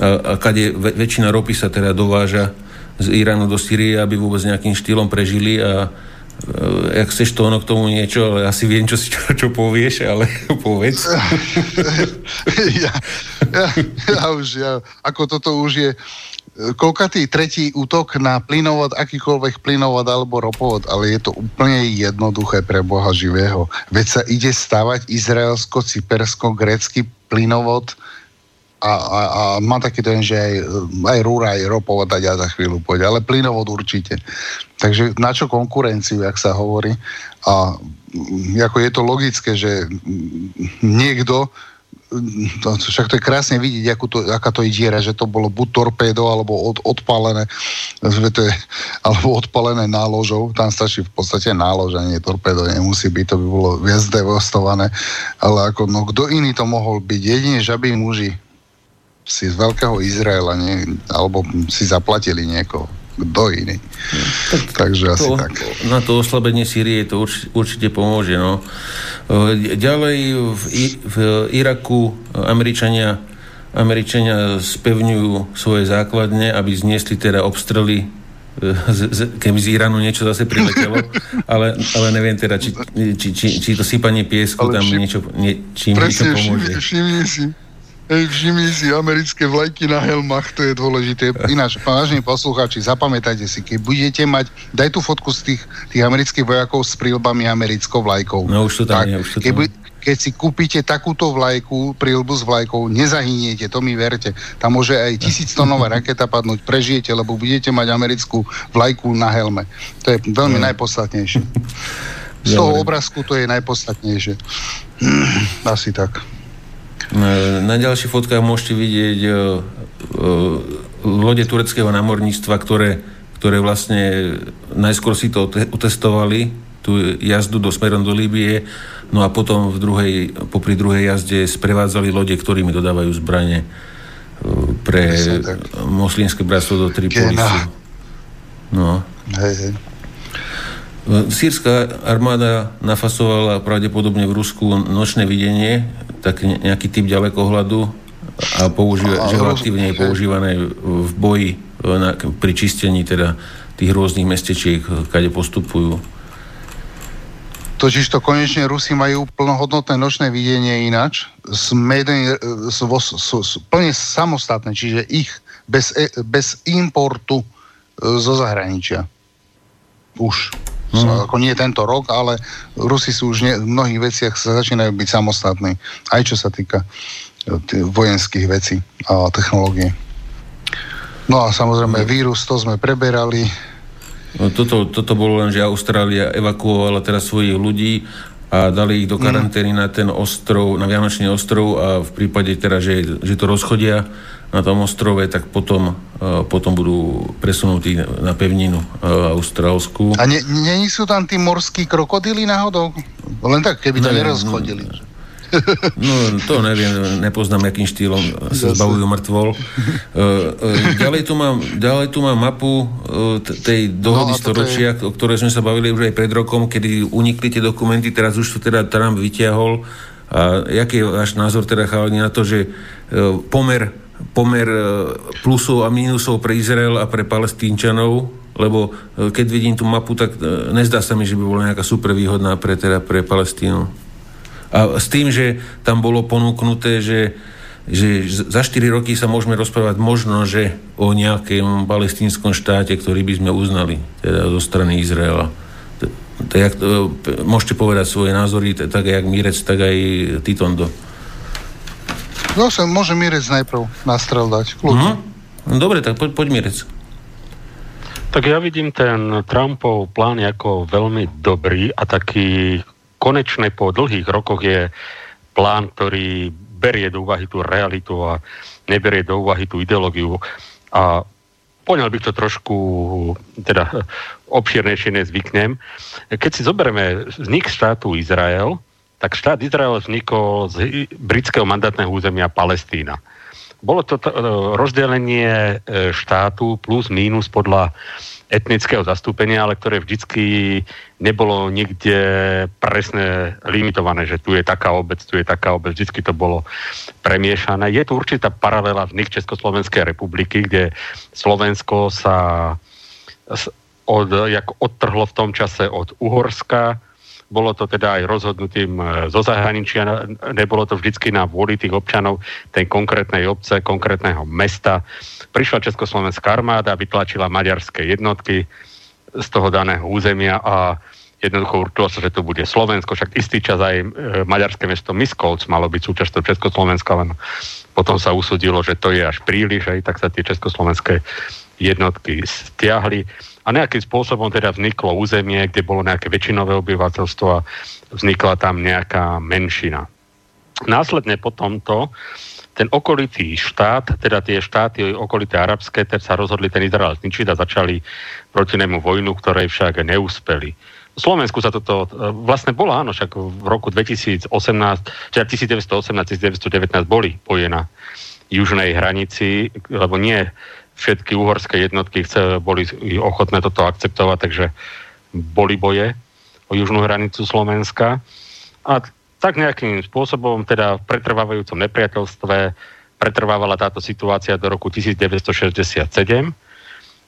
a, a kade väčšina ropy sa teda dováža z Iránu do Syrie, aby vôbec nejakým štýlom prežili a eh, jak chceš to ono k tomu niečo, ale asi viem, čo, si, čo, čo povieš, ale povedz. ja, ja, ja už, ja, ako toto už je koľkatý tretí útok na plynovod, akýkoľvek plynovod alebo ropovod, ale je to úplne jednoduché pre Boha živého. Veď sa ide stavať izraelsko-cypersko-grécky plynovod a, a, a má taký ten, že aj, aj rúra, aj ropovod a ja za chvíľu pôjde, ale plynovod určite. Takže na čo konkurenciu, jak sa hovorí. A ako je to logické, že niekto to, však to je krásne vidieť, akú to, aká to je diera, že to bolo buď torpédo, alebo od, odpalené, to alebo odpalené náložou, tam stačí v podstate nálož, a torpédo, nemusí byť, to by bolo viac devastované, ale ako, no kto iný to mohol byť, jedine žabí muži si z veľkého Izraela, nie, alebo si zaplatili niekoho kto iný. Tak, Takže to, asi tak. Na to oslabenie Sýrie to urč, určite pomôže. No. E, ďalej v, v Iraku Američania, Američania spevňujú svoje základne, aby zniesli teda obstrely e, keby z Iránu niečo zase priletelo, ale, ale neviem teda, či, či, či, či to sypanie piesku ale tam všim, niečo, nie, čím niečo pomôže. Všimni si, Hej, všimni si americké vlajky na helmach, to je dôležité. Ináč, vážení poslucháči, zapamätajte si, keď budete mať, daj tú fotku z tých, tých amerických vojakov s prílbami americkou vlajkou. No už to tam tak, je, už to tam. Keď, keď si kúpite takúto vlajku, prílbu s vlajkou, nezahyniete, to mi verte. Tam môže aj tisíctonová raketa padnúť, prežijete, lebo budete mať americkú vlajku na helme. To je veľmi no. najpodstatnejšie. Z toho obrázku to je najpodstatnejšie. Asi tak. Na ďalších fotkách môžete vidieť e, e, lode tureckého námorníctva, ktoré, ktoré vlastne najskôr si to otestovali, tú jazdu do smerom do Líbie, no a potom v druhej, popri druhej jazde sprevádzali lode, ktorými dodávajú zbranie e, pre moslimské bratstvo do Tripolisu. No. Hej, hej. Sýrska armáda nafasovala pravdepodobne v Rusku nočné videnie, tak nejaký typ ďalekohľadu a používa, že ho aktívne je používané v boji na, pri čistení teda tých rôznych mestečiek, kade postupujú. Totiž to konečne Rusi majú plnohodnotné nočné videnie ináč, smeden, svo, so, so, plne samostatné, čiže ich bez, bez importu zo zahraničia. Už. Mm. Ako nie tento rok, ale Rusi sú už ne, v mnohých veciach sa začínajú byť samostatní. Aj čo sa týka e, vojenských vecí a technológie. No a samozrejme vírus, to sme preberali. No, toto, toto bolo len, že Austrália evakuovala teraz svojich ľudí a dali ich do karantény mm. na ten ostrov, na Vianočný ostrov a v prípade teda, že, že to rozchodia, na tom ostrove, tak potom, uh, potom budú presunutí na pevninu uh, austrálsku. A nie sú tam tí morskí krokodily náhodou? Len tak, keby to nerozchodili. No, to neviem, nepoznám, akým štýlom sa zbavujú mŕtvol. Uh, uh, ďalej, tu mám, ďalej tu mám mapu uh, tej dohody no, storočia, je... o ktorej sme sa bavili už aj pred rokom, kedy unikli tie dokumenty, teraz už to teda Trump vyťahol. A jaký je váš názor teda, chalani, na to, že pomer, pomer plusov a mínusov pre Izrael a pre palestínčanov lebo keď vidím tú mapu, tak nezdá sa mi, že by bola nejaká super výhodná pre, teda pre Palestínu. A s tým, že tam bolo ponúknuté, že, že za 4 roky sa môžeme rozprávať možno, že o nejakém palestínskom štáte, ktorý by sme uznali, teda zo strany Izraela. Tak, môžete povedať svoje názory, tak jak Mirec, tak aj Titondo. No sa môže Mirec najprv nastrel dať. Uh-huh. No, dobre, tak poď, poď Mirec. Tak ja vidím ten Trumpov plán ako veľmi dobrý a taký konečne po dlhých rokoch je plán, ktorý berie do úvahy tú realitu a neberie do úvahy tú ideológiu. A poňal bych to trošku teda obširnejšie nezvyknem. Keď si zoberieme vznik štátu Izrael, tak štát Izrael vznikol z britského mandátneho územia Palestína. Bolo to t- rozdelenie e, štátu plus mínus podľa etnického zastúpenia, ale ktoré vždycky nebolo nikde presne limitované, že tu je taká obec, tu je taká obec, vždycky to bolo premiešané. Je tu určitá paralela v nich Československej republiky, kde Slovensko sa od, jak odtrhlo v tom čase od Uhorska, bolo to teda aj rozhodnutým e, zo zahraničia, nebolo to vždycky na vôli tých občanov tej konkrétnej obce, konkrétneho mesta. Prišla Československá armáda, vytlačila maďarské jednotky z toho daného územia a jednoducho určilo sa, že to bude Slovensko, však istý čas aj e, maďarské mesto Miskolc malo byť súčasťou Československa, len potom sa usudilo, že to je až príliš, aj tak sa tie československé jednotky stiahli a nejakým spôsobom teda vzniklo územie, kde bolo nejaké väčšinové obyvateľstvo a vznikla tam nejaká menšina. Následne po tomto ten okolitý štát, teda tie štáty okolité arabské, teda sa rozhodli ten Izrael zničiť a začali proti nemu vojnu, ktorej však neúspeli. V Slovensku sa toto vlastne bolo, áno, však v roku 2018, teda 1918-1919 boli boje na južnej hranici, lebo nie všetky uhorské jednotky boli ochotné toto akceptovať, takže boli boje o južnú hranicu Slovenska. A tak nejakým spôsobom, teda v pretrvávajúcom nepriateľstve, pretrvávala táto situácia do roku 1967,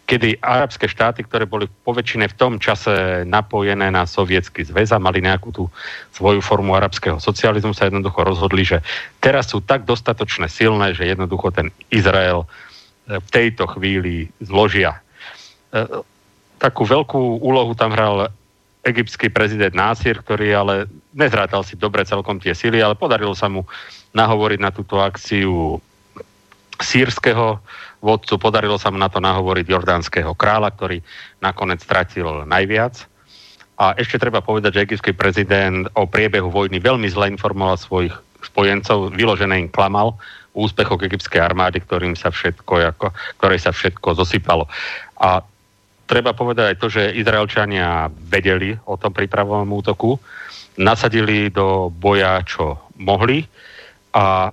kedy arabské štáty, ktoré boli poväčšine v tom čase napojené na sovietský zväz a mali nejakú tú svoju formu arabského socializmu, sa jednoducho rozhodli, že teraz sú tak dostatočne silné, že jednoducho ten Izrael v tejto chvíli zložia. E, takú veľkú úlohu tam hral egyptský prezident Násir, ktorý ale nezrátal si dobre celkom tie sily, ale podarilo sa mu nahovoriť na túto akciu sírskeho vodcu, podarilo sa mu na to nahovoriť jordánskeho kráľa, ktorý nakoniec stratil najviac. A ešte treba povedať, že egyptský prezident o priebehu vojny veľmi zle informoval svojich spojencov, vyložené im klamal úspechoch egyptskej armády, ktorým sa všetko, ako, ktoré sa všetko zosypalo. A treba povedať aj to, že Izraelčania vedeli o tom prípravovom útoku, nasadili do boja, čo mohli a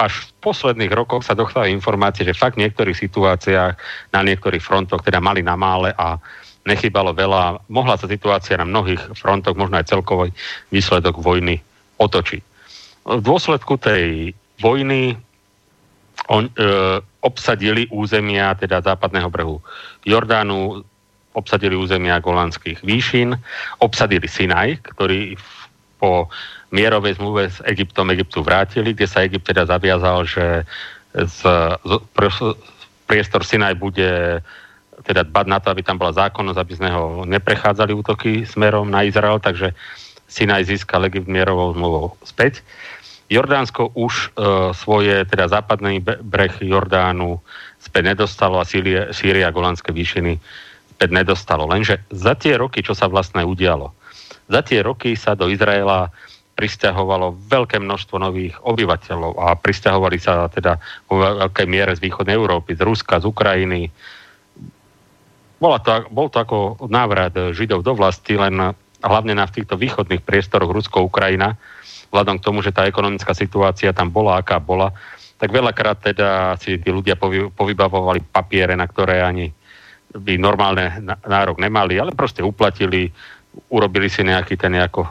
až v posledných rokoch sa dostali informácie, že fakt v niektorých situáciách na niektorých frontoch teda mali na mále a nechybalo veľa. Mohla sa situácia na mnohých frontoch, možno aj celkový výsledok vojny otočiť. V dôsledku tej vojny on, e, obsadili územia teda západného brehu Jordánu, obsadili územia Golandských výšin, obsadili Sinaj, ktorý po mierovej zmluve s Egyptom Egyptu vrátili, kde sa Egypt teda zaviazal, že z, z, priestor Sinaj bude teda dbať na to, aby tam bola zákonnosť, aby z neho neprechádzali útoky smerom na Izrael, takže Sinaj získal Egypt mierovou zmluvou späť. Jordánsko už e, svoje, teda západný breh Jordánu späť nedostalo a Sýria, a Golandské výšiny späť nedostalo. Lenže za tie roky, čo sa vlastne udialo, za tie roky sa do Izraela pristahovalo veľké množstvo nových obyvateľov a pristahovali sa teda vo veľkej miere z východnej Európy, z Ruska, z Ukrajiny. Bola to, bol to ako návrat Židov do vlasti, len hlavne na v týchto východných priestoroch Rusko-Ukrajina, vzhľadom k tomu, že tá ekonomická situácia tam bola, aká bola, tak veľakrát teda si tí ľudia povy, povybavovali papiere, na ktoré ani by normálne nárok nemali, ale proste uplatili, urobili si nejaký ten nejako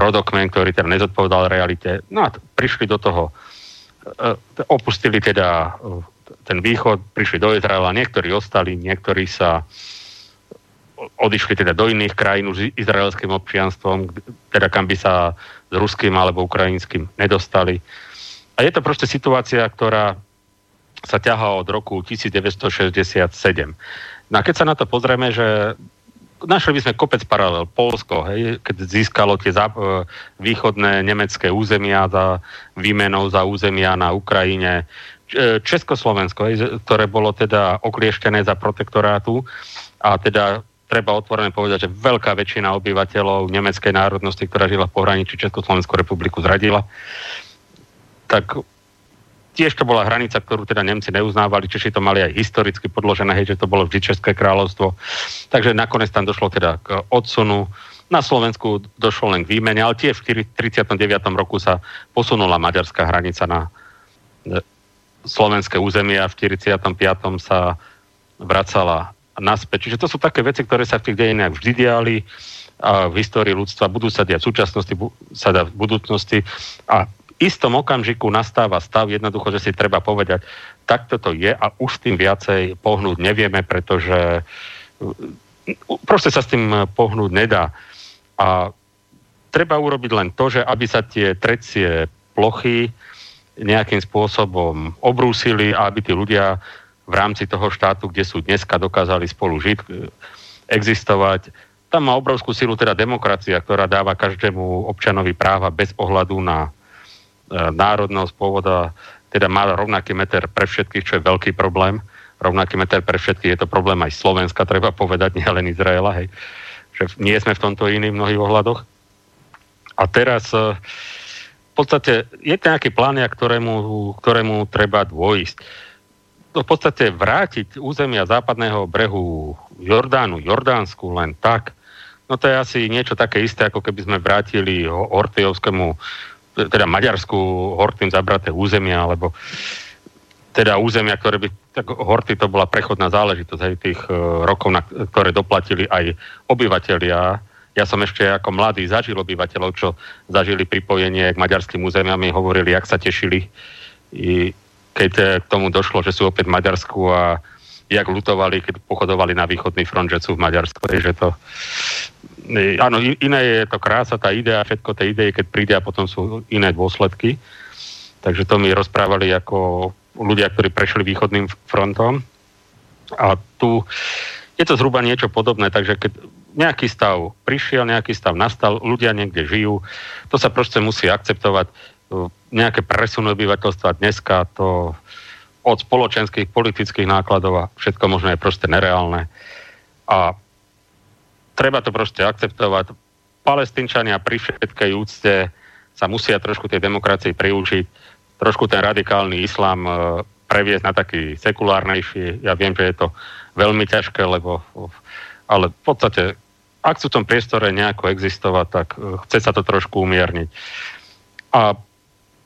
rodokmen, ktorý teda nezodpovedal realite. No a prišli do toho, e, opustili teda ten východ, prišli do Izraela, niektorí ostali, niektorí sa odišli teda do iných krajín s izraelským občianstvom, teda kam by sa s ruským alebo ukrajinským nedostali. A je to proste situácia, ktorá sa ťahá od roku 1967. No a keď sa na to pozrieme, že našli by sme kopec paralel. Polsko, hej, keď získalo tie zá, e, východné nemecké územia za výmenou za územia na Ukrajine. E, Československo, hej, ktoré bolo teda oklieštené za protektorátu a teda treba otvorene povedať, že veľká väčšina obyvateľov nemeckej národnosti, ktorá žila v pohraničí Československú republiku, zradila. Tak tiež to bola hranica, ktorú teda Nemci neuznávali, Češi to mali aj historicky podložené, hej, že to bolo vždy České kráľovstvo. Takže nakoniec tam došlo teda k odsunu. Na Slovensku došlo len k výmene, ale tiež v 39. roku sa posunula maďarská hranica na e, slovenské územie a v 45. sa vracala naspäť. Čiže to sú také veci, ktoré sa v tých dejinách vždy diali a v histórii ľudstva budú sa diať v súčasnosti, sa dá v budúcnosti a istom okamžiku nastáva stav jednoducho, že si treba povedať, takto to je a už tým viacej pohnúť nevieme, pretože proste sa s tým pohnúť nedá. A treba urobiť len to, že aby sa tie trecie plochy nejakým spôsobom obrúsili a aby tí ľudia v rámci toho štátu, kde sú dneska, dokázali spolu žiť, uh, existovať. Tam má obrovskú silu teda demokracia, ktorá dáva každému občanovi práva bez ohľadu na E, národnosť, pôvoda, teda má rovnaký meter pre všetkých, čo je veľký problém. Rovnaký meter pre všetkých je to problém aj Slovenska, treba povedať, nielen Izraela, hej. Že nie sme v tomto iní v mnohých ohľadoch. A teraz e, v podstate je to nejaký plán, ktorému, ktorému treba dôjsť. V podstate vrátiť územia západného brehu Jordánu, Jordánsku len tak, no to je asi niečo také isté, ako keby sme vrátili Ortejovskému teda Maďarsku Hortým zabraté územia, alebo teda územia, ktoré by, tak Horty to bola prechodná záležitosť aj tých uh, rokov, na ktoré doplatili aj obyvateľia. Ja som ešte ako mladý zažil obyvateľov, čo zažili pripojenie k maďarským územiam, mi hovorili, jak sa tešili, keď e, k tomu došlo, že sú opäť v Maďarsku a jak lutovali, keď pochodovali na východný front, že sú v Maďarsku. Takže to, áno, iné je to krása, tá idea, všetko tie idei, keď príde a potom sú iné dôsledky. Takže to mi rozprávali ako ľudia, ktorí prešli východným frontom. A tu je to zhruba niečo podobné, takže keď nejaký stav prišiel, nejaký stav nastal, ľudia niekde žijú, to sa proste musí akceptovať. Nejaké presuny obyvateľstva dneska, to od spoločenských, politických nákladov a všetko možno je proste nereálne. A treba to proste akceptovať. Palestínčania pri všetkej úcte sa musia trošku tej demokracii priučiť, trošku ten radikálny islám e, previesť na taký sekulárnejší. Ja viem, že je to veľmi ťažké, lebo ale v podstate, ak sú v tom priestore nejako existovať, tak e, chce sa to trošku umierniť. A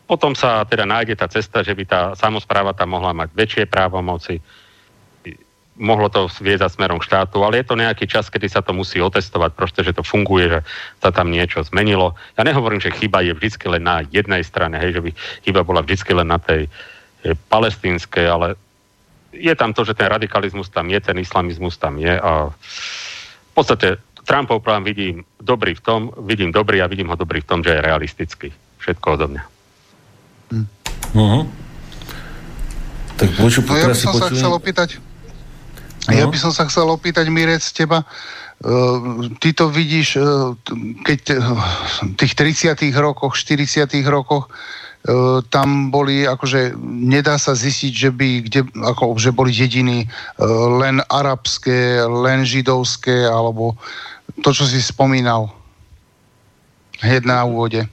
potom sa teda nájde tá cesta, že by tá samozpráva tam mohla mať väčšie právomoci, mohlo to zviezať smerom k štátu, ale je to nejaký čas, kedy sa to musí otestovať, proste, že to funguje, že sa tam niečo zmenilo. Ja nehovorím, že chyba je vždy len na jednej strane, hej, že by chyba bola vždy len na tej palestínskej, ale je tam to, že ten radikalizmus tam je, ten islamizmus tam je a v podstate Trumpov plán vidím dobrý v tom, vidím dobrý a vidím ho dobrý v tom, že je realistický. Všetko odo mňa. Uh-huh. Tak poču, no ja by som sa chcel opýtať, No. Ja by som sa chcel opýtať, Mirec, teba, uh, ty to vidíš, uh, keď uh, v tých 30 rokoch, 40 rokoch uh, tam boli, akože nedá sa zistiť, že by, kde, ako, že boli dediny len arabské, len židovské, alebo to, čo si spomínal hneď na úvode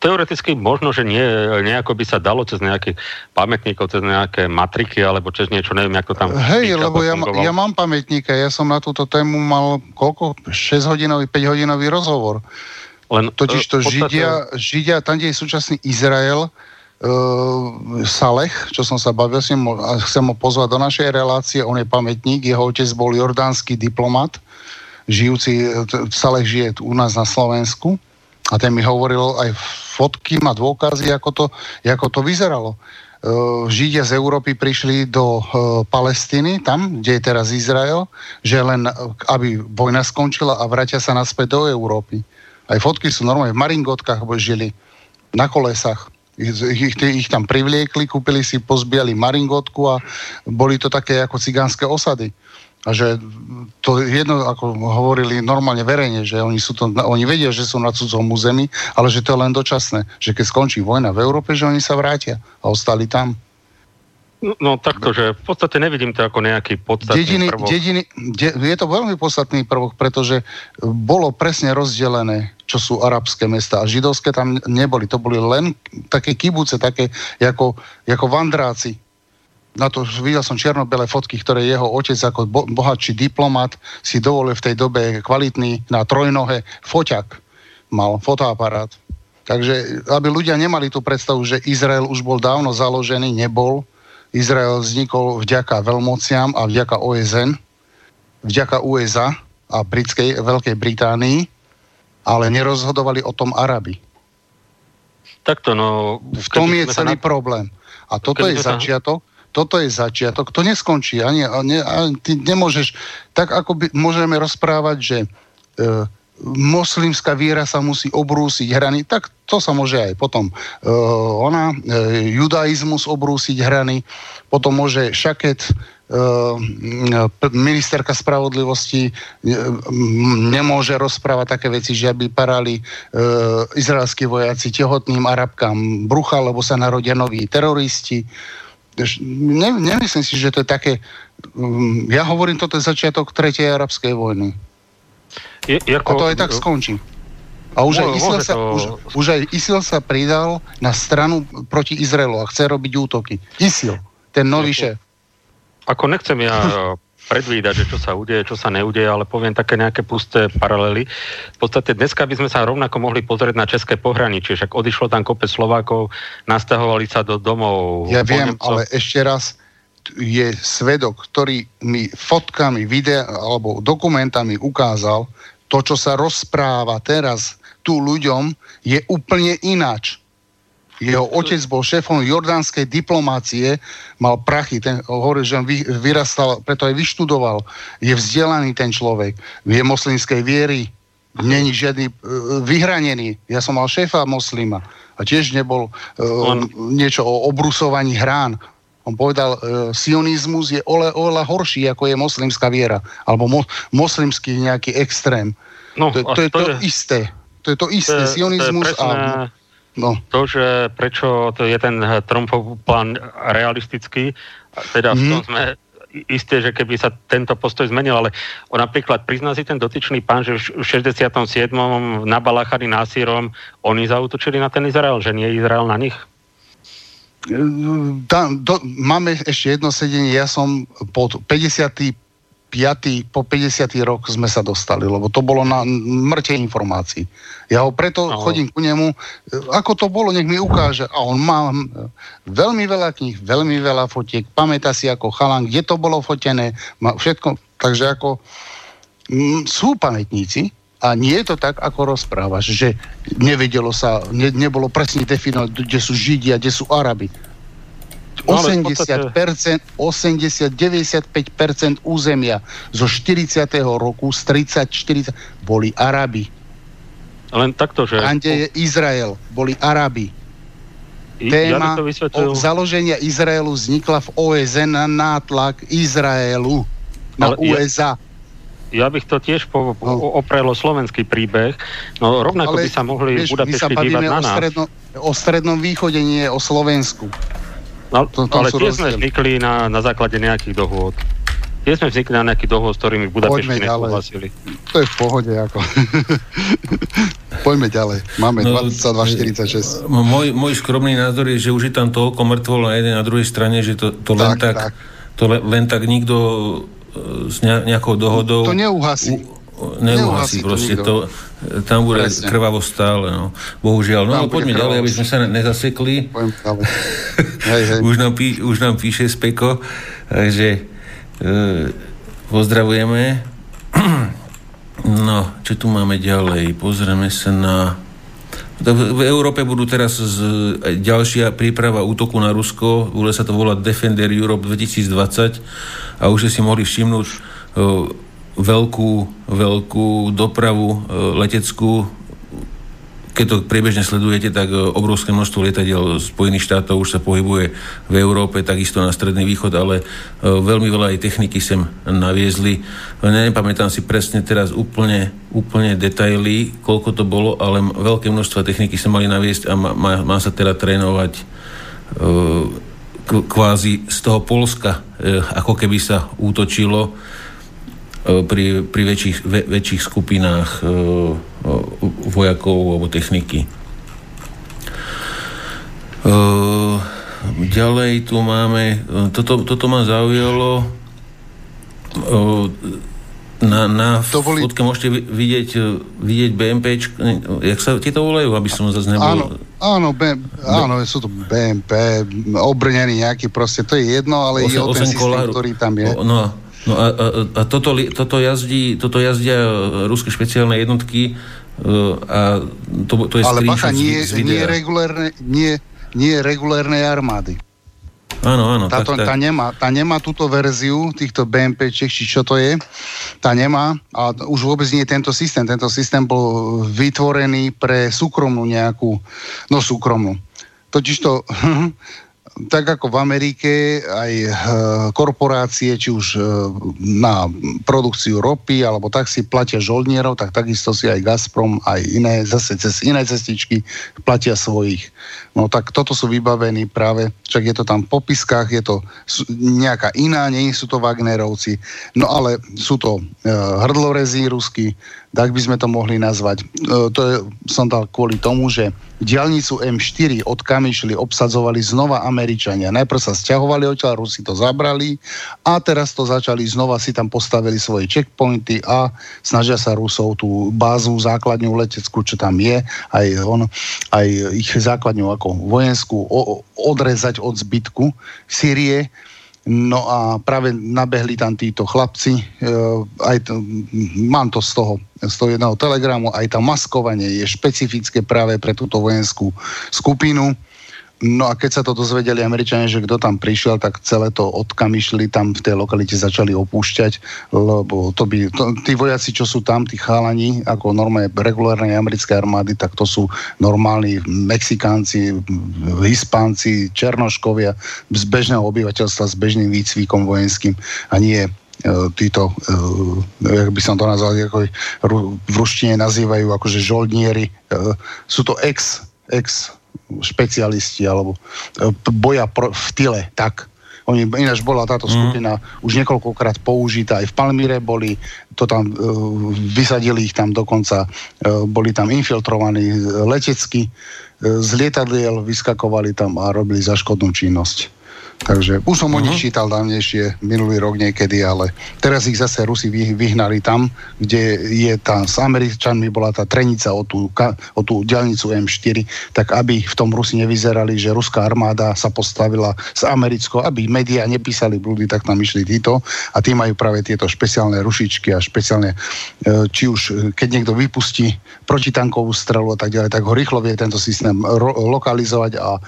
teoreticky možno, že nie, nejako by sa dalo cez nejaké pamätníkov, cez nejaké matriky alebo cez niečo, neviem, ako tam... Hej, lebo ja, ja mám pamätníka, ja som na túto tému mal koľko? 6 hodinový, 5 hodinový rozhovor. Len, Totiž to podstate... Židia, Židia, tam, kde je súčasný Izrael, uh, Salech, čo som sa bavil s ním, chcem ho pozvať do našej relácie, on je pamätník, jeho otec bol jordánsky diplomat, žijúci, Salech žije u nás na Slovensku a ten mi hovoril aj fotky, má dôkazy, ako to, ako to vyzeralo. Židia z Európy prišli do Palestíny, tam, kde je teraz Izrael, že len aby vojna skončila a vrátia sa naspäť do Európy. Aj fotky sú normálne v maringotkách žili, na kolesách. Ich, ich, ich tam privliekli, kúpili si, pozbiali maringotku a boli to také ako cigánske osady. A že to jedno, ako hovorili normálne verejne, že oni, sú to, oni vedia, že sú na cudzom území, ale že to je len dočasné. Že keď skončí vojna v Európe, že oni sa vrátia a ostali tam. No, no takto, že v podstate nevidím to ako nejaký podstatný dediny, prvok. Dediny, de, je to veľmi podstatný prvok, pretože bolo presne rozdelené, čo sú arabské mesta a židovské tam neboli. To boli len také kibuce, také ako, ako vandráci na to videl som čierno fotky, ktoré jeho otec ako bo, bohatší diplomat si dovolil v tej dobe kvalitný na trojnohe foťak. Mal fotoaparát. Takže aby ľudia nemali tú predstavu, že Izrael už bol dávno založený, nebol. Izrael vznikol vďaka veľmociam a vďaka OSN, vďaka USA a britskej, Veľkej Británii, ale nerozhodovali o tom Arabi. Takto, no... V tom je celý na... problém. A toto je začiatok, toto je začiatok, to neskončí. Ani, ani, ani, ty nemôžeš, tak ako by, môžeme rozprávať, že e, moslimská viera sa musí obrúsiť hrany, tak to sa môže aj potom e, ona, e, judaizmus obrúsiť hrany, potom môže šaket, e, ministerka spravodlivosti e, nemôže rozprávať také veci, že aby parali e, izraelskí vojaci tehotným arabkám brucha, lebo sa narodia noví teroristi ne, nemyslím si, že to je také... Um, ja hovorím, toto je začiatok tretej arabskej vojny. Je, ako, a to aj tak skončí. A už, aj Isil sa, to... už, už aj Isil sa pridal na stranu proti Izraelu a chce robiť útoky. Isil, ten nový šéf. Ako nechcem ja predvídať, že čo sa udeje, čo sa neudeje, ale poviem také nejaké pusté paralely. V podstate dneska by sme sa rovnako mohli pozrieť na české pohraničie, však odišlo tam kopec Slovákov, nastahovali sa do domov. Ja viem, Nemcov. ale ešte raz, je svedok, ktorý mi fotkami, videa alebo dokumentami ukázal, to, čo sa rozpráva teraz tu ľuďom, je úplne ináč. Jeho otec bol šéfom jordánskej diplomácie, mal prachy, ten hovorí, že on vy, vyrastal, preto aj vyštudoval. Je vzdelaný ten človek, je moslimskej viery, není žiadny uh, vyhranený. Ja som mal šéfa moslima a tiež nebol uh, on... niečo o obrusovaní hrán. On povedal, uh, sionizmus je oveľa horší, ako je moslimská viera, alebo mo, moslimský nejaký extrém. No, to, to je to, to je isté. To je to isté. To je, sionizmus to je presné... a No. To, že prečo to je ten Trumpov plán realistický, teda mm. v tom mhm. sme isté, že keby sa tento postoj zmenil, ale on napríklad prizná si ten dotyčný pán, že v 67. nabalachali násírom, oni zautočili na ten Izrael, že nie je Izrael na nich? Tam, do, máme ešte jedno sedenie, ja som pod 50. 5. po 50. rok sme sa dostali, lebo to bolo na mŕte informácií. Ja ho preto no. chodím ku nemu, ako to bolo, nech mi ukáže. A on má veľmi veľa kníh, veľmi veľa fotiek, pamätá si ako chalan, kde to bolo fotené, má všetko, takže ako m, sú pamätníci, a nie je to tak, ako rozprávaš, že nevedelo sa, ne, nebolo presne definovať, kde sú Židia, kde sú Araby. 80%, 80, 95% územia zo 40. roku, z 30, 40, boli Arabi. Len takto, že... Tam, kde je Izrael, boli Arabi. Téma ja o založenia Izraelu vznikla v OSN na nátlak Izraelu, na Ale USA. Ja, ja bych to tiež po, po, no. oprelo slovenský príbeh. No rovnako Ale, by sa mohli vieš, Budapešti dívať na nás. O, stredno, o strednom východe, nie o Slovensku. No, to, ale tie sme vznikli na, na základe nejakých dohôd. Tie sme vznikli na nejakých dohôd, s ktorými Budapešti nesúhlasili. To je v pohode, ako. Poďme ďalej. Máme no, 22.46. Môj, môj skromný názor je, že už je tam toľko mŕtvol na jednej a druhej strane, že to, to len tak, tak, to len, len tak nikto e, s nejakou dohodou... To neuhasí. Neuhasí proste. To, tam bude Presne. krvavo stále. No. Bohužiaľ. No ale poďme ďalej, aby sme sa nezasekli. hej, hej. Už, nám pí, už nám píše Speko, takže e, pozdravujeme. No, čo tu máme ďalej? Pozrieme sa na... V Európe budú teraz z, ďalšia príprava útoku na Rusko, bude sa to volať Defender Europe 2020 a už si mohli všimnúť veľkú, veľkú dopravu e, leteckú. Keď to priebežne sledujete, tak e, obrovské množstvo lietadiel Spojených štátov už sa pohybuje v Európe, takisto na Stredný východ, ale e, veľmi veľa aj techniky sem naviezli. Nepamätám si presne teraz úplne, úplne detaily, koľko to bolo, ale veľké množstvo techniky sa mali naviesť a má, má, sa teda trénovať kvázi z toho Polska, ako keby sa útočilo pri, pri väčších, ve, väčších skupinách e, e, vojakov alebo techniky. Ďalej tu máme, toto, toto ma zaujalo, na, na boli... fotke môžete vidieť, vidieť BMP, jak sa tieto volajú, aby som zase nebol... Áno, áno, BM, áno sú to BMP, obrnený nejaký proste, to je jedno, ale 8, je o ten systém, kolár, ktorý tam je. No, No a, a, a toto, toto, jazdí, toto jazdia ruské špeciálne jednotky e, a to, to je Ale bacha, nie, z, nie, regulérne, nie, nie regulérnej armády. Áno, áno. Táto, tak, tak. Tá, nemá, tá nemá túto verziu týchto BMP, či čo to je, tá nemá a už vôbec nie je tento systém. Tento systém bol vytvorený pre súkromnú nejakú, no súkromnú. Totižto tak ako v Amerike aj e, korporácie, či už e, na produkciu ropy, alebo tak si platia žoldnierov, tak takisto si aj Gazprom, aj iné, zase cez iné cestičky platia svojich. No tak toto sú vybavení práve, však je to tam v popiskách, je to nejaká iná, nie sú to Wagnerovci, no ale sú to e, hrdlorezí rusky, tak by sme to mohli nazvať. E, to je, som dal kvôli tomu, že diálnicu M4 od Kamišli obsadzovali znova Američania. Najprv sa stiahovali odtiaľ, Rusi to zabrali a teraz to začali znova si tam postavili svoje checkpointy a snažia sa Rusov tú bázu, základňu leteckú, čo tam je, aj, on, aj ich základňu ako vojenskú o, odrezať od zbytku Sýrie No a práve nabehli tam títo chlapci, e, aj to, mám to z toho, z toho jedného telegramu, aj tam maskovanie je špecifické práve pre túto vojenskú skupinu. No a keď sa to dozvedeli Američania, že kto tam prišiel, tak celé to odkamišli tam v tej lokalite začali opúšťať, lebo to by, to, tí vojaci, čo sú tam, tí chalani, ako normálne regulárnej americkej armády, tak to sú normálni Mexikánci, Hispánci, Černoškovia z bežného obyvateľstva s bežným výcvikom vojenským a nie e, títo, uh, jak by som to nazval, ako v ruštine nazývajú akože žoldnieri, uh, sú to ex, ex špecialisti alebo e, boja pro, v tyle, tak. Oni, ináč bola táto mm. skupina už niekoľkokrát použitá, aj v Palmíre boli, to tam, uh, vysadili ich tam dokonca, uh, boli tam infiltrovaní letecky, uh, z lietadiel vyskakovali tam a robili zaškodnú činnosť. Takže už som uh-huh. o nich mhm. čítal dávnejšie, minulý rok niekedy, ale teraz ich zase Rusi vyhnali tam, kde je tá s Američanmi bola tá trenica o tú, o tú diálnicu M4, tak aby v tom Rusi nevyzerali, že ruská armáda sa postavila s americkou, aby médiá nepísali blúdy, tak tam išli títo a tí majú práve tieto špeciálne rušičky a špeciálne, e, či už e, keď niekto vypustí protitankovú strelu a tak ďalej, tak ho rýchlo vie tento systém ro- lokalizovať a e,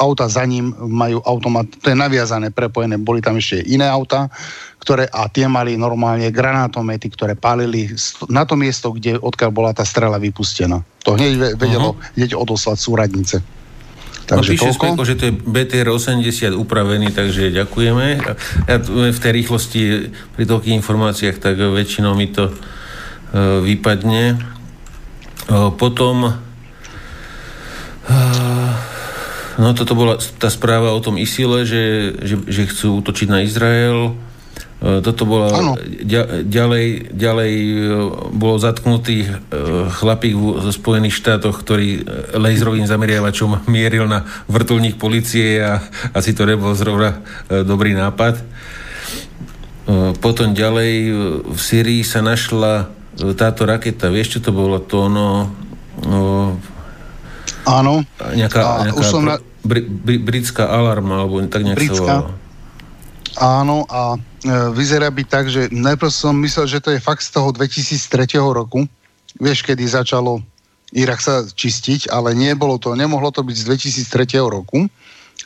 auta za ním majú automat, to je naviazané, prepojené. Boli tam ešte iné auta, ktoré, a tie mali normálne granátomety, ktoré palili na to miesto, kde odkiaľ bola tá strela vypustená. To hneď vedelo uh-huh. hneď odoslať súradnice. Takže no, píše Speko, že to je BTR 80 upravený, takže ďakujeme. Ja v tej rýchlosti pri toľkých informáciách, tak väčšinou mi to uh, vypadne. Uh, potom uh, No toto bola tá správa o tom Isile, že, že, že chcú útočiť na Izrael. E, toto bola ďalej, ďalej e, bolo zatknutý e, chlapík zo Spojených štátoch, ktorý laserovým zameriavačom mieril na vrtulník policie a asi to nebol zrovna dobrý nápad. Potom ďalej v Syrii sa našla táto raketa, vieš, čo to bolo? To ono... No, Áno. Nejaká, a nejaká som na... br- br- britská alarma, alebo tak nejak britská. sa Áno, a e, vyzerá byť tak, že najprv som myslel, že to je fakt z toho 2003 roku. Vieš, kedy začalo Irak sa čistiť, ale nebolo to, nemohlo to byť z 2003 roku.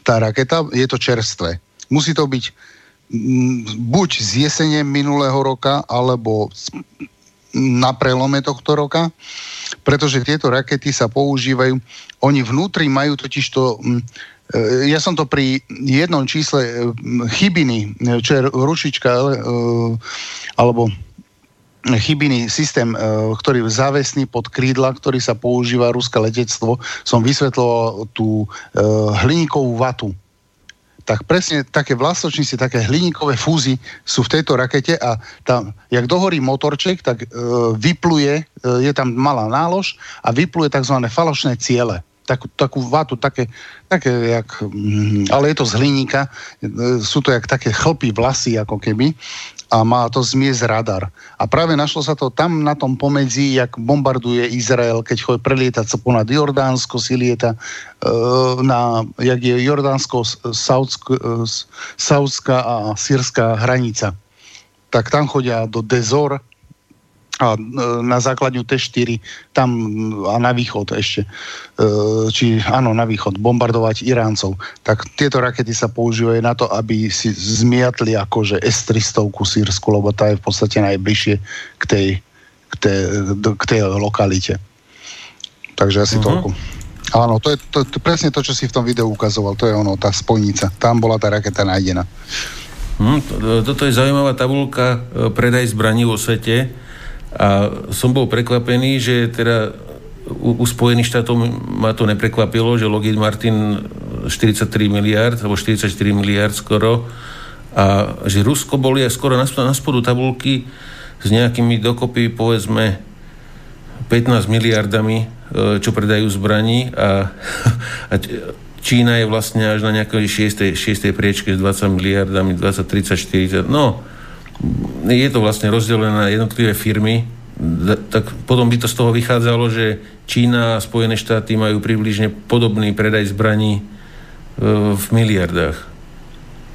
Tá raketa, je to čerstvé. Musí to byť buď z jesene minulého roka, alebo na prelome tohto roka, pretože tieto rakety sa používajú, oni vnútri majú totiž to, e, ja som to pri jednom čísle e, chybiny, čo je rušička, e, alebo chybiny systém, ktorý je závesný pod krídla, ktorý sa používa ruské letectvo, som vysvetloval tú hliníkovú vatu tak presne také vlastočnice, také hliníkové fúzy sú v tejto rakete a tam, jak dohorí motorček, tak e, vypluje, e, je tam malá nálož a vypluje tzv. falošné ciele. Takú, takú vatu, také, také jak, mm, ale je to z hliníka, e, sú to jak také chlpy vlasy ako keby a má to zmiesť radar. A práve našlo sa to tam na tom pomedzi, jak bombarduje Izrael, keď chodí prelietať sa ponad Jordánsko, si lieta e, na, jak je Jordánsko, Saudská a sírska hranica. Tak tam chodia do Dezor, a e, na základňu T4 tam a na východ ešte, e, či áno, na východ, bombardovať Iráncov. Tak tieto rakety sa používajú na to, aby si zmiatli akože S-300 sírsku, lebo tá je v podstate najbližšie k tej, k tej, k tej lokalite. Takže asi uh-huh. toľko. Áno, to je, to, to presne to, čo si v tom videu ukazoval, to je ono, tá spojnica. Tam bola tá raketa nájdená. Hmm, to, toto je zaujímavá tabulka e, predaj zbraní vo svete a som bol prekvapený, že teda u, u Spojených štátov ma to neprekvapilo, že Lockheed Martin 43 miliard, alebo 44 miliard skoro, a že Rusko boli aj skoro na, na spodu tabulky s nejakými dokopy, povedzme, 15 miliardami, e, čo predajú zbraní a, a Čína je vlastne až na nejakej 6. 6. priečke s 20 miliardami, 20, 30, 40, no je to vlastne rozdelené na jednotlivé firmy, tak potom by to z toho vychádzalo, že Čína a Spojené štáty majú približne podobný predaj zbraní e, v miliardách.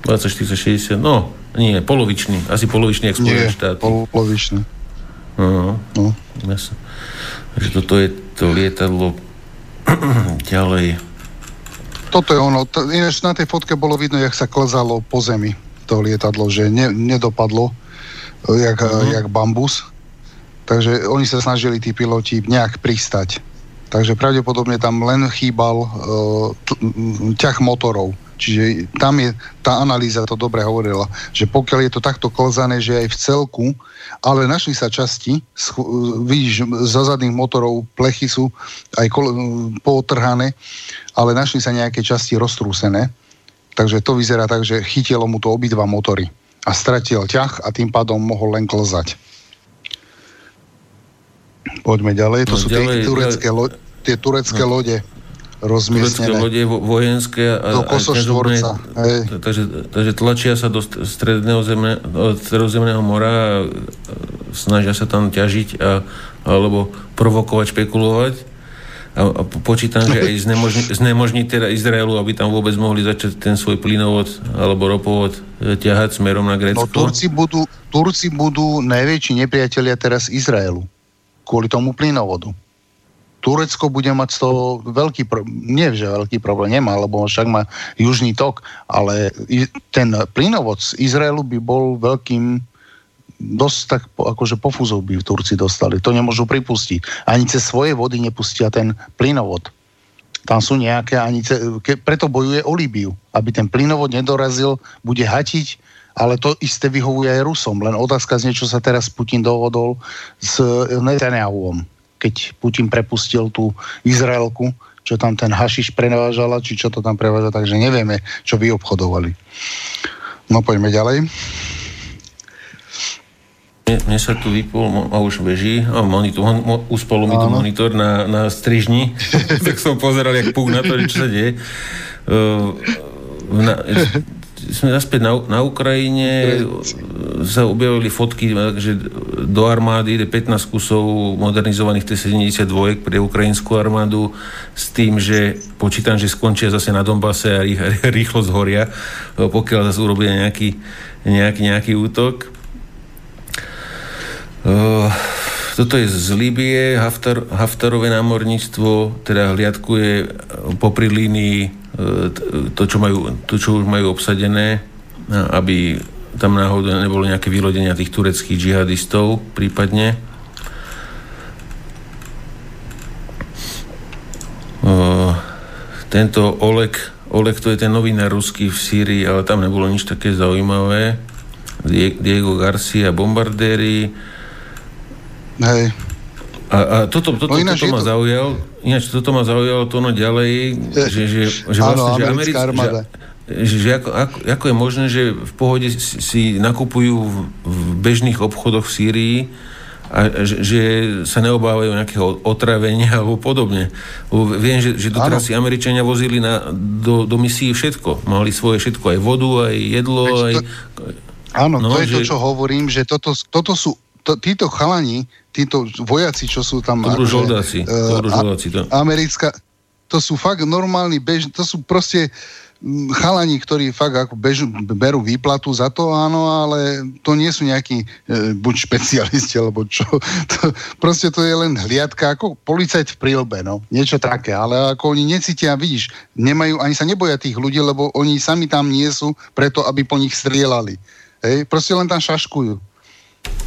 20, 40, 60, no nie, polovičný, asi polovičný, ako Spojené štáty. polovičný. No, no. Jasne. Takže toto je to lietadlo ďalej. Toto je ono. Ináč na tej fotke bolo vidno, jak sa klzalo po zemi to lietadlo, že ne, nedopadlo jak, uh-huh. jak bambus. Takže oni sa snažili tí piloti nejak pristať. Takže pravdepodobne tam len chýbal uh, t- ťah motorov. Čiže tam je, tá analýza to dobre hovorila, že pokiaľ je to takto klzané, že aj v celku, ale našli sa časti, sch- vidíš, za zadných motorov plechy sú aj kol- pootrhané, ale našli sa nejaké časti roztrúsené. Takže to vyzerá tak, že chytilo mu to obidva motory a stratil ťah a tým pádom mohol len klzať. Poďme ďalej, to no, sú ďalej, tie turecké, ďalej, lo- tie turecké no. lode rozmiestnené. Turecké lode vojenské a, do kosoštvorca. Takže, takže tlačia sa do stredného zemne, stredozemného mora a snažia sa tam ťažiť a, alebo provokovať, špekulovať a, počítam, že aj znemožní, znemožní teda Izraelu, aby tam vôbec mohli začať ten svoj plynovod alebo ropovod e, ťahať smerom na Grécko. No Turci budú, Turci budú najväčší nepriatelia teraz Izraelu kvôli tomu plynovodu. Turecko bude mať z toho veľký problém, nie že veľký problém nemá, lebo však má južný tok, ale ten plynovod z Izraelu by bol veľkým dosť tak akože pofúzov by v Turci dostali. To nemôžu pripustiť. Ani cez svoje vody nepustia ten plynovod. Tam sú nejaké, ani ce, ke, preto bojuje o Líbiu. Aby ten plynovod nedorazil, bude hatiť, ale to isté vyhovuje aj Rusom. Len otázka z niečo sa teraz Putin dohodol s Netanyahuom. Keď Putin prepustil tú Izraelku, čo tam ten hašiš prevážala, či čo to tam preváža, takže nevieme, čo by obchodovali. No poďme ďalej. Mne sa tu vypol a už beží a monitor, mo, uspolo mi tu monitor na, na strižni, tak som pozeral, jak púk na to, čo sa deje. Uh, na, sme naspäť na, na Ukrajine, sa objavili fotky, že do armády ide 15 kusov modernizovaných T-72 pre ukrajinskú armádu s tým, že počítam, že skončia zase na Donbase a rýchlo zhoria, pokiaľ zase urobia nejaký, nejaký, nejaký útok. Toto je z Líbie, Haftar, Haftarové námorníctvo, teda hliadkuje popri línii to, čo, majú, to, čo už majú obsadené, aby tam náhodou nebolo nejaké vylodenia tých tureckých džihadistov prípadne. Tento Oleg, Oleg to je ten novinár ruský v Sýrii, ale tam nebolo nič také zaujímavé. Diego Garcia, bombardéry. Hej. A, a toto, toto, no toto ma to... zaujal, ináč toto ma zaujalo to no ďalej, že, že, že vlastne, že, Americ, že, že ako, ako, ako je možné, že v pohode si nakupujú v, v bežných obchodoch v Sýrii a že, že sa neobávajú nejakého otravenia alebo podobne. Lebo viem, že, že doteraz si Američania vozili na, do, do misií všetko. Mali svoje všetko, aj vodu, aj jedlo, Veď aj... To, áno, no, to je že... to, čo hovorím, že toto, toto sú to, títo chalani, títo vojaci, čo sú tam... To budú akože, žoldáci. Uh, žoldáci to. Americká, to sú fakt normálni bež, to sú proste mm, chalani, ktorí fakt ako bežu, berú výplatu za to, áno, ale to nie sú nejakí e, buď špecialisti, alebo čo. To, proste to je len hliadka, ako policajt v prílbe, no. Niečo také, ale ako oni necítia, vidíš, nemajú, ani sa neboja tých ľudí, lebo oni sami tam nie sú preto, aby po nich strieľali. Hej, proste len tam šaškujú.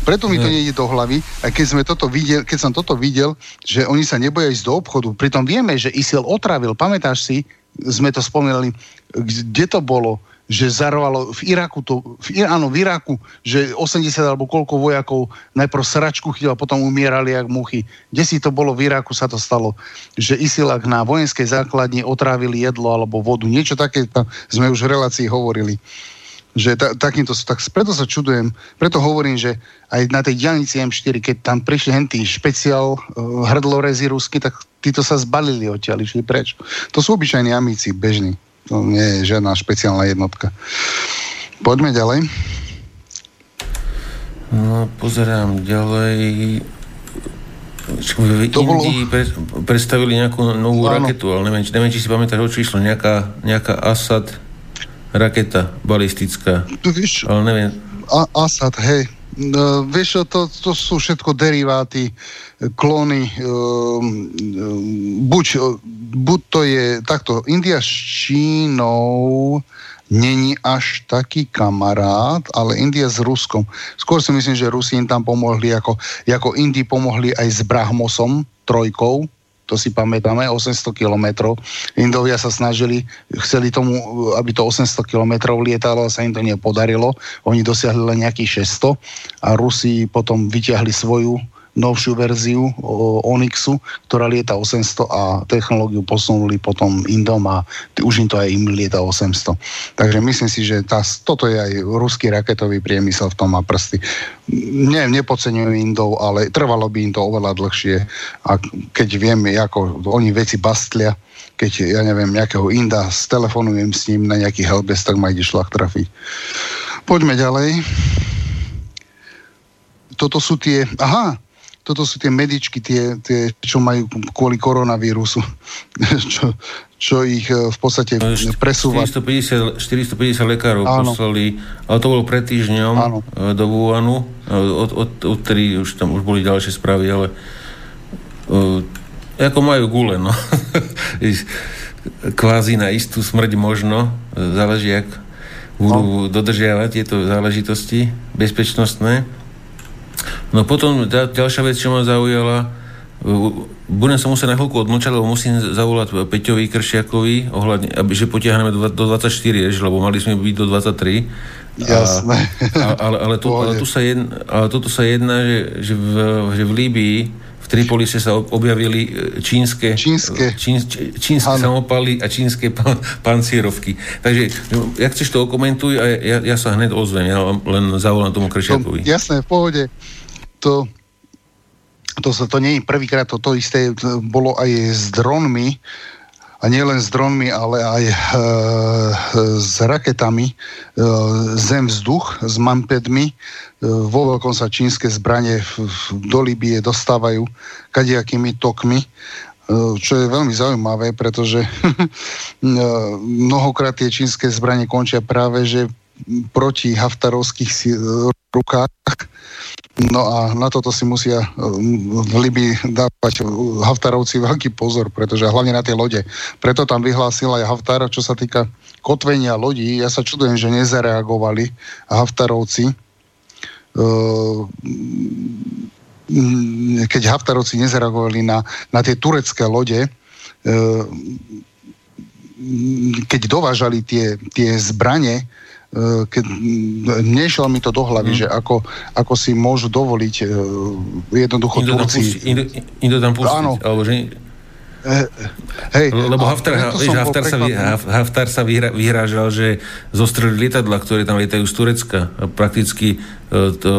Preto mi to nejde do hlavy, aj keď, sme toto videl, keď som toto videl, že oni sa neboja ísť do obchodu. Pritom vieme, že ISIL otravil, pamätáš si, sme to spomínali, kde to bolo, že zarovalo v Iraku, to, v, áno, v Iraku, že 80 alebo koľko vojakov najprv sračku chytil a potom umierali jak muchy. Kde si to bolo v Iraku sa to stalo, že Isilak na vojenskej základni otrávili jedlo alebo vodu. Niečo také tam sme už v relácii hovorili že ta, takýmto, tak preto sa čudujem, preto hovorím, že aj na tej diálnici M4, keď tam prišli hentý špeciál uh, hrdlorezy rusky, tak títo sa zbalili odtiaľ, išli preč. To sú obyčajní amici, bežní. To nie je žiadna špeciálna jednotka. Poďme ďalej. No, pozerám ďalej. V to Indii bolo... predstavili nejakú novú Áno. raketu, ale neviem, neviem, či si pamätáš o číslo, nejaká, nejaká Assad raketa balistická. No, víš, ale neviem. A, Asad, hej. No, vieš, to, to sú všetko deriváty, klony. Um, buď, buď to je takto, India s Čínou není až taký kamarát, ale India s Ruskom. Skôr si myslím, že Rusi im tam pomohli, ako, ako Indii pomohli aj s Brahmosom, trojkou, to si pamätáme, 800 kilometrov. Indovia sa snažili, chceli tomu, aby to 800 kilometrov lietalo a sa im to nepodarilo. Oni dosiahli len nejakých 600 a Rusi potom vyťahli svoju novšiu verziu o, Onyxu, ktorá lieta 800 a technológiu posunuli potom Indom a už im to aj im lieta 800. Takže myslím si, že tá, toto je aj ruský raketový priemysel v tom má prsty. Nie, nepodceňujem Indov, ale trvalo by im to oveľa dlhšie a keď vieme, ako oni veci bastlia, keď, ja neviem, nejakého Inda stelefonujem s ním na nejaký helpdesk, tak ma ide šlach trafiť. Poďme ďalej. Toto sú tie... Aha, toto sú tie medičky, tie, tie čo majú kvôli koronavírusu, čo, čo ich e, v podstate presúva. 450, 450 lekárov Áno. poslali, ale to bolo pred týždňom Áno. E, do Wuhanu, e, od, od, od ktorý už tam už boli ďalšie správy, ale uh, ako majú gule, no. Kvázi na istú smrť možno, záleží, ak budú no. dodržiavať tieto záležitosti bezpečnostné. No potom ďalšia vec, čo ma zaujala, budem sa musieť na chvíľku odmlčať, lebo musím zavolať Peťovi Kršiakovi, ohľadne, aby, že potiahneme do, do 24, jež, lebo mali sme byť do 23. Jasné. A, ale, ale, tu, ale, tu sa jedná, ale toto sa jedná, že, že, v, že v Líbii Tripolise sa objavili e, čínske, čínske. Čín, čínske samopaly a čínske pan, pancierovky. Takže, jak chceš to okomentuj a ja, ja sa hneď ozvem, ja len zavolám tomu Kršiakovi. jasné, v pohode to, to, sa, to nie je prvýkrát, to, to isté bolo aj s dronmi, a nielen s dronmi, ale aj e, s raketami e, zem-vzduch, s mampedmi. E, vo veľkom sa čínske zbranie v, v, do Libie dostávajú kadejakými tokmi, e, čo je veľmi zaujímavé, pretože e, mnohokrát tie čínske zbranie končia práve, že proti haftarovských rukách No a na toto si musia um, v Libii dávať Haftarovci veľký pozor, pretože hlavne na tie lode. Preto tam vyhlásil aj Haftar, čo sa týka kotvenia lodí. Ja sa čudujem, že nezareagovali Haftarovci. Uh, keď Haftarovci nezareagovali na, na tie turecké lode, keď dovážali tie, tie zbranie, keď nešlo mi to do hlavy, mm. že ako, ako si môžu dovoliť uh, jednoducho Indo Turci... Indo tam pustiť, Áno. alebo že... Uh, hej, Lebo Haftar, ha, vieš, Haftar, sa, Haftar sa vyhra, vyhrážal, že zostreli lietadla, ktoré tam lietajú z Turecka. A prakticky to,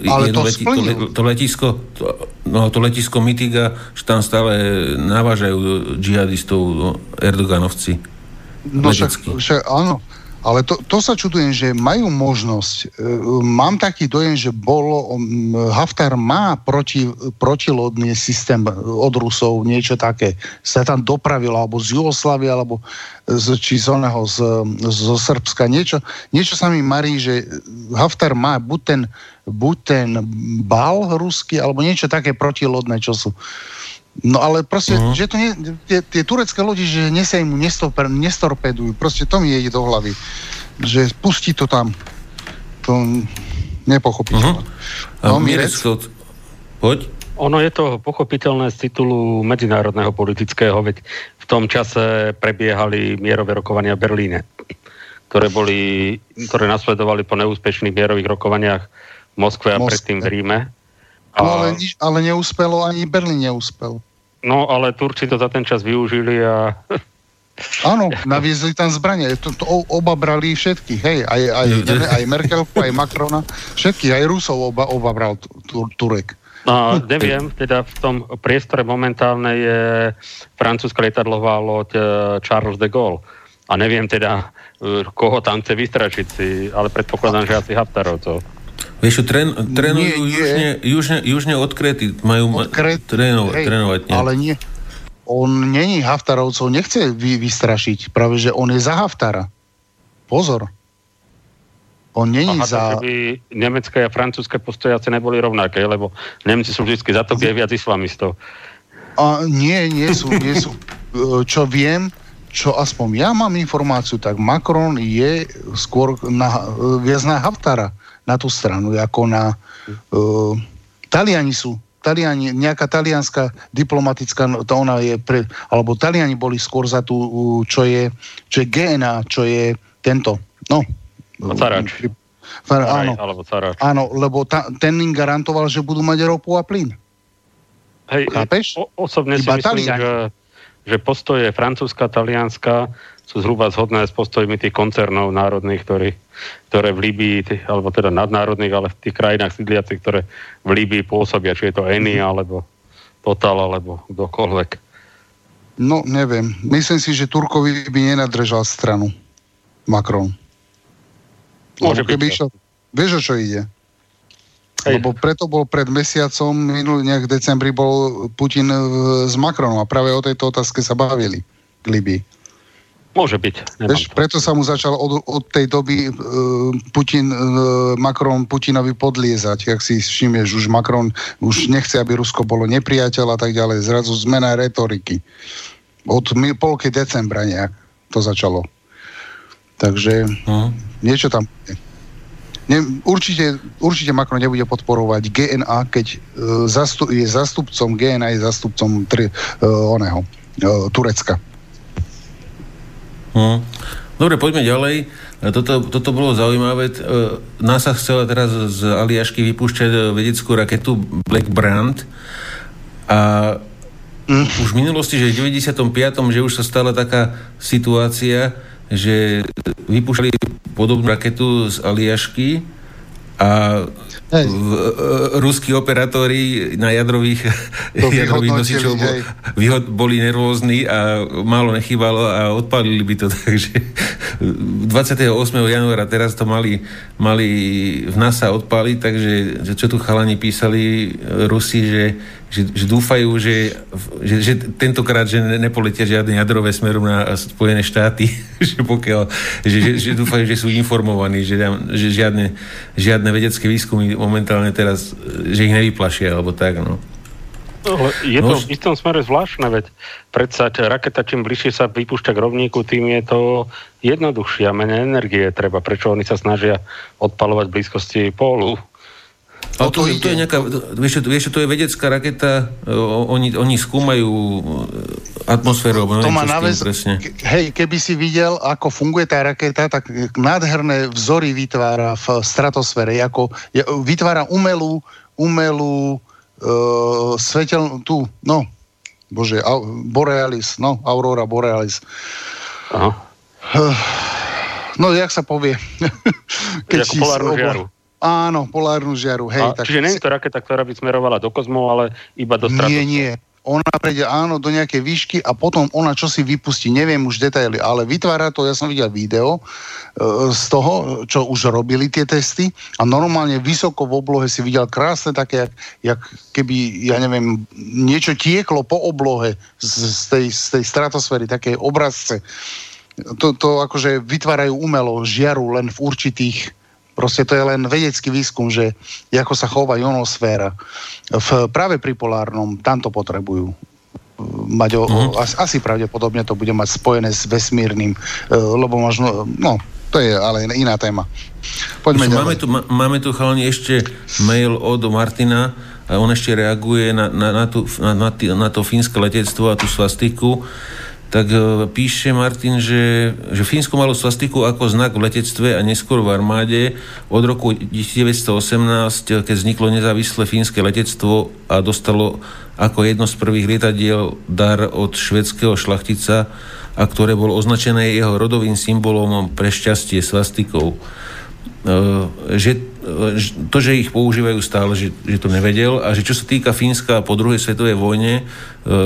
Ale to, leti, to, to, letisko to, no, to letisko Mitiga, že tam stále navážajú džihadistov no, Erdoganovci. No však, však, áno, ale to, to sa čudujem, že majú možnosť. E, mám taký dojem, že bolo, Haftar má proti, protilodný systém od Rusov, niečo také. Sa tam dopravil, alebo z Jugoslavy, alebo z, či z oného, z, zo Srbska. Niečo, niečo sa mi marí, že Haftar má buď ten, buď ten bal ruský, alebo niečo také protilodné, čo sú. No ale proste, uh-huh. že to nie, tie, tie turecké lodi, že nesa im nestor, nestorpedujú, proste to mi ide do hlavy. Že pustí to tam. To nepochopiteľné. Uh-huh. No, Mirec, poď. Ono je to pochopiteľné z titulu medzinárodného politického, veď v tom čase prebiehali mierové rokovania v Berlíne, ktoré, boli, ktoré nasledovali po neúspešných mierových rokovaniach v Moskve a Moskve. predtým v Ríme. A... No ale, nič, ale neúspelo, ani Berlín neúspel. No, ale Turci to za ten čas využili a... Áno, naviezli tam zbranie. To, to oba brali všetkých, hej, aj, aj, aj Merkelku, aj Macrona, všetkých, aj Rusov oba, oba bral Turek. No, neviem, teda v tom priestore momentálne je francúzska lietadlová loď e, Charles de Gaulle. A neviem teda, e, koho tam chce vystračiť si, ale predpokladám, že asi Haftarovcov. Vieš, tren, trénujú nie, nie. Južne, južne, južne od Krety. Majú od Kret, trénovať, hej, trénovať. Nie. Ale nie. On není Haftarovcov, nechce vy, vystrašiť. Práve, že on je za Haftara. Pozor. On není Aha, za... by nemecké a francúzske postoje asi neboli rovnaké, lebo Nemci sú vždy za to, je viac islamistov. A nie, nie sú, nie sú. Čo viem, čo aspoň ja mám informáciu, tak Macron je skôr na, viac na Haftara na tú stranu, ako na... Uh, Taliani sú Taliani, nejaká talianská diplomatická, no, to ona je pre, alebo Taliani boli skôr za tú, čo je, čo je GNA, čo je tento, no. Caráč. Far, áno, alebo caráč. áno, lebo ta, ten im garantoval, že budú mať ropu a plyn. Hej, Chápeš? O, osobne Iba si myslím, že, že postoje francúzska, talianska sú zhruba zhodné s postojmi tých koncernov národných, ktorí, ktoré v Líbii, alebo teda nadnárodných, ale v tých krajinách sídliacich, ktoré v Líbii pôsobia, či je to Eni, alebo Total, alebo kdokoľvek. No, neviem. Myslím si, že Turkovi by nenadržal stranu. Macron. Môže byť. Išiel, vieš, o čo ide? Hej. Lebo preto bol pred mesiacom, minulý nejak v decembri bol Putin s Macronom a práve o tejto otázke sa bavili k Libii. Môže byť. Veš, preto sa mu začal od, od tej doby uh, Putin, uh, Macron Putinovi podliezať. Jak si všimneš, už Macron už nechce, aby Rusko bolo nepriateľ a tak ďalej. Zrazu zmena retoriky. Od polky decembra nejak to začalo. Takže uh-huh. niečo tam ne, určite, určite Macron nebude podporovať GNA, keď uh, zastup, je zastupcom GNA, je zastupcom tri, uh, oného, uh, Turecka. Hm. Dobre, poďme ďalej. Toto, toto bolo zaujímavé. E, NASA chcela teraz z Aliašky vypúšťať e, vedeckú raketu Black Brand a mm. už v minulosti, že v 95. že už sa stala taká situácia, že vypúšťali podobnú raketu z Aliašky a v, ruskí operátori na jadrových, jadrových nosičov bol, vyhod, boli nervózni a málo nechybalo a odpalili by to. Takže 28. januára teraz to mali, mali v NASA odpaliť, takže čo tu chalani písali Rusi, že že, že dúfajú, že, že, že tentokrát, že nepoletia žiadne jadrové smerom na Spojené štáty, že pokiaľ, že, že, že dúfajú, že sú informovaní, že, že žiadne, žiadne vedecké výskumy momentálne teraz, že ich nevyplašia, alebo tak, no. No, je to no, v istom smere zvláštne, veď predsa raketa čím bližšie sa vypúšťa k rovníku, tým je to jednoduchšie a menej energie treba. Prečo oni sa snažia odpalovať v blízkosti pólu? Ale to, to, to je nejaká, vieš, vieš, to je vedecká raketa, oni, oni skúmajú atmosféru, to má naves, presne. Hej, keby si videl, ako funguje tá raketa, tak nádherné vzory vytvára v stratosfére, ako vytvára umelú, umelú uh, svetel, tu, no, bože, Borealis, no, Aurora Borealis. Aha. No, jak sa povie? Keď ako polárnu žiaru. Áno, polárnu žiaru, hej. A, tak čiže nie je to raketa, ktorá by smerovala do kozmu, ale iba do stratosféry. Nie, nie. Ona prejde áno do nejakej výšky a potom ona čo si vypustí, neviem už detaily, ale vytvára to, ja som videl video e, z toho, čo už robili tie testy a normálne vysoko v oblohe si videl krásne také, jak, jak keby, ja neviem, niečo tieklo po oblohe z, z, tej, z tej stratosféry, také obrazce. To, to akože vytvárajú umelo žiaru len v určitých Proste to je len vedecký výskum, že ako sa chová ionosféra. V, práve pri polárnom, tam to potrebujú mať o, mm-hmm. asi, asi pravdepodobne to bude mať spojené s vesmírnym, e, lebo možno, no, to je ale iná téma. Poďme ďalej. Máme tu, máme tu chalani ešte mail od Martina, a on ešte reaguje na, na, na, tú, na, na, na to fínske letectvo a tú svastiku tak e, píše Martin, že, že Fínsko malo svastiku ako znak v letectve a neskôr v armáde. Od roku 1918, keď vzniklo nezávislé fínske letectvo a dostalo ako jedno z prvých lietadiel dar od švedského šlachtica, a ktoré bolo označené jeho rodovým symbolom pre šťastie svastikou. E, že e, to, že ich používajú stále, že, že to nevedel a že čo sa týka Fínska po druhej svetovej vojne, e,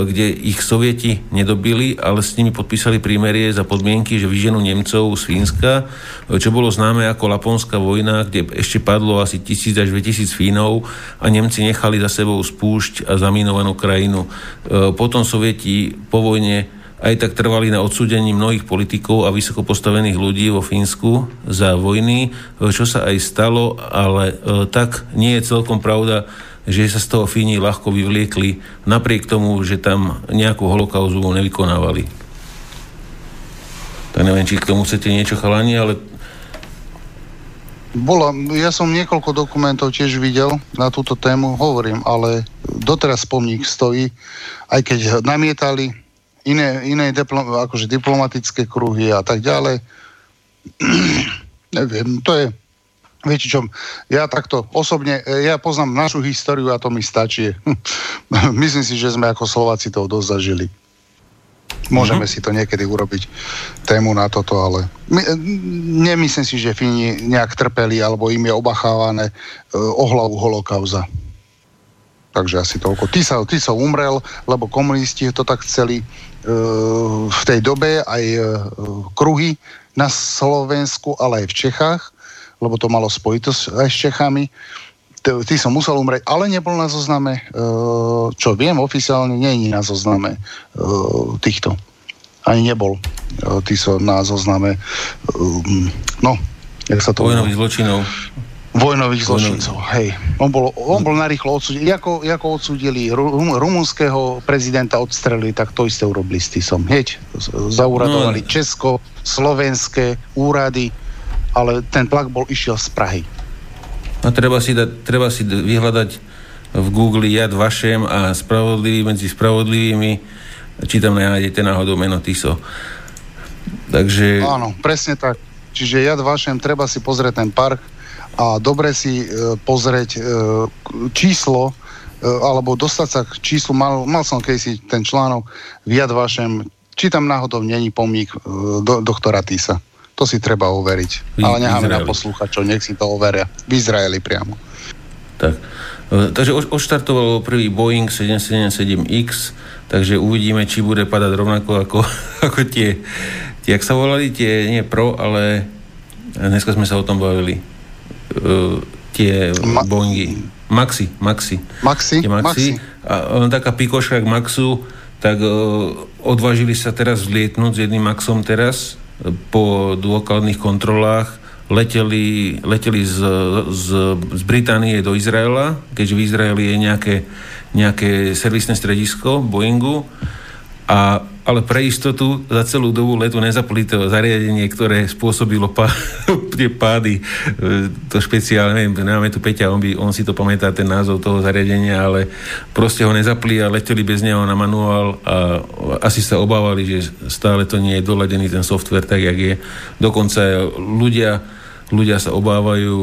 kde ich sovieti nedobili, ale s nimi podpísali prímerie za podmienky, že vyženú Nemcov z Fínska, čo bolo známe ako Laponská vojna, kde ešte padlo asi tisíc až 2000 Fínov a Nemci nechali za sebou spúšť a zaminovanú krajinu. Potom sovieti po vojne aj tak trvali na odsúdení mnohých politikov a vysoko postavených ľudí vo Fínsku za vojny, čo sa aj stalo, ale e, tak nie je celkom pravda, že sa z toho Fíni ľahko vyvliekli, napriek tomu, že tam nejakú holokauzu nevykonávali. Tak neviem, či k tomu chcete niečo chalani, ale bola, ja som niekoľko dokumentov tiež videl na túto tému, hovorím, ale doteraz pomník stojí, aj keď namietali, iné, iné diplom, akože diplomatické kruhy a tak ďalej. Neviem, to je, viete čo, ja takto osobne, ja poznám našu históriu a to mi stačí. Myslím si, že sme ako Slováci to dosť zažili. Môžeme uh-huh. si to niekedy urobiť tému na toto, ale my, nemyslím si, že Fíni nejak trpeli alebo im je obachávané uh, o hlavu holokauza. Takže asi toľko. Ty sa, ty sa umrel, lebo komunisti to tak chceli v tej dobe aj e, kruhy na Slovensku, ale aj v Čechách, lebo to malo spojitosť aj s Čechami. Ty som musel umrieť, ale nebol na zozname, e, čo viem, oficiálne nie je na zozname týchto. Ani nebol. Ty som na zozname, no, jak sa to... Vojnových zločinov. Vojnových zločincov, hej. On bol, on bol narýchlo odsúdený. Ako, ako odsúdili rum, rumunského prezidenta odstrelili, tak to isté urobili s Tisom. Heď, zauradovali no. Česko, slovenské úrady, ale ten tlak bol išiel z Prahy. A treba si, dať, treba si vyhľadať v Google Jad Vašem a spravodlivý medzi spravodlivými, či tam nájdete náhodou meno Tiso. Takže... Áno, presne tak. Čiže Jad Vašem, treba si pozrieť ten park, a dobre si e, pozrieť e, číslo, e, alebo dostať sa k číslu, mal, mal som si ten článok v Jad Vašem, či tam náhodou není pomník do, doktora Tisa. To si treba overiť. V, Ale necháme na poslúchačov, nech si to overia. V Izraeli priamo. Tak. Takže odštartoval prvý Boeing 777X, takže uvidíme, či bude padať rovnako ako, ako tie, tie, jak sa volali, tie, nie Pro, ale dneska sme sa o tom bavili. Uh, tie Ma- Boeingy. Maxi, Maxi. Maxi? Tie Maxi. Maxi. A on taká pikoška k Maxu, tak uh, odvážili sa teraz vlietnúť s jedným Maxom teraz po dôkladných kontrolách leteli, leteli z, z, z Británie do Izraela, keďže v Izraeli je nejaké, nejaké servisné stredisko Boeingu, a, ale pre istotu za celú dobu letu nezapli to zariadenie, ktoré spôsobilo pá, pády. E, to špeciálne, neviem, nemáme tu Peťa, on, by, on si to pamätá, ten názov toho zariadenia, ale proste ho nezapli a leteli bez neho na manuál a asi sa obávali, že stále to nie je doladený ten software tak, jak je. Dokonca ľudia ľudia sa obávajú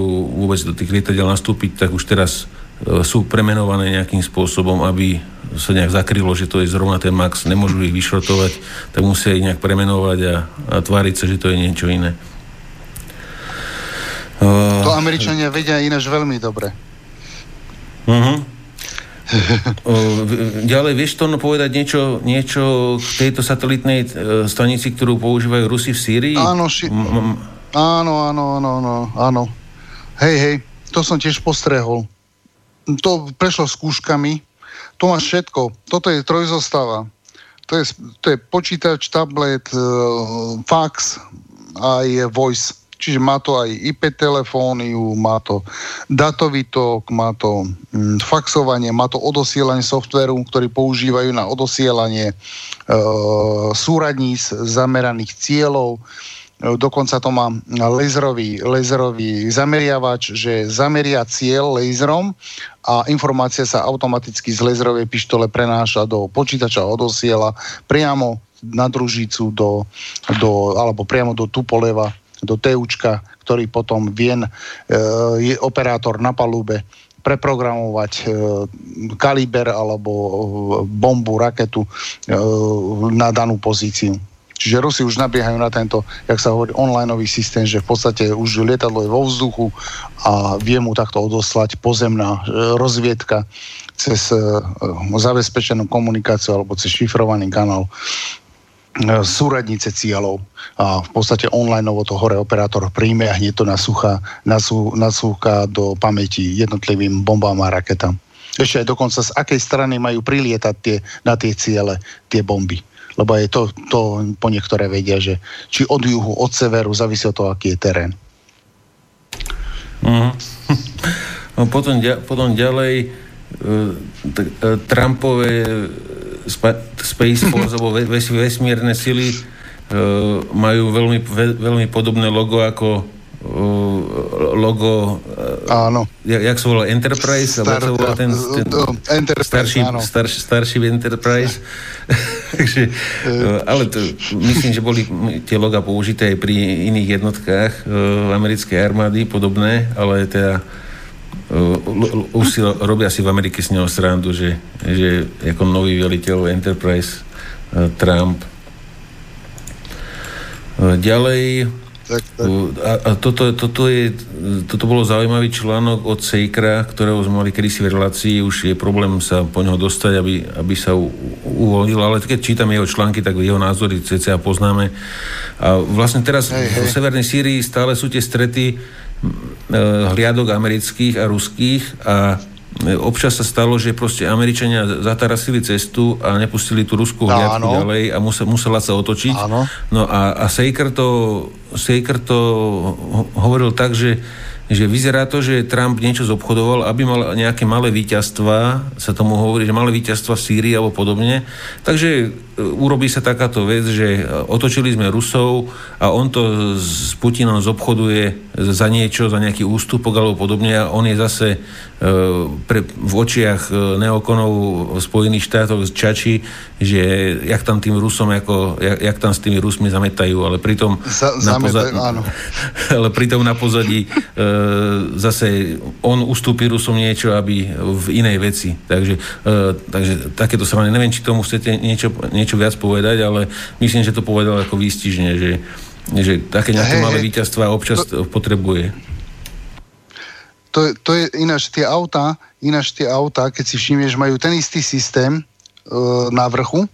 vôbec do tých lietadiel nastúpiť, tak už teraz e, sú premenované nejakým spôsobom, aby sa nejak zakrylo, že to je zrovna ten max, nemôžu ich vyšrotovať, tak musia ich nejak premenovať a, a tváriť sa, že to je niečo iné. To Američania vedia ináč veľmi dobre. Uh-huh. Ďalej, vieš to povedať niečo, niečo k tejto satelitnej e, stanici, ktorú používajú Rusi v Sýrii? Áno, ši- m- Áno, áno, áno, áno, áno. Hej, hej, to som tiež postrehol. To prešlo skúškami. To máš všetko. Toto je trojzostava. To je, to je počítač, tablet, e, fax a je voice. Čiže má to aj IP telefóniu, má to datový tok, má to mm, faxovanie, má to odosielanie softveru, ktorý používajú na odosielanie e, súradníc zameraných cieľov. Dokonca to má laserový, laserový zameriavač, že zameria cieľ laserom a informácia sa automaticky z laserovej pištole prenáša do počítača odosiela priamo na družicu do, do, alebo priamo do Tupoleva, do Teučka, ktorý potom vien, e, je operátor na palube preprogramovať e, kaliber alebo bombu, raketu e, na danú pozíciu. Čiže Rusi už nabiehajú na tento, jak sa hovorí, onlineový systém, že v podstate už lietadlo je vo vzduchu a vie mu takto odoslať pozemná e, rozviedka cez e, zabezpečenú komunikáciu alebo cez šifrovaný kanál e, súradnice cieľov a v podstate online to hore operátor príjme a hneď to nasúcha, nasú, nasúcha do pamäti jednotlivým bombám a raketám. Ešte aj dokonca z akej strany majú prilietať tie, na tie ciele tie bomby lebo je to, to po niektoré vedia, že či od juhu, od severu, závisí od toho, aký je terén. Mm. No potom, potom ďalej uh, Trumpové spa, Space Force alebo ves, vesmírne sily majú veľmi, ve, veľmi podobné logo ako logo áno. Jak, jak sa volá Enterprise? Star, sa volá ten, ten Enterprise, starší, starší, starší Enterprise. Takže, ale to, myslím, že boli tie loga použité aj pri iných jednotkách uh, americkej armády, podobné, ale teda uh, už si robia si v Amerike s neho srandu, že, že ako nový veliteľ Enterprise uh, Trump. Ďalej tak, tak. A, a toto, toto, je, toto bolo zaujímavý článok od Sejkra, ktorého sme mali kedysi v relácii, už je problém sa po neho dostať, aby, aby sa u, uvoľnil, ale keď čítam jeho články, tak jeho názory cca poznáme. A vlastne teraz hej, hej. v Severnej Sýrii stále sú tie strety hliadok amerických a ruských a občas sa stalo, že proste Američania zatarasili cestu a nepustili tú ruskú hliadku ďalej a musel, musela sa otočiť. Áno. No a, a Sejker to, Sejker to hovoril tak, že že vyzerá to, že Trump niečo zobchodoval, aby mal nejaké malé víťazstva, sa tomu hovorí, že malé víťazstva v Sýrii alebo podobne. Takže urobí sa takáto vec, že otočili sme Rusov a on to s Putinom zobchoduje za niečo, za nejaký ústupok alebo podobne a on je zase e, pre, v očiach e, neokonov v Spojených štátoch z Čači, že jak tam tým Rusom, ako, jak, jak tam s tými Rusmi zametajú, ale pritom za, na pozadí, áno. ale pritom na pozadí e, E, zase on ustúpi Rusom niečo, aby v inej veci. Takže, e, takže takéto sa neviem, či tomu chcete niečo, niečo viac povedať, ale myslím, že to povedal ako výstižne, že Že také nejaké hey, malé hey, víťazstva občas to, potrebuje. To, to je ináč tie autá, ináč tie autá, keď si všimneš, majú ten istý systém e, na vrchu, e,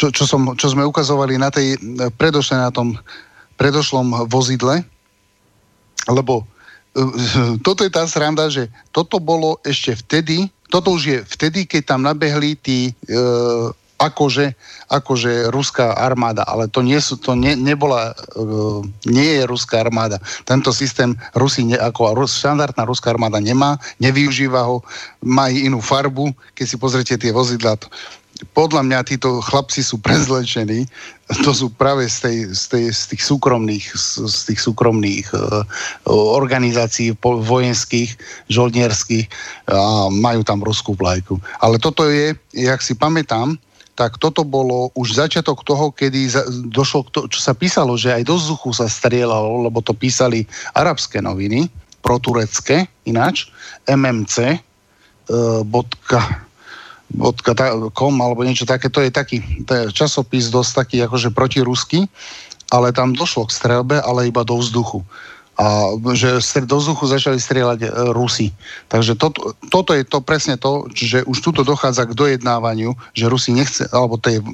čo, čo, som, čo sme ukazovali na tej predošle na tom predošlom vozidle, lebo e, toto je tá sranda, že toto bolo ešte vtedy, toto už je vtedy, keď tam nabehli tí e, akože, akože ruská armáda, ale to, nie sú, to ne, nebola, uh, nie je ruská armáda. Tento systém Rusi ne, ako rus, štandardná ruská armáda nemá, nevyužíva ho, má inú farbu, keď si pozrite tie vozidla, to, podľa mňa títo chlapci sú prezlečení, to sú práve z, tej, z, tej, z tých súkromných, z, z tých súkromných uh, organizácií vojenských, žoldnierských a majú tam ruskú vlajku. Ale toto je, jak si pamätám, tak toto bolo už začiatok toho, kedy za, došlo k to, čo sa písalo, že aj do vzduchu sa strieľalo, lebo to písali arabské noviny, proturecké ináč, MMC, e, bodka, kom alebo niečo také, to je taký to je časopis dosť taký akože protiruský, ale tam došlo k strelbe, ale iba do vzduchu a že do vzduchu začali strieľať e, Rusi. Takže to, toto je to presne to, že už tuto dochádza k dojednávaniu, že Rusi nechce, alebo tej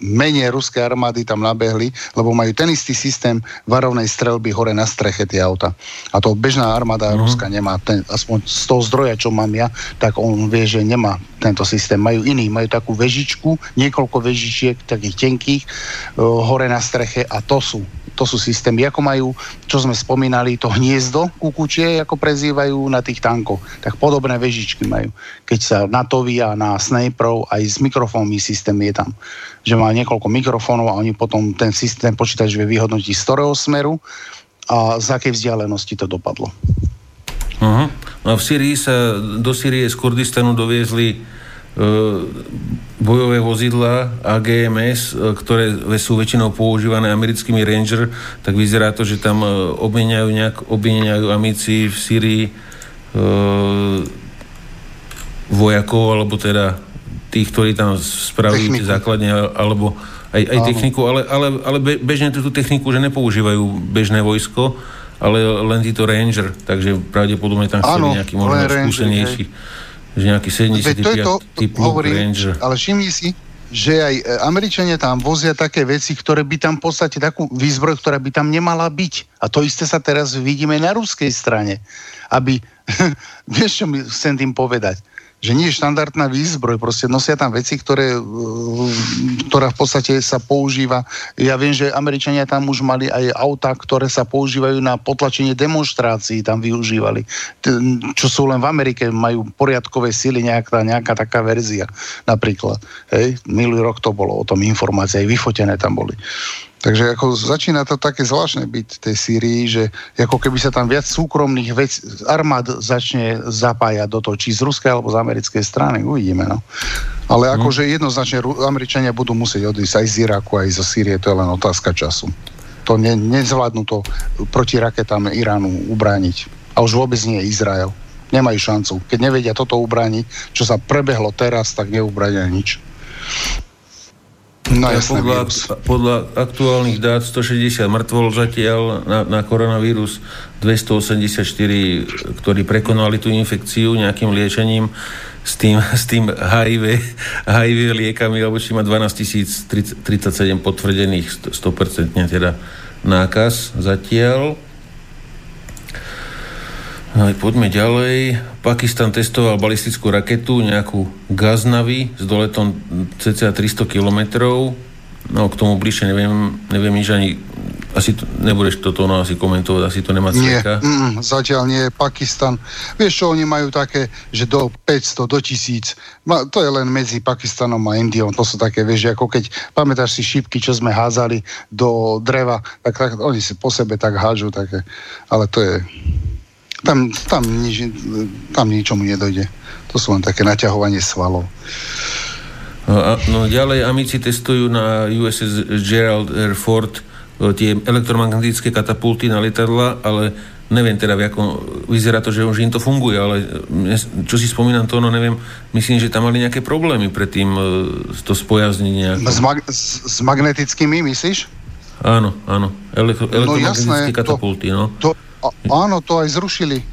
menej ruské armády tam nabehli, lebo majú ten istý systém varovnej strelby hore na streche tie auta. A to bežná armáda uh-huh. Ruska nemá, ten, aspoň z toho zdroja, čo mám ja, tak on vie, že nemá tento systém. Majú iný, majú takú vežičku, niekoľko vežičiek, takých tenkých, uh, hore na streche a to sú to sú systémy, ako majú, čo sme spomínali, to hniezdo kukučie, ako prezývajú na tých tankoch. Tak podobné vežičky majú. Keď sa natovia na sniperov, aj s mikrofónmi systém je tam. Že má niekoľko mikrofónov a oni potom ten systém počítač vie vyhodnotiť z ktorého smeru a z akej vzdialenosti to dopadlo. Uh-huh. A v Syrii sa do Syrie z Kurdistanu doviezli bojové vozidla AGMS, e, ktoré sú väčšinou používané americkými Ranger, tak vyzerá to, že tam e, obmieniajú, nejak, obmieniajú amici v Syrii e, vojakov, alebo teda tých, ktorí tam spravujú tie základne, alebo aj, aj techniku, ale, ale, ale bežne tú techniku, že nepoužívajú bežné vojsko, ale len títo Ranger, takže pravdepodobne tam chceli nejaký možno skúsenejší. Ranger, že nejaký 75 to je to, typ hovorím, Ranger. Ale všimni si, že aj e, Američania tam vozia také veci, ktoré by tam v podstate takú výzbroj, ktorá by tam nemala byť. A to isté sa teraz vidíme na ruskej strane. Aby, vieš čo mi chcem tým povedať? Že nie je štandardná výzbroj, proste nosia tam veci, ktoré, e, ktorá v podstate sa používa. Ja viem, že Američania tam už mali aj auta, ktoré sa používajú na potlačenie demonstrácií, tam využívali. Čo sú len v Amerike, majú poriadkové sily, nejaká, nejaká taká verzia napríklad. Hej, minulý rok to bolo o tom informácie, aj vyfotené tam boli. Takže ako začína to také zvláštne byť v tej Sýrii, že ako keby sa tam viac súkromných vec, armád začne zapájať do toho, či z ruskej alebo z americkej strany. Uvidíme, no. Ale mm. akože jednoznačne Američania budú musieť odísť aj z Iraku, aj zo Sýrie, to je len otázka času. To ne, nezvládnu to proti raketám Iránu ubrániť. A už vôbec nie Izrael. Nemajú šancu. Keď nevedia toto ubrániť, čo sa prebehlo teraz, tak neubránia nič. No, jasné, podľa, podľa aktuálnych dát 160 mŕtvol zatiaľ na, na koronavírus, 284, ktorí prekonali tú infekciu nejakým liečením s tým, s tým HIV, HIV liekami, alebo či má 12 037 potvrdených 100% teda nákaz zatiaľ. Poďme ďalej. Pakistan testoval balistickú raketu, nejakú Gaznavi s doletom cca 300 km. No k tomu bližšie neviem, neviem nič ani asi to, nebudeš toto no, asi komentovať, asi to nemá cveka. Nie, mm, zatiaľ nie, Pakistan. Vieš čo, oni majú také, že do 500, do 1000. Ma, to je len medzi Pakistanom a Indiou. To sú také, vieš, ako keď pamätáš si šípky, čo sme házali do dreva, tak, tak oni si po sebe tak hážu také. Ale to je tam, tam, nič, tam ničomu nedojde. To sú len také naťahovanie svalov. No, no ďalej amici testujú na USS Gerald R. Ford e, tie elektromagnetické katapulty na letadla, ale neviem teda, ako, vyzerá to, že už im to funguje, ale čo si spomínam to, no neviem, myslím, že tam mali nejaké problémy predtým e, to spojazniť nejako. S, mag- s, s magnetickými, myslíš? Áno, áno. Elektro, no jasné, katapulty, no. To, a, áno, to aj zrušili.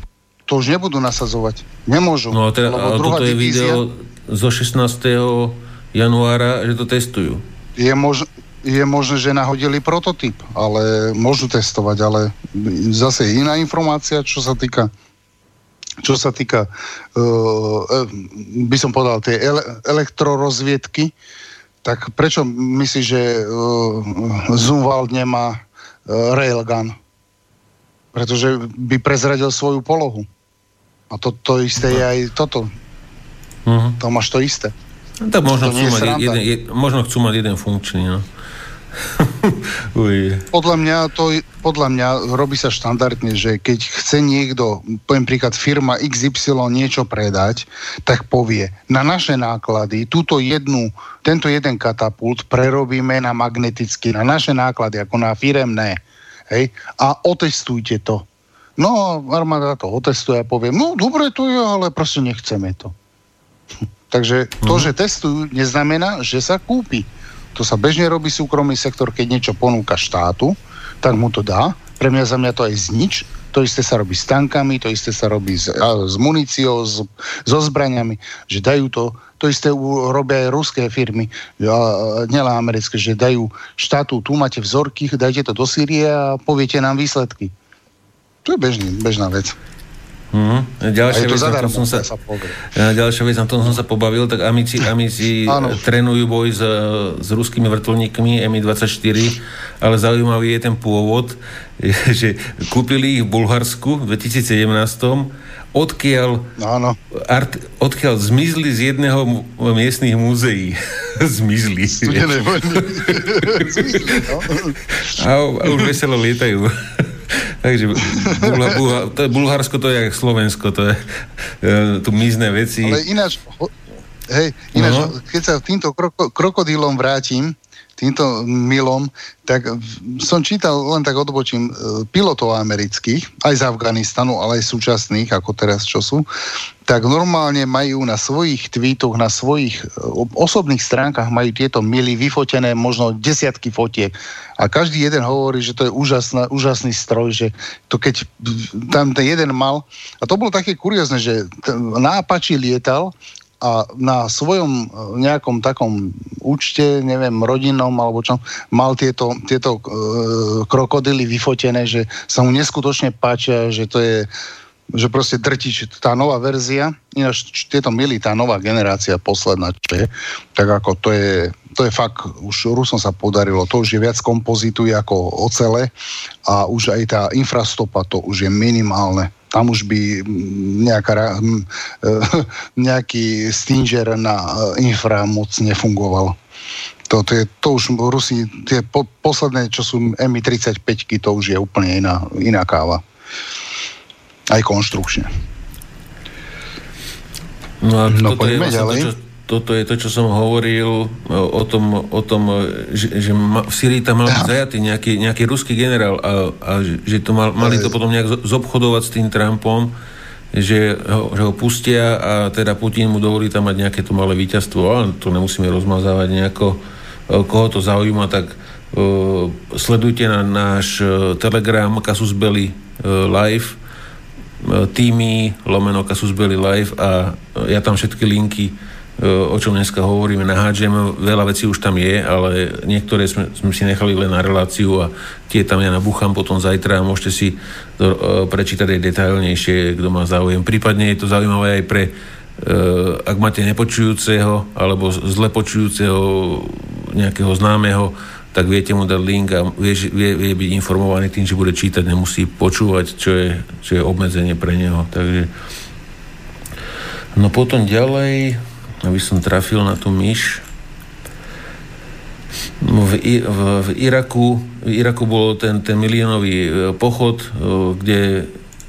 To už nebudú nasadzovať. Nemôžu. No a teda, ale toto je video zo 16. januára, že to testujú. Je, mož, je možné, že nahodili prototyp, ale môžu testovať, ale zase iná informácia, čo sa týka čo sa týka, uh, by som povedal, tie ele- elektrorozviedky, tak prečo myslíš, že uh, Zumwald nemá uh, railgun? Pretože by prezradil svoju polohu. A to, to isté je aj toto. Uh-huh. To máš to isté. No, tak možno, chcú mať jeden, jeden, možno chcú mať jeden funkčný, no. podľa, mňa to, podľa mňa robí sa štandardne, že keď chce niekto, poviem príklad firma XY niečo predať, tak povie, na naše náklady túto jednu, tento jeden katapult prerobíme na magneticky, na naše náklady, ako na firemné. Hej? A otestujte to. No, armáda to otestuje a povie, no dobre to je, ale proste nechceme to. Takže to, mm. že testujú, neznamená, že sa kúpi. To sa bežne robí súkromný sektor, keď niečo ponúka štátu, tak mu to dá. Pre mňa za mňa to aj znič. To isté sa robí s tankami, to isté sa robí s, s muníciou, s, so zbraniami, že dajú to, to isté robia aj ruské firmy, nielen americké, že dajú štátu, tu máte vzorky, dajte to do Sýrie a poviete nám výsledky. To je bežný, bežná vec. Mm-hmm. Ďalšia, vec, tom som sa, sa ďalšia vec, na tom som sa pobavil, tak amici, amici trénujú boj s, s ruskými vrtulníkmi Mi-24, ale zaujímavý je ten pôvod, že kúpili ich v Bulharsku v 2017 odkiaľ, Áno. Art, odkiaľ zmizli z jedného miestných múzeí. zmizli. zmizli, no? a, a už veselo lietajú. Takže Bulha, Bulha, to je Bulharsko, to je jak Slovensko, to je e, tu mizné veci. Ale ináč, hej, ináč, no. keď sa týmto kroko, krokodílom vrátim, týmto milom, tak som čítal, len tak odbočím, e, pilotov amerických, aj z Afganistanu, ale aj súčasných, ako teraz čo sú, tak normálne majú na svojich tweetoch, na svojich e, osobných stránkach majú tieto mily vyfotené možno desiatky fotiek. A každý jeden hovorí, že to je úžasná, úžasný stroj, že to keď tam ten jeden mal, a to bolo také kuriózne, že na Apache lietal a na svojom e, nejakom takom účte, neviem, rodinnom alebo čo, mal tieto, tieto e, krokodily vyfotené, že sa mu neskutočne páčia, že to je že proste drtič, tá nová verzia, ináč tieto milí, tá nová generácia posledná, čo je, tak ako to je, to je fakt, už Rusom sa podarilo, to už je viac kompozituje ako ocele a už aj tá infrastopa, to už je minimálne tam už by nejaká, hm, nejaký Stinger na eh, infra moc nefungoval. To, to, je, to už Rusi, tie po, posledné, čo sú Mi-35, to už je úplne iná, iná káva. Aj konštrukčne. No a no, toto je vlastne ďalej. to, čo, toto je to, čo som hovoril o tom, o tom že, že v Syrii tam mal byť zajatý nejaký, nejaký ruský generál a, a že to mal, mali to potom nejak zobchodovať s tým Trumpom, že ho, že ho pustia a teda Putin mu dovolí tam mať nejaké to malé víťazstvo, ale to nemusíme rozmazávať nejako. Koho to zaujíma, tak uh, sledujte na náš Telegram Kasus Belli uh, live týmy lomeno Kasus Belli live a ja tam všetky linky o čom dneska hovoríme, nahádžem, veľa vecí už tam je, ale niektoré sme, sme si nechali len na reláciu a tie tam ja nabúcham potom zajtra a môžete si to prečítať aj detailnejšie, kto má záujem. Prípadne je to zaujímavé aj pre ak máte nepočujúceho alebo zle počujúceho nejakého známeho, tak viete mu dať link a vie, vie, vie byť informovaný tým, že bude čítať, nemusí počúvať, čo je, čo je obmedzenie pre neho. Takže No potom ďalej, aby som trafil na tú myš. V, v, v, Iraku, v Iraku bol ten, ten miliónový e, pochod, e, kde,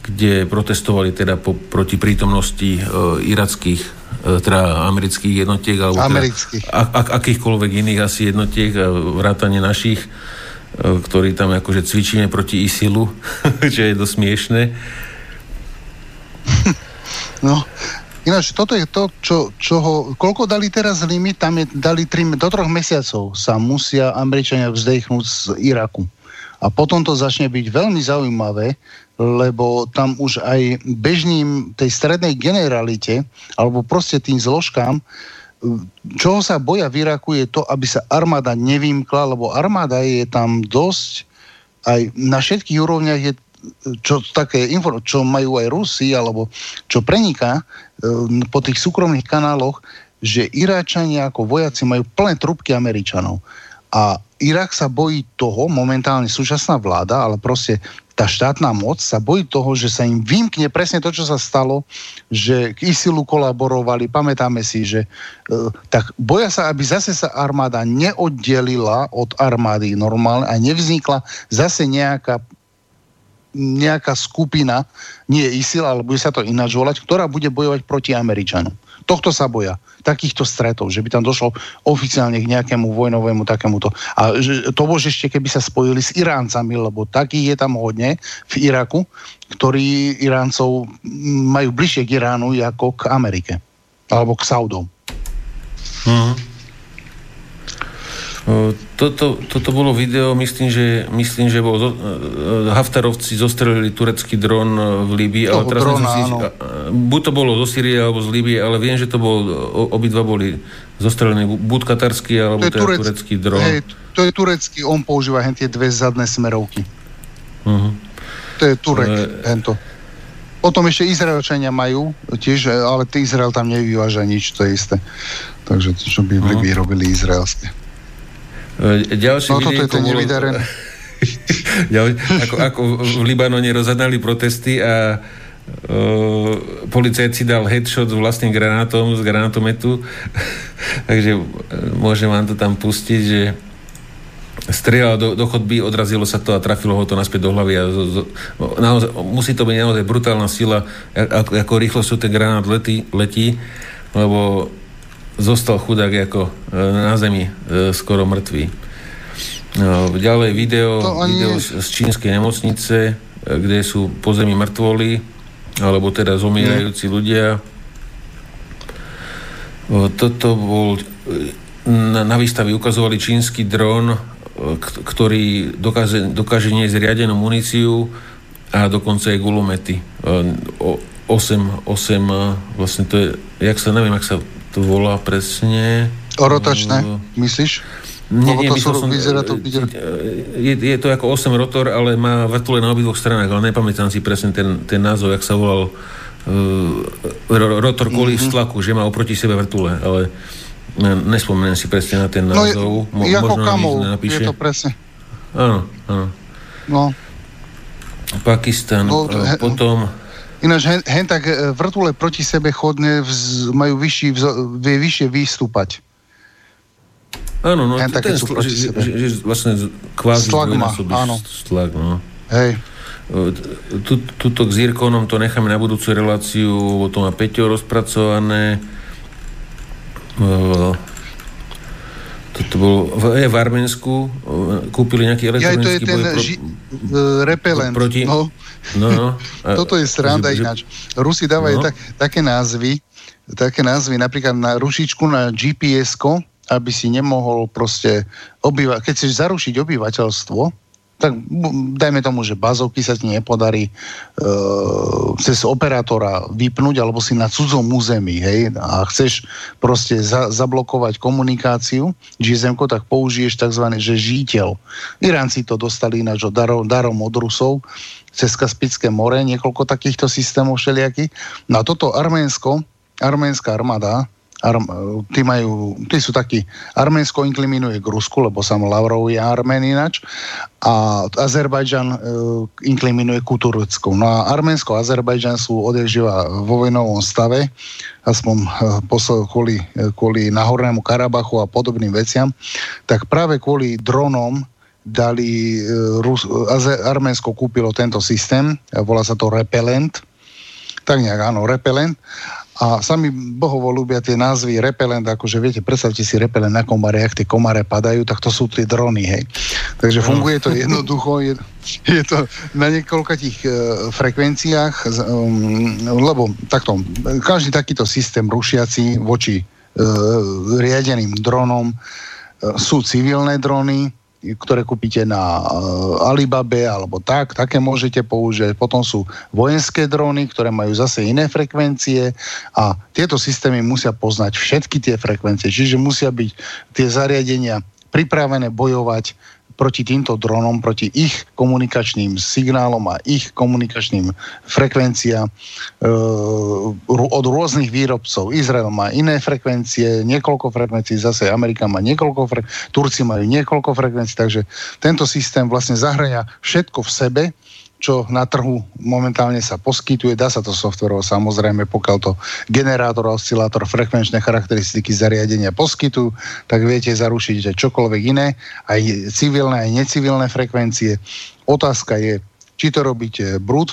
kde protestovali teda po, proti prítomnosti uh, irackých, teda amerických jednotiek alebo amerických. Teda, a, a, akýchkoľvek iných asi jednotiek, vrátane našich, ktorí tam akože cvičíme proti ISILu, čo je dosť smiešné. No, Ináč, toto je to, čo, čoho, koľko dali teraz limit, tam je, dali tri, do troch mesiacov sa musia Američania vzdechnúť z Iraku. A potom to začne byť veľmi zaujímavé, lebo tam už aj bežným tej strednej generalite, alebo proste tým zložkám, čoho sa boja v Iraku je to, aby sa armáda nevymkla, lebo armáda je tam dosť, aj na všetkých úrovniach je čo, také čo majú aj Rusi, alebo čo preniká e, po tých súkromných kanáloch, že Iráčania ako vojaci majú plné trubky Američanov. A Irak sa bojí toho, momentálne súčasná vláda, ale proste tá štátna moc sa bojí toho, že sa im vymkne presne to, čo sa stalo, že k ISILu kolaborovali, pamätáme si, že e, tak boja sa, aby zase sa armáda neoddelila od armády normálne a nevznikla zase nejaká nejaká skupina, nie ISIL, ale bude sa to ináč volať, ktorá bude bojovať proti Američanom. Tohto sa boja. Takýchto stretov, že by tam došlo oficiálne k nejakému vojnovému takémuto. A že, to bože ešte, keby sa spojili s Iráncami, lebo takých je tam hodne v Iraku, ktorí Iráncov majú bližšie k Iránu ako k Amerike. Alebo k Saudom. Mm-hmm. Toto, toto bolo video, myslím, že, myslím, že bol, zo, Haftarovci zostrelili turecký dron v Líbii, ale teraz drona, si, buď to bolo zo Syrie alebo z Líbie, ale viem, že to bol, obidva boli zostrelený, buď katarský alebo to teda turecký dron. Hej, to je turecký, on používa hen tie dve zadné smerovky. Uh-huh. To je Turek, uh, hento. Potom ešte Izraelčania majú tiež, ale Izrael tam nevyváža nič, to je isté. Takže čo by v Libii uh-huh. robili izraelské. E, ďalší no toto je ten bolo, ako, ako v Libanone rozhadali protesty a uh, policajt si dal headshot s vlastným granátom z granátometu takže uh, môžem vám to tam pustiť, že strieľal do, do chodby, odrazilo sa to a trafilo ho to naspäť do hlavy a zo, zo, naozaj, musí to byť naozaj brutálna sila ako, ako rýchlo sú ten granát letí, letí lebo zostal chudák ako e, na zemi e, skoro mŕtvý. No, ďalej video, ani... video z čínskej nemocnice, e, kde sú po zemi mŕtvoly, alebo teda zomierajúci mm. ľudia. Toto bol... Na, na výstave ukazovali čínsky dron, ktorý dokáže, dokáže niesť riadenú muníciu a dokonca aj gulomety. 8, 8, vlastne to je, jak sa, neviem, jak sa to volá presne... Orotačné, uh, myslíš? Nie, nie, to sú, som, vyzerá to byť... Je, je to ako 8 rotor, ale má vrtule na obidvoch stranách, ale nepamätám si presne ten, ten názov, jak sa volal uh, rotor kolí mm-hmm. tlaku, že má oproti sebe vrtule, ale nespomeniem si presne na ten no názov. No, je, Mo, ako kamol, je to presne. Áno, áno. No. Pakistan, no, he, potom... Ináč hen, hen tak e, vrtule proti sebe chodne vz, majú vyšší, vz, vie vyššie vystúpať. Áno, no, hen ten, sl- že, že, že, vlastne kvázi Stlak má, áno. Stlak, no. Hej. E, tuto k Zirkonom to necháme na budúcu reláciu, o tom má Peťo rozpracované. E, toto bolo v, v Arménsku, kúpili nejaký elektronický ja, to je ten boj pro, ži, repelent. Proti, no. No, no. A, Toto je sranda že, ináč. Rusi dávajú no. tak, také názvy, také názvy, napríklad na rušičku na gps aby si nemohol proste obývať, keď chceš zarušiť obyvateľstvo, tak dajme tomu, že bazovky sa ti nepodarí e, cez operátora vypnúť alebo si na cudzom území, hej, a chceš proste za, zablokovať komunikáciu GSM, tak použiješ tzv. že žíteľ. Iránci to dostali ináč darom, darom od Rusov cez Kaspické more, niekoľko takýchto systémov všelijakých. No a toto Arménsko, arménska armáda, Arm, tí, majú, tí sú takí, Arménsko inkliminuje k Rusku, lebo sam Lavrov je Armén inač, a Azerbajdžan e, inkliminuje ku Turecku. No a Arménsko a Azerbajdžan sú odježiva vo vojnovom stave, aspoň e, kvôli, e, kvôli Nahornému Karabachu a podobným veciam, tak práve kvôli dronom dali, e, Rus, Arménsko kúpilo tento systém, volá sa to Repellent, tak nejak áno, repelent. A sami bohovo ľúbia tie názvy repelent, akože viete, predstavte si repelent na komare, ak tie komare padajú, tak to sú tie drony, hej. Takže funguje to jednoducho, je, je to na niekoľkých uh, frekvenciách, um, lebo takto, každý takýto systém rušiaci voči uh, riadeným dronom uh, sú civilné drony, ktoré kúpite na uh, Alibabe alebo tak, také môžete použiť. Potom sú vojenské dróny, ktoré majú zase iné frekvencie a tieto systémy musia poznať všetky tie frekvencie, čiže musia byť tie zariadenia pripravené bojovať proti týmto dronom, proti ich komunikačným signálom a ich komunikačným frekvenciám e, od rôznych výrobcov. Izrael má iné frekvencie, niekoľko frekvencií, zase Amerika má niekoľko frekvencií, Turci majú niekoľko frekvencií, takže tento systém vlastne zahrania všetko v sebe, čo na trhu momentálne sa poskytuje. Dá sa to softverovo samozrejme, pokiaľ to generátor oscilátor frekvenčné charakteristiky zariadenia poskytujú, tak viete zarušiť, že čokoľvek iné, aj civilné, aj necivilné frekvencie. Otázka je, či to robíte brut,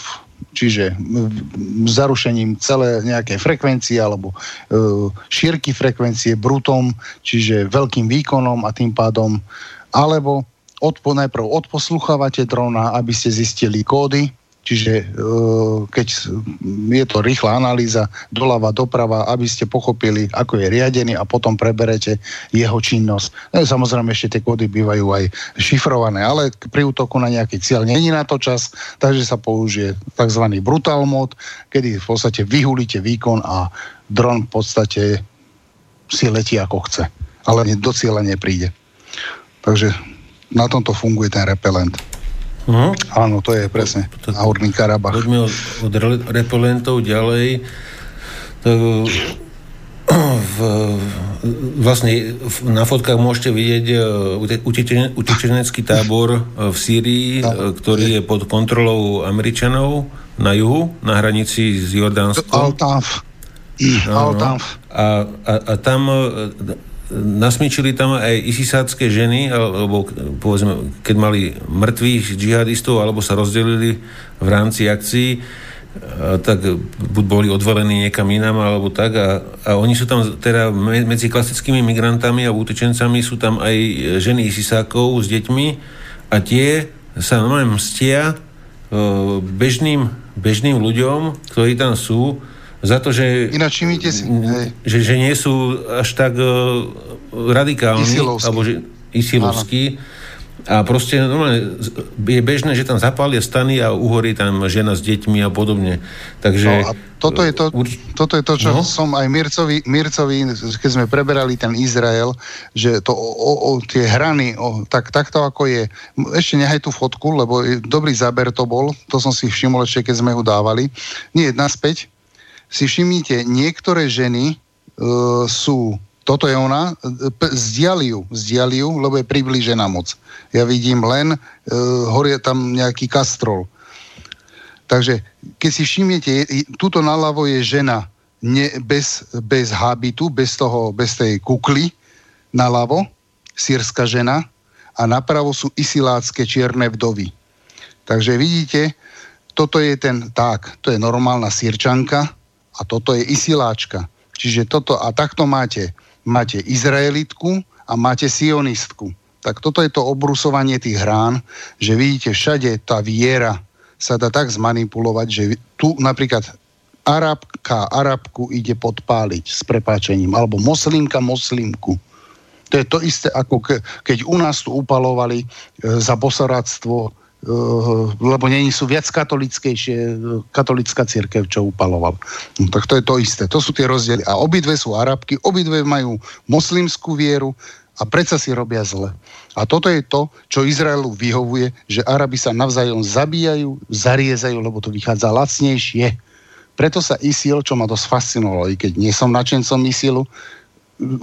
čiže zarušením celé nejaké frekvencie alebo e, šírky frekvencie brutom, čiže veľkým výkonom a tým pádom, alebo odpo, najprv odposluchávate drona, aby ste zistili kódy, čiže e, keď je to rýchla analýza doľava, doprava, aby ste pochopili, ako je riadený a potom preberete jeho činnosť. No, samozrejme ešte tie kódy bývajú aj šifrované, ale pri útoku na nejaký cieľ není na to čas, takže sa použije tzv. brutal mod, kedy v podstate vyhulíte výkon a dron v podstate si letí ako chce, ale do cieľa nepríde. Takže na tomto funguje ten repelent. Uh-huh. Áno, to je presne na Horný Karabach. Poďme od, od repelentov ďalej. Tak, v, vlastne na fotkách môžete vidieť e, utečenecký tábor e, v Sýrii, e, ktorý je pod kontrolou Američanov na juhu, na hranici s Jordánskom. Altanf. Altanf. A, a, a tam nasmičili tam aj isisácké ženy, alebo povedzme, keď mali mŕtvych džihadistov, alebo sa rozdelili v rámci akcií, tak buď boli odvalení niekam inám, alebo tak. A, a oni sú tam teda medzi klasickými migrantami a utečencami sú tam aj ženy isisákov s deťmi a tie sa normálne mstia bežným, bežným ľuďom, ktorí tam sú, za to, že, Ináč si, že, že nie sú až tak uh, radikálni, isilovský. alebo že isilovskí. A proste normálne je bežné, že tam zapália stany a uhorí tam žena s deťmi a podobne. Takže... No a toto je to, toto je to čo no? som aj Mircovi, Mircovi, keď sme preberali ten Izrael, že to o, o tie hrany, o, tak, takto ako je, ešte nehaj tú fotku, lebo dobrý záber to bol, to som si všimol ešte, keď sme ho dávali. Nie, naspäť, si všimnite, niektoré ženy uh, sú, toto je ona, zdiali ju, zdiali ju, lebo je priblížená moc. Ja vidím len, uh, horie tam nejaký kastrol. Takže keď si všimnete, túto naľavo je žena ne, bez, bez habitu, bez, toho, bez tej kukly naľavo, sírska žena, a napravo sú isilácké čierne vdovy. Takže vidíte, toto je ten, tak, to je normálna sírčanka, a toto je isiláčka. Čiže toto, a takto máte, máte Izraelitku a máte sionistku. Tak toto je to obrusovanie tých hrán, že vidíte všade tá viera sa dá tak zmanipulovať, že tu napríklad Arabka Arabku ide podpáliť s prepáčením, alebo moslimka moslimku. To je to isté, ako ke, keď u nás tu upalovali e, za bosoradstvo lebo není sú viac katolickejšie, katolická církev, čo upaloval. No, tak to je to isté. To sú tie rozdiely. A obidve sú arabky, obidve majú moslimskú vieru a predsa si robia zle. A toto je to, čo Izraelu vyhovuje, že Arabi sa navzájom zabíjajú, zariezajú, lebo to vychádza lacnejšie. Preto sa ISIL, čo ma dosť fascinovalo, i keď nie som načencom ISILu,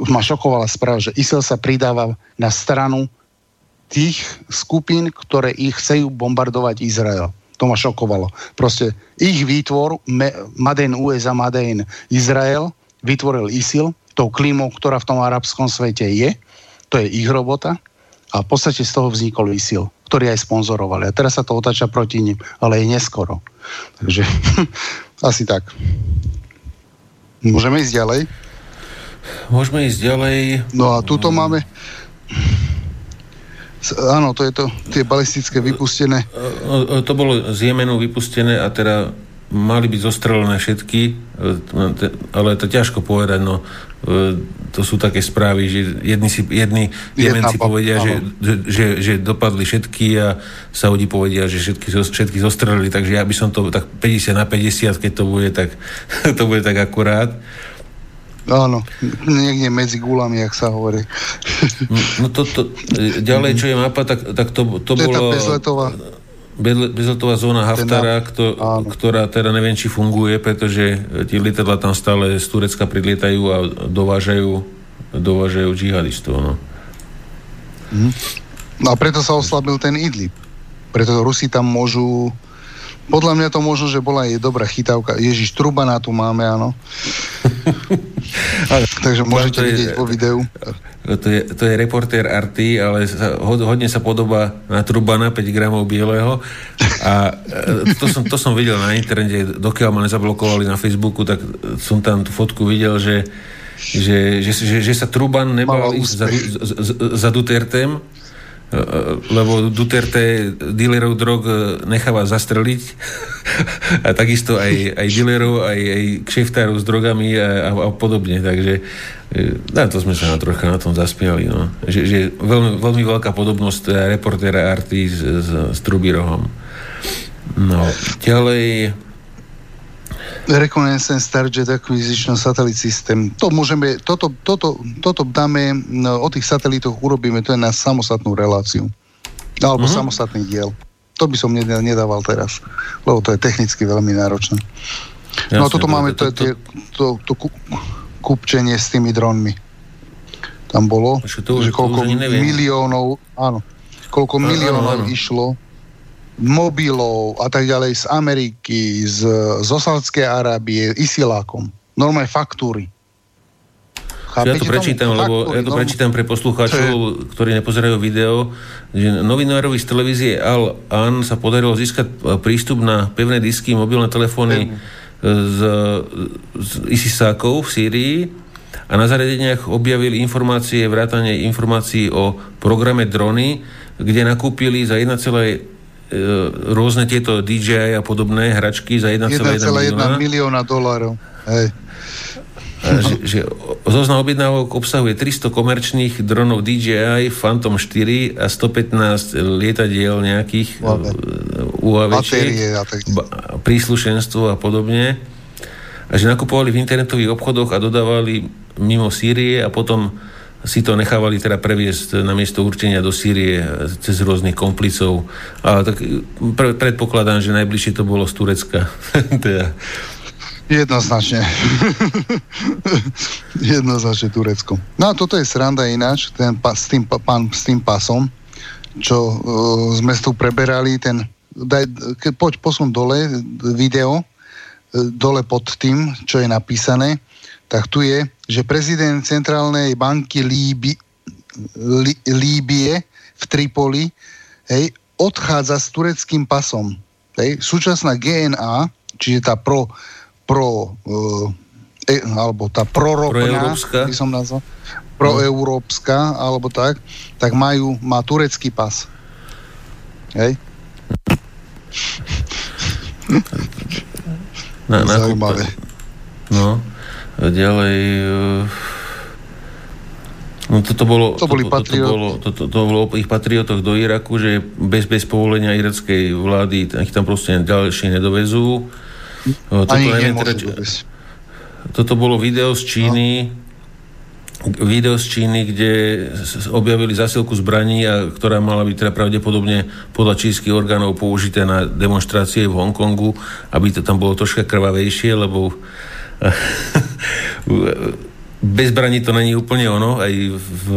ma šokovala správa, že ISIL sa pridáva na stranu tých skupín, ktoré ich chcú bombardovať Izrael. To ma šokovalo. Proste ich výtvor, Maden USA, Maden Izrael, vytvoril ISIL, tou klímou, ktorá v tom arabskom svete je. To je ich robota. A v podstate z toho vznikol ISIL, ktorý aj sponzorovali. A teraz sa to otáča proti nim, ale je neskoro. Takže Asi tak. Môžeme ísť ďalej? Môžeme ísť ďalej. No a tuto mm. máme... Áno, to je to, tie balistické vypustené. To bolo z Jemenu vypustené a teda mali byť zostrelené všetky, e, ale to ťažko povedať, no e, to sú také správy, že jedni, si, jedni Jemenci povedia, že, že, že dopadli všetky a Saudi povedia, že všetky, všetky zostrelili, takže ja by som to tak 50 na 50, keď to bude tak, to bude tak akurát. Áno, niekde medzi gulami, jak sa hovorí. No to, to, ďalej, čo je mapa, tak, tak to, to, to bolo... Je tá bezletová zóna Haftara, kto, ktorá teda neviem, či funguje, pretože tie lietadla tam stále z Turecka prilietajú a dovážajú, dovážajú džihadistov. No. Mhm. no a preto sa oslabil ten Idlib. Preto Rusi tam môžu podľa mňa to možno, že bola aj dobrá chytávka. Ježiš, Trubana tu máme, áno. Takže môžete je, vidieť po videu. To je, to je reportér Arty, ale sa, hodne sa podobá na Trubana, 5 gramov bieleho. A e, to som, to som videl na internete, dokiaľ ma nezablokovali na Facebooku, tak som tam tú fotku videl, že že, že, že, že sa Truban nebal ísť za, za, za Dutertem lebo Duterte dealerov drog e, necháva zastreliť a takisto aj, aj dealerov, aj, aj kšeftárov s drogami a, a, a podobne, takže na e, to sme sa na trocha na tom zaspiali, no. že, že veľmi, veľmi veľká podobnosť reportéra Arty s, s, s Trubirohom. No, ďalej Reconnaissance Starjet Acquisition Satellite System. To môžeme, toto, toto, toto dáme, no, o tých satelitoch urobíme, to je na samostatnú reláciu. Alebo mm-hmm. samostatný diel. To by som nedával teraz, lebo to je technicky veľmi náročné. Jasne, no toto máme to, to, to, to, to kupčenie s tými dronmi. Tam bolo, to, že koľko to miliónov, áno, koľko miliónov išlo mobilov a tak ďalej z Ameriky, z, z Osadskej Arábie, isilákom. Normálne faktúry. Chápete ja to prečítam, tomu? lebo faktúry, ja to prečítam pre poslucháčov, ktorí nepozerajú video, že novinárovi z televízie Al-An sa podarilo získať prístup na pevné disky, mobilné telefóny z, z ISISákov v Sýrii a na zariadeniach objavili informácie, vrátanie informácií o programe drony, kde nakúpili za 1, E, rôzne tieto DJI a podobné hračky za 1,1 milióna. milióna dolárov. Hej. že, že zoznam objednávok obsahuje 300 komerčných dronov DJI, Phantom 4 a 115 lietadiel nejakých UAV, príslušenstvo a podobne. A že nakupovali v internetových obchodoch a dodávali mimo Sýrie a potom si to nechávali teda previesť na miesto určenia do Sýrie cez rôznych komplicov. A tak pre, predpokladám, že najbližšie to bolo z Turecka. teda. Jednoznačne. Jednoznačne Turecko. No a toto je sranda ináč, ten s, tým, pán, s tým pasom, čo uh, sme tu preberali, ten, daj, ke, poď posun dole video, uh, dole pod tým, čo je napísané, tak tu je, že prezident Centrálnej banky Líby, Lí, Líbie v Tripoli hej, odchádza s tureckým pasom. Hej. Súčasná GNA, čiže tá pro, pro e, alebo tá proropná, by som nazval, proeurópska, alebo tak, tak majú, má turecký pas. Hej? Na, na Zaujímavé. No. Ďalej... Eh, no toto bolo, to, boli to, to, to, bolo, to, to, bolo o ich patriotoch do Iraku, že bez, bez povolenia irackej vlády ich tam proste ďalšie nedovezú. Toto, Ani teda, toto bolo video z Číny, no. video z Číny, kde objavili zasilku zbraní, a, ktorá mala byť teda pravdepodobne podľa čínskych orgánov použité na demonstrácie v Hongkongu, aby to tam bolo troška krvavejšie, lebo bez zbraní to není úplne ono. Aj v,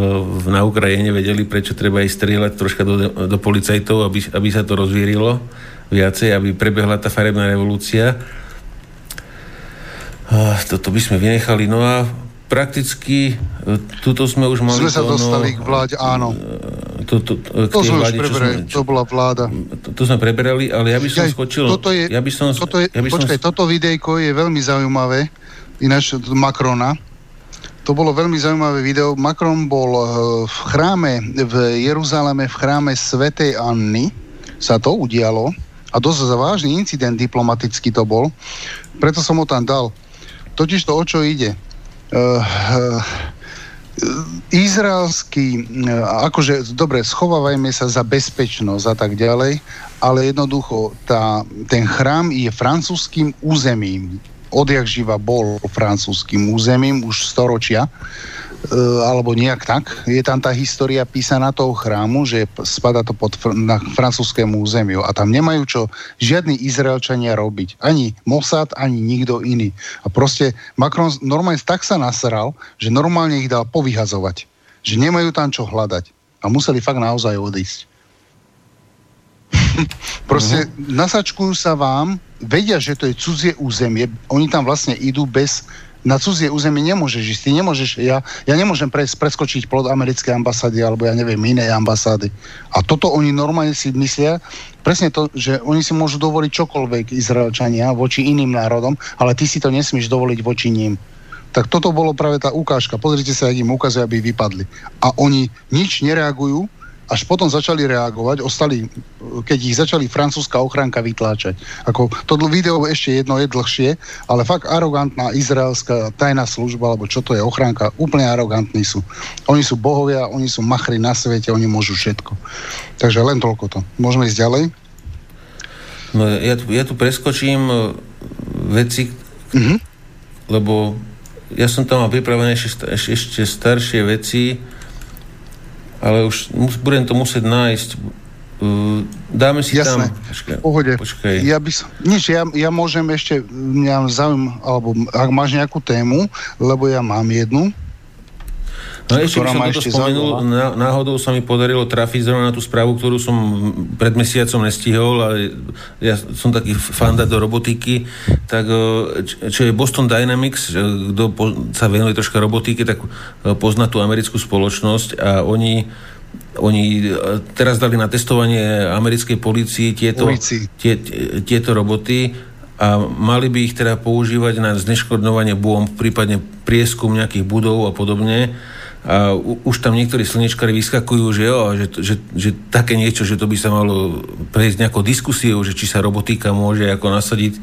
v, na Ukrajine vedeli, prečo treba aj strieľať troška do, do policajtov, aby, aby sa to rozvírilo viacej, aby prebehla tá farebná revolúcia. Toto by sme vynechali. No a prakticky, tuto sme už mali... Sme sa dostali no, k vláde, áno. To, to, to, to sme vláde, preberali, sme, čo, to bola vláda. To, to sme preberali, ale ja by som ja, skočil... Toto je, ja by som, toto je, ja by počkaj, som... toto videjko je veľmi zaujímavé, ináč Macrona. To bolo veľmi zaujímavé video. Macron bol v chráme v Jeruzaleme, v chráme Svetej Anny, sa to udialo a dosť vážny incident diplomatický to bol. Preto som ho tam dal. Totiž to, o čo ide. Uh, uh, izraelský, akože, dobre, schovávajme sa za bezpečnosť a tak ďalej, ale jednoducho tá, ten chrám je francúzským územím. Odjak živa bol francúzským územím už storočia E, alebo nejak tak. Je tam tá história písaná toho chrámu, že spada to pod fr- na francúzskému územiu a tam nemajú čo žiadni Izraelčania robiť. Ani Mossad, ani nikto iný. A proste Macron normálne tak sa nasral, že normálne ich dal povyhazovať. Že nemajú tam čo hľadať. A museli fakt naozaj odísť. proste uh-huh. nasačkujú sa vám, vedia, že to je cudzie územie, oni tam vlastne idú bez na cudzie územie nemôžeš ísť. Ty nemôžeš, ja, ja nemôžem prejsť, preskočiť plod americkej ambasády alebo ja neviem, inej ambasády. A toto oni normálne si myslia, presne to, že oni si môžu dovoliť čokoľvek Izraelčania voči iným národom, ale ty si to nesmieš dovoliť voči ním. Tak toto bolo práve tá ukážka. Pozrite sa, ak im ukazuje, aby vypadli. A oni nič nereagujú, až potom začali reagovať, ostali, keď ich začali francúzska ochránka vytláčať. Ako, to video ešte jedno je dlhšie, ale fakt arogantná izraelská tajná služba, alebo čo to je ochránka, úplne arogantní sú. Oni sú bohovia, oni sú machry na svete, oni môžu všetko. Takže len toľko to. Môžeme ísť ďalej? No ja, ja tu preskočím e, veci, mm-hmm. lebo ja som tam mal pripravené ešte, ešte staršie veci, ale už budem to musieť nájsť. Dáme si Jasné, tam... Počkaj, pohode. Počkaj. Ja by som, nič, ja, ja môžem ešte, mňa zaujíma, alebo ak máš nejakú tému, lebo ja mám jednu, No ešte by som toto spomenul, na, náhodou sa mi podarilo trafiť zrovna na tú správu, ktorú som pred mesiacom nestihol a ja som taký fanda do robotiky, tak čo je Boston Dynamics, kto sa venuje troška robotike, tak pozná tú americkú spoločnosť a oni oni teraz dali na testovanie americkej policii tieto, tie, tieto roboty a mali by ich teda používať na zneškodňovanie bomb, prípadne prieskum nejakých budov a podobne a už tam niektorí slnečkári vyskakujú, že jo, že, že, že také niečo, že to by sa malo prejsť nejakou diskusiou, že či sa robotika môže ako nasadiť e,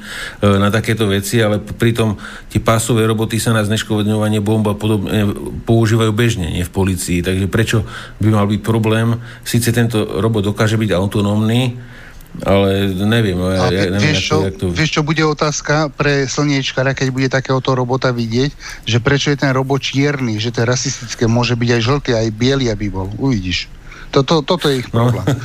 na takéto veci, ale pritom tie pásové roboty sa na zneškodňovanie bomba podobne používajú bežne, nie v policii. Takže prečo by mal byť problém? Sice tento robot dokáže byť autonómny, ale neviem. Ja, ja neviem vieš, čo, to... vieš, čo bude otázka pre slniečkara, keď bude takéhoto robota vidieť, že prečo je ten robot čierny, že to je rasistické, môže byť aj žltý, aj biely, aby bol. Uvidíš. Toto, toto je ich no. problém.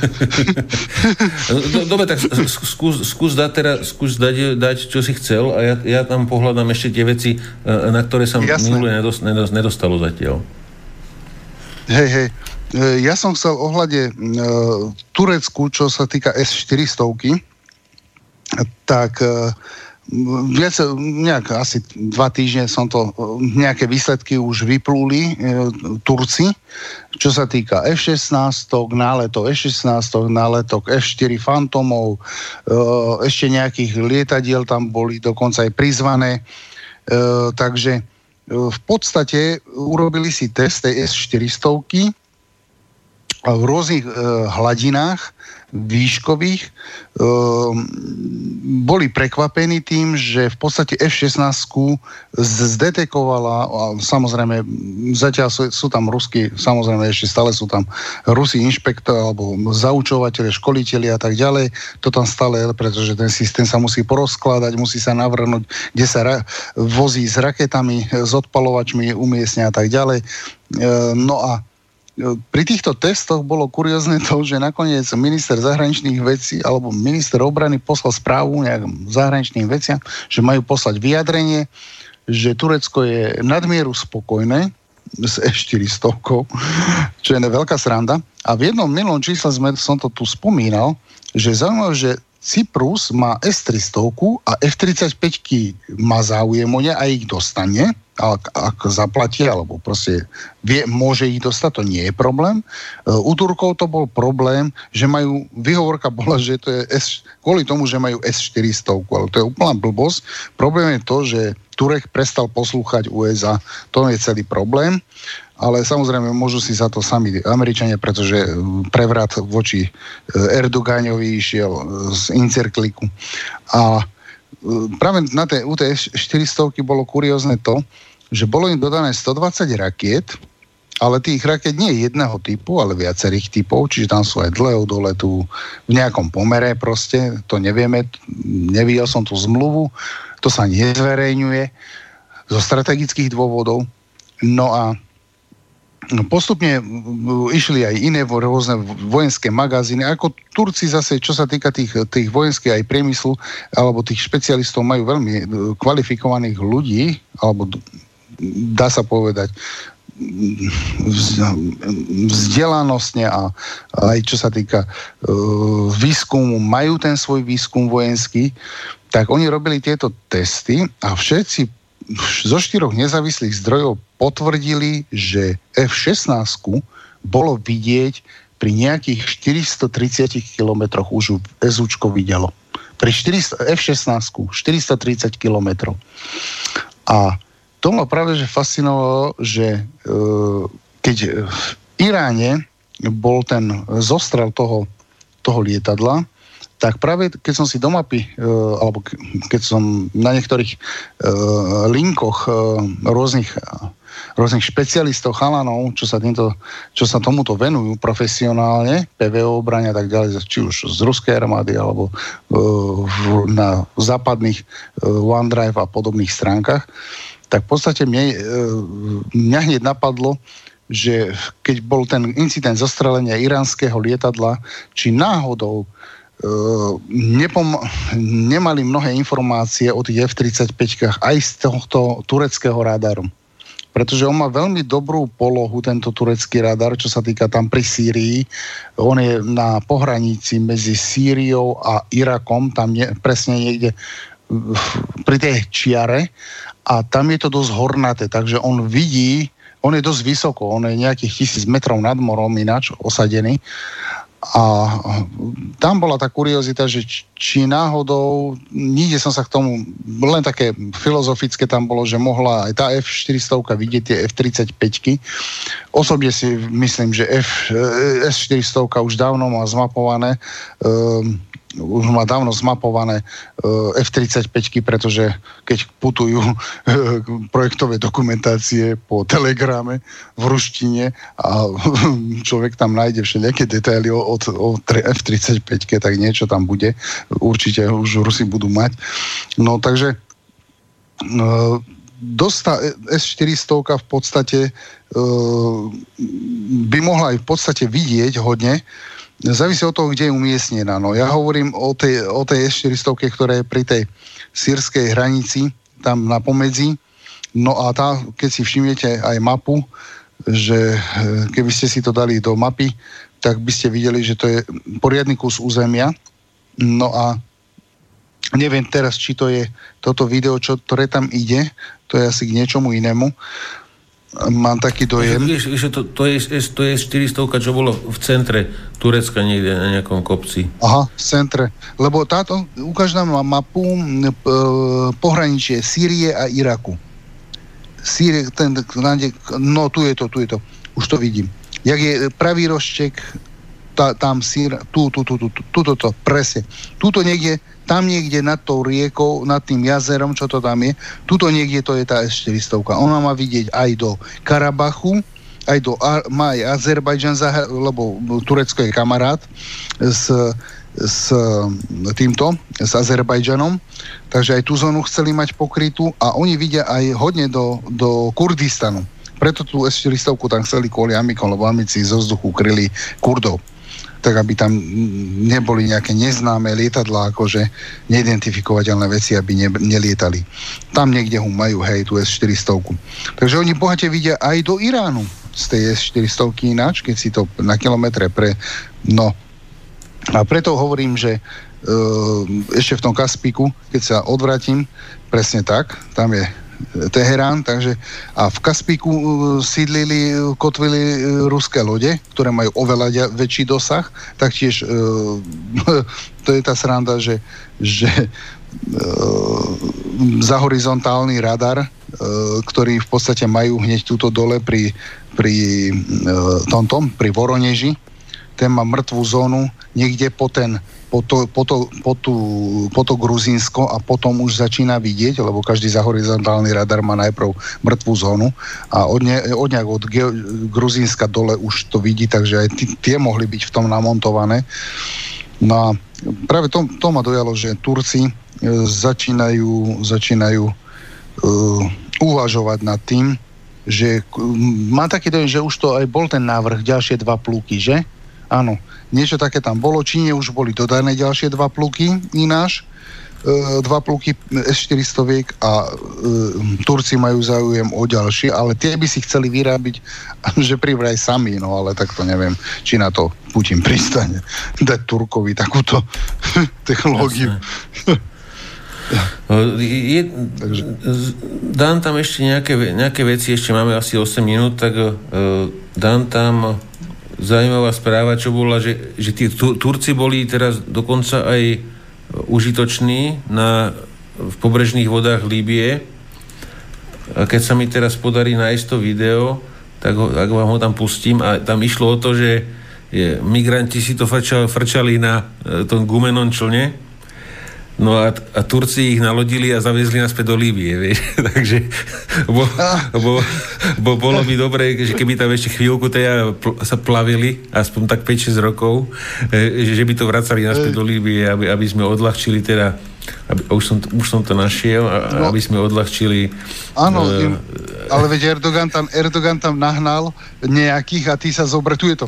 No. Dobre, tak skús, skús dať, teda, skús dať, dať, čo si chcel a ja, ja tam pohľadám ešte tie veci, e, na ktoré sa minulé nedostalo zatiaľ. Hej, hej. E, ja som chcel ohľade e, Turecku, čo sa týka S-400, tak e, viac, nejak asi dva týždne som to, nejaké výsledky už vyplúli Turci, čo sa týka F-16, náletok F-16, náletok F-4 Fantomov, ešte nejakých lietadiel tam boli dokonca aj prizvané, takže v podstate urobili si test tej S-400 v rôznych e, hladinách výškových e, boli prekvapení tým, že v podstate F-16 zdetekovala, a samozrejme zatiaľ sú, sú tam rusky, samozrejme ešte stále sú tam rusí inšpektor alebo zaučovateľe, školiteľi a tak ďalej. To tam stále, pretože ten systém sa musí porozkladať, musí sa navrhnúť, kde sa ra- vozí s raketami, s odpalovačmi umiestňa a tak ďalej. E, no a pri týchto testoch bolo kuriózne to, že nakoniec minister zahraničných vecí alebo minister obrany poslal správu nejakým zahraničným veciam, že majú poslať vyjadrenie, že Turecko je nadmieru spokojné s E400, čo je veľká sranda. A v jednom milom čísle sme, som to tu spomínal, že zaujímavé, že Cyprus má S-300 a F-35 má záujem o ne a ich dostane ak, ak zaplatia, alebo proste vie, môže ich dostať, to nie je problém. Uh, u Turkov to bol problém, že majú, vyhovorka bola, že to je S, kvôli tomu, že majú S-400, ale to je úplná blbosť. Problém je to, že Turek prestal poslúchať USA. To je celý problém. Ale samozrejme môžu si za to sami Američania, pretože prevrat voči Erdogáňovi išiel z Incerkliku. A práve na tej, u tej 400 bolo kuriózne to, že bolo im dodané 120 rakiet, ale tých raket nie je jedného typu, ale viacerých typov, čiže tam sú aj dlhé doletu v nejakom pomere proste, to nevieme, nevidel som tú zmluvu, to sa nezverejňuje zo strategických dôvodov. No a postupne išli aj iné rôzne vojenské magazíny. Ako Turci zase, čo sa týka tých, tých vojenských aj priemyslu, alebo tých špecialistov, majú veľmi e, kvalifikovaných ľudí, alebo dá sa povedať, vzdelanostne a aj čo sa týka uh, výskumu, majú ten svoj výskum vojenský, tak oni robili tieto testy a všetci zo štyroch nezávislých zdrojov potvrdili, že F-16 bolo vidieť pri nejakých 430 kilometroch už SUčko videlo. Pri 400, F-16 430 kilometrov. A to ma práve že fascinovalo, že e, keď v Iráne bol ten zostrel toho, toho lietadla, tak práve keď som si do mapy, e, alebo keď som na niektorých e, linkoch rôznych rôznych špecialistov, chalanov, čo sa, týmto, čo sa tomuto venujú profesionálne, PVO obrania a tak ďalej, či už z ruskej armády alebo na západných OneDrive a podobných stránkach, tak v podstate mne, uh, mňa hneď napadlo, že keď bol ten incident zostrelenia iránskeho lietadla, či náhodou nepom- nemali mnohé informácie o tých F-35 aj z tohto tureckého radaru. Pretože on má veľmi dobrú polohu, tento turecký radar, čo sa týka tam pri Sýrii. On je na pohranici medzi Sýriou a Irakom, tam je presne niekde pri tej čiare a tam je to dosť hornaté, takže on vidí, on je dosť vysoko, on je nejakých tisíc metrov nad morom ináč osadený a tam bola tá kuriozita, že či náhodou, nikde som sa k tomu, len také filozofické tam bolo, že mohla aj tá F-400 vidieť tie F-35. Osobne si myslím, že F, eh, S-400 už dávno má zmapované um, už má dávno zmapované eh, F-35, pretože keď putujú eh, projektové dokumentácie po telegrame v ruštine a človek tam nájde všelijaké detaily o, o F-35, tak niečo tam bude. Určite už Rusi budú mať. No takže eh, dosta S-400 v podstate by mohla aj v podstate vidieť hodne, Závisí od toho, kde je umiestnená. No, ja hovorím o tej, o tej S-400, ktorá je pri tej sírskej hranici, tam na pomedzi. No a tá, keď si všimnete aj mapu, že eh, keby ste si to dali do mapy, tak by ste videli, že to je poriadny kus územia. No a neviem teraz, či to je toto video, čo, ktoré tam ide, to je asi k niečomu inému. Mám taký dojem. Vieš, vieš to, to, je, to je 400, čo bolo v centre Turecka niekde na nejakom kopci. Aha, v centre. Lebo táto ukáž nám mapu e, pohraničie Sýrie a Iraku. Sýrie, ten, no tu je to, tu je to. Už to vidím. Jak je pravý rozček, tá, tam sír, tu, tu, tu, tu, tu, tu, tu, presne. Tuto niekde tam niekde nad tou riekou, nad tým jazerom, čo to tam je, tuto niekde to je tá S-400. Ona má vidieť aj do Karabachu, aj do, má aj Azerbajdžan, lebo Turecko je kamarát s, s týmto, s Azerbajdžanom, takže aj tú zónu chceli mať pokrytú a oni vidia aj hodne do, do Kurdistanu. Preto tú S-400 tam chceli kvôli Amikom, lebo Amici zo vzduchu kryli Kurdov tak aby tam neboli nejaké neznáme lietadlá, akože neidentifikovateľné veci, aby ne, nelietali. Tam niekde ho majú, hej, tu S-400. Takže oni bohate vidia aj do Iránu z tej S-400 ináč, keď si to na kilometre pre... No, a preto hovorím, že uh, ešte v tom Kaspiku, keď sa odvratím, presne tak, tam je Teherán, takže a v Kaspiku sídlili, kotvili ruské lode, ktoré majú oveľa väčší dosah, taktiež to je tá sranda, že, že za horizontálny radar, ktorý v podstate majú hneď túto dole pri, pri tomto, pri Voroneži, ten má mŕtvú zónu niekde po ten po to, po, to, po, tú, po to Gruzínsko a potom už začína vidieť, lebo každý za horizontálny radar má najprv mŕtvú zónu a od, ne, od nejak od Ge- Gruzínska dole už to vidí, takže aj t- tie mohli byť v tom namontované. No a práve to, to ma dojalo, že Turci e, začínajú, začínajú e, uvažovať nad tým, že má taký dojem, že už to aj bol ten návrh ďalšie dva plúky, že? Áno, niečo také tam bolo. Číne už boli dodané ďalšie dva pluky ináš, e, dva pluky S-400 viek a e, Turci majú záujem o ďalšie, ale tie by si chceli vyrábiť, že privraj sami, no ale tak to neviem, či na to Putin pristane dať Turkovi takúto technológiu. Je, Takže. dám tam ešte nejaké, nejaké veci, ešte máme asi 8 minút, tak uh, dám tam zaujímavá správa, čo bola, že, že tí Turci boli teraz dokonca aj užitoční na, v pobrežných vodách Líbie. A keď sa mi teraz podarí nájsť to video, tak, ho, tak vám ho tam pustím. A tam išlo o to, že je, migranti si to frčali, frčali na e, tom gumenom člne No a, a Turci ich nalodili a zaviezli naspäť do Líbie, vieš. Takže bo, bo, bo, bolo by dobre, že keby tam ešte chvíľku teda pl- sa plavili, aspoň tak 5-6 rokov, e, že by to vracali naspäť do Líbie, aby, aby sme odľahčili teda aby, už, som, už som to našiel, no, aby sme odľahčili... Áno, uh, ale veď Erdogan tam, Erdogan tam nahnal nejakých a tí sa zobrali, tu je to,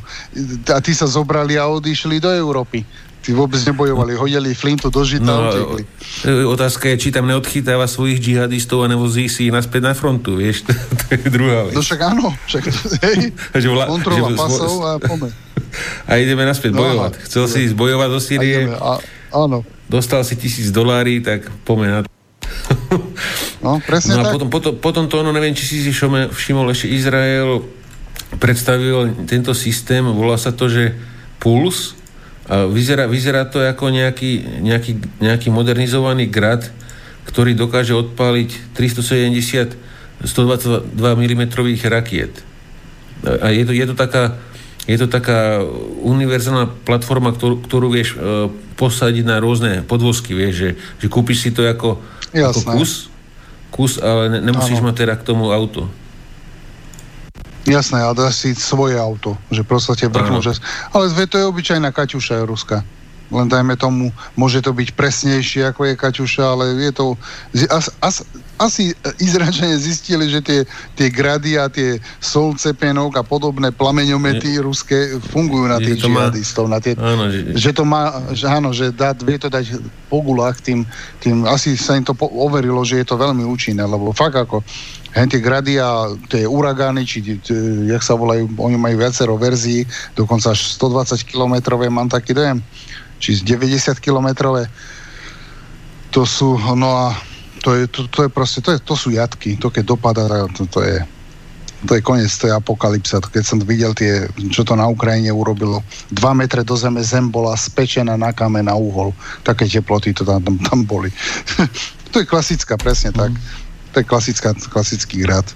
a tí sa zobrali a odišli do Európy. Tí vôbec nebojovali, hodili flintu do žita no, a utekli. Otázka je, či tam neodchytáva svojich džihadistov a nevozí si ich naspäť na frontu, vieš, to je druhá vec. No však áno, však to, hej, že vla, kontrola že, pasov a poďme. A ideme naspäť no, bojovať. Chcel si ísť bojovať do Sýrie, áno. dostal si tisíc dolári, tak poďme na to. No, presne no a tak. Potom, potom, potom to, ono, neviem, či si si všimol, ešte Izrael predstavil tento systém, volá sa to, že Puls, Vyzerá, vyzerá to ako nejaký, nejaký, nejaký modernizovaný grad, ktorý dokáže odpáliť 370 122 mm rakiet. A je to, je to taká je to taká univerzálna platforma, ktorú, ktorú vieš e, posadiť na rôzne podvozky, vieš, že, že kúpiš si to ako, ako kus, kus, ale ne, nemusíš ano. mať teda k tomu auto. Jasné, ale dáš si svoje auto, že proste vrchnú, že... Ale to je obyčajná Kaťuša ruská. Len dajme tomu, môže to byť presnejšie ako je Kaťuša, ale je to... As, as, asi Izraelčania zistili, že tie, tie grady a tie solcepenok a podobné plameňomety je, ruské fungujú na tých džihadistov. Na tie, áno, že, že to má, že áno, že dá, vie to dať po gulách tým, tým, asi sa im to po, overilo, že je to veľmi účinné, lebo fakt ako Hen tie grady a tie uragány, či jak sa volajú, oni majú viacero verzií, dokonca až 120 km, mám taký dojem, či z 90 km. To sú, no a to je, to, to je proste, to, je, to sú jatky, to keď dopadá, to, to je to je koniec, to je apokalypsa. Keď som videl tie, čo to na Ukrajine urobilo, dva metre do zeme zem bola spečená na kamen na uhol. Také teploty to tam, tam, tam boli. to je klasická, presne mm. To je klasická, klasický hrad.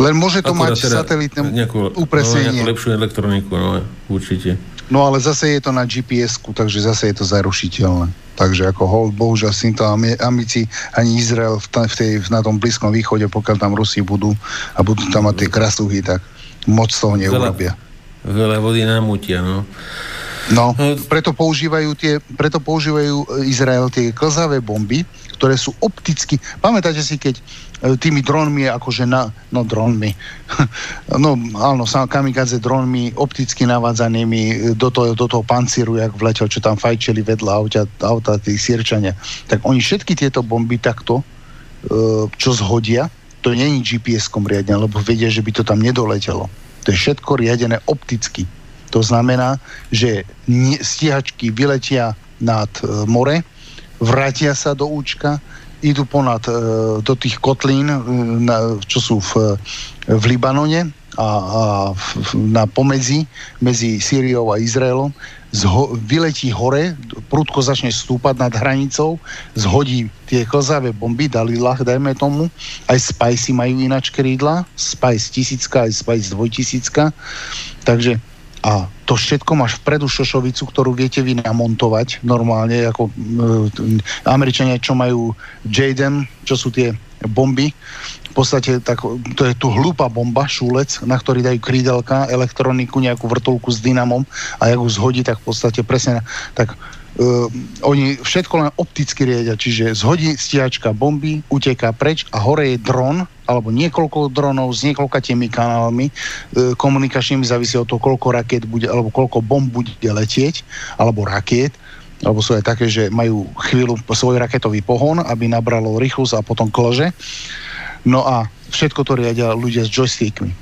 Len môže to Akurát mať teda satelitné nejakú, upresnenie. No, nejakú lepšiu elektroniku, no, určite. No ale zase je to na GPS-ku, takže zase je to zarušiteľné. Takže ako hold, bohužiaľ s týmto amici ani Izrael v, v tej, na tom Blízkom východe, pokiaľ tam Rusi budú a budú tam mať tie krasuchy, tak moc toho neurobia. Veľa, veľa vody namutia, no. No, preto používajú, tie, preto používajú Izrael tie klzavé bomby, ktoré sú opticky... Pamätáte si, keď e, tými dronmi, akože na... No, dronmi. no, áno, kamikadze dronmi opticky navádzanými e, do toho, do toho pancíru, jak vletel, čo tam fajčeli vedľa auta, auta tí sierčania. Tak oni všetky tieto bomby takto, e, čo zhodia, to není GPS-kom riadené, lebo vedia, že by to tam nedoletelo. To je všetko riadené opticky. To znamená, že stíhačky vyletia nad more, vrátia sa do účka, idú ponad e, do tých kotlín, e, na, čo sú v, v Libanone a, a v, na pomedzi medzi Sýriou a Izraelom, zho- vyletí hore, prudko začne stúpať nad hranicou, zhodí tie klzavé bomby, Dalilach, dajme tomu, aj Spicy majú ináč krídla, Spice tisícka, aj Spice dvojtisícka, takže a to všetko máš vpredu šošovicu, ktorú viete vy namontovať normálne, ako e, Američania, čo majú Jaden, čo sú tie bomby, v podstate tak, to je tu hlúpa bomba, šúlec, na ktorý dajú krídelka, elektroniku, nejakú vrtulku s dynamom a jak ju zhodí, tak v podstate presne tak uh, oni všetko len opticky riedia, čiže zhodí stiačka bomby, uteká preč a hore je dron, alebo niekoľko dronov s niekoľkatými kanálmi uh, komunikačnými, závisí od toho, koľko raket bude, alebo koľko bomb bude letieť, alebo raket alebo sú aj také, že majú chvíľu svoj raketový pohon, aby nabralo rýchlosť a potom klože. No a všetko to riadia ľudia s joystickmi.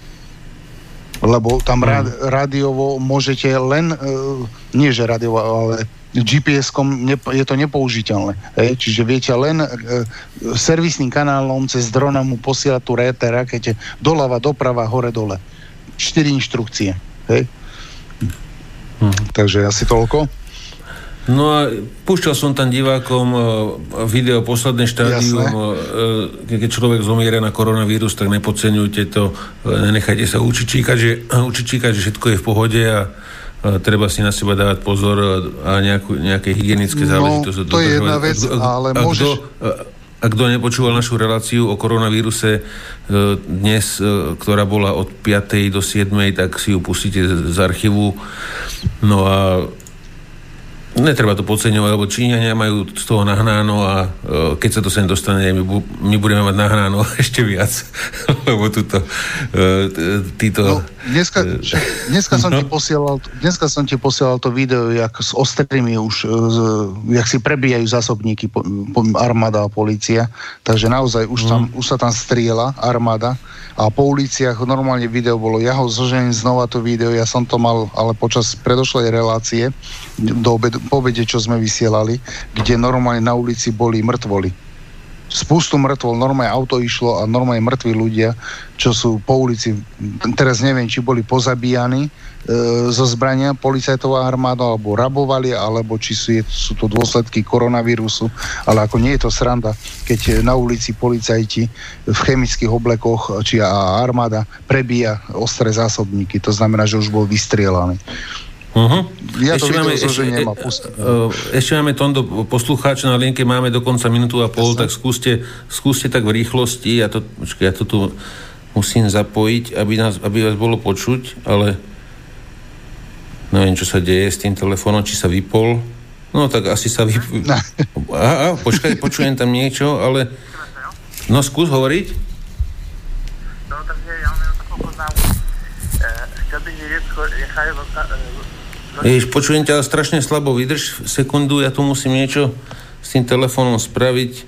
Lebo tam mm. rádiovo môžete len, uh, nie že rádiovo, ale GPS-kom je to nepoužiteľné. Hej? Čiže viete len e, servisným kanálom cez drona mu posielať tú rakete doľava, doprava, hore, dole. Štyri inštrukcie. Hej? Hmm. Takže asi toľko. No a púšťal som tam divákom e, video posledné štádium, Jasné. E, keď človek zomiera na koronavírus, tak nepodceňujte to, e, nenechajte sa učičíkať, že, učičíkať, že všetko je v pohode a treba si na seba dávať pozor a nejakú, nejaké hygienické no, záležitosti. to je jedna vec, ale a môžeš... Kto, a kto nepočúval našu reláciu o koronavíruse dnes, ktorá bola od 5. do 7. tak si ju pustíte z archívu. No a Netreba to podceňovať, lebo Číňania majú z toho nahnáno a uh, keď sa to sem dostane, my, bu- my budeme mať nahnáno ešte viac, lebo tuto, uh, títo... No, dneska, uh, dneska, som no. ti posielal, dneska som ti posielal to video, jak s ostrými už, jak si prebijajú zásobníky po, po, armáda a policia, takže naozaj už, tam, mm. už sa tam striela armáda a po uliciach normálne video bolo, ja ho zožením znova to video, ja som to mal ale počas predošlej relácie do obed, po obede, čo sme vysielali, kde normálne na ulici boli mŕtvoli. Spustu mŕtvol, normálne auto išlo a normálne mŕtvi ľudia, čo sú po ulici, teraz neviem, či boli pozabíjani, E, zo zbrania policajtová armáda alebo rabovali, alebo či sú, je, sú to dôsledky koronavírusu, ale ako nie je to sranda, keď na ulici policajti v chemických oblekoch či armáda prebíja ostré zásobníky, to znamená, že už bol vystrielaný. Uh-huh. Ja ešte, máme, ešte, e, e, ešte máme Tondo poslucháč na linke, máme dokonca minútu a pol, Jasne. tak skúste, skúste tak v rýchlosti, ja to, počkaj, ja to tu musím zapojiť, aby, nás, aby vás bolo počuť, ale neviem, čo sa deje s tým telefónom, či sa vypol. No tak asi sa vypol. Aha, počkaj, počujem tam niečo, ale... No skús hovoriť. No, takže ja mám takú poznámku. Chtěl bych vědět, jaká je Ježiš, počujem ťa strašne slabo, vydrž sekundu, ja tu musím niečo s tým telefónom spraviť,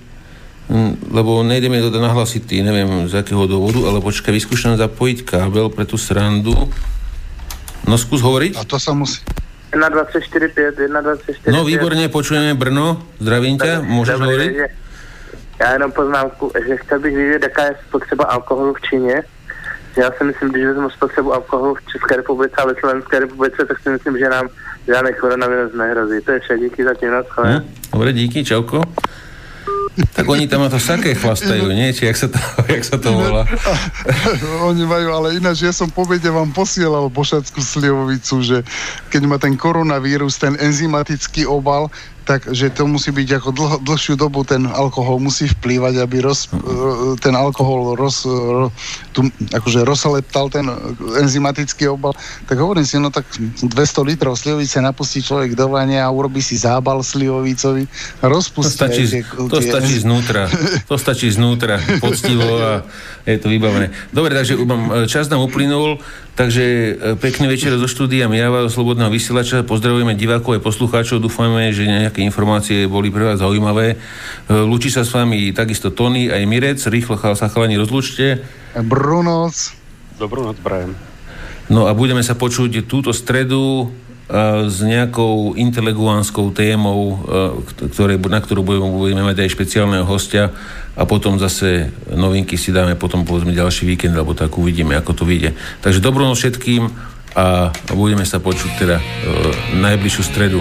lebo nejde mi to nahlasiť, neviem z akého dôvodu, ale počkaj, vyskúšam zapojiť kábel pre tú srandu. No skús hovoriť. A to sa musí... 1245, 1245. No výborne, počujeme Brno, zdravím ťa, môžeš hovoriť? Já jenom poznámku, že chtěl bych vědět, jaká je spotřeba alkoholu v Číně. Já si myslím, když vezmu spotřebu alkoholu v České republice a ve Slovenské republice, tak si myslím, že nám žádný koronavirus nehrozí. To je vše, díky za tím, hm? Dobre, díky, čauko. Tak oni tam to saké chlastajú, nie? Či jak sa to, jak sa to volá? oni majú, ale ináč ja som povede vám posielal bošackú slivovicu, že keď má ten koronavírus, ten enzymatický obal, tak že to musí byť ako dlho, dlhšiu dobu ten alkohol musí vplývať, aby roz, ten alkohol roz, ro, tu, akože rozleptal ten enzymatický obal. Tak hovorím si, no tak 200 litrov slivovice napustí človek do vane a urobí si zábal slivovicový a rozpustí. To stačí, tie, to tie... stačí znútra. To stačí znútra, poctivo a je to vybavené. Dobre, takže čas nám uplynul. Takže e, pekný večer zo štúdia Mijava, Slobodného vysielača. Pozdravujeme divákov aj poslucháčov. Dúfame, že nejaké informácie boli pre vás zaujímavé. E, Lúči sa s vami takisto Tony aj Mirec. Rýchlo sa chalani rozlúčte. Brunoc. Dobrú noc, Brian. No a budeme sa počuť túto stredu s nejakou inteleguánskou témou, ktoré, na ktorú budeme, budeme mať aj špeciálneho hostia a potom zase novinky si dáme potom povedzme ďalší víkend, alebo tak uvidíme, ako to vyjde. Takže dobrú noc všetkým a budeme sa počuť teda najbližšiu stredu.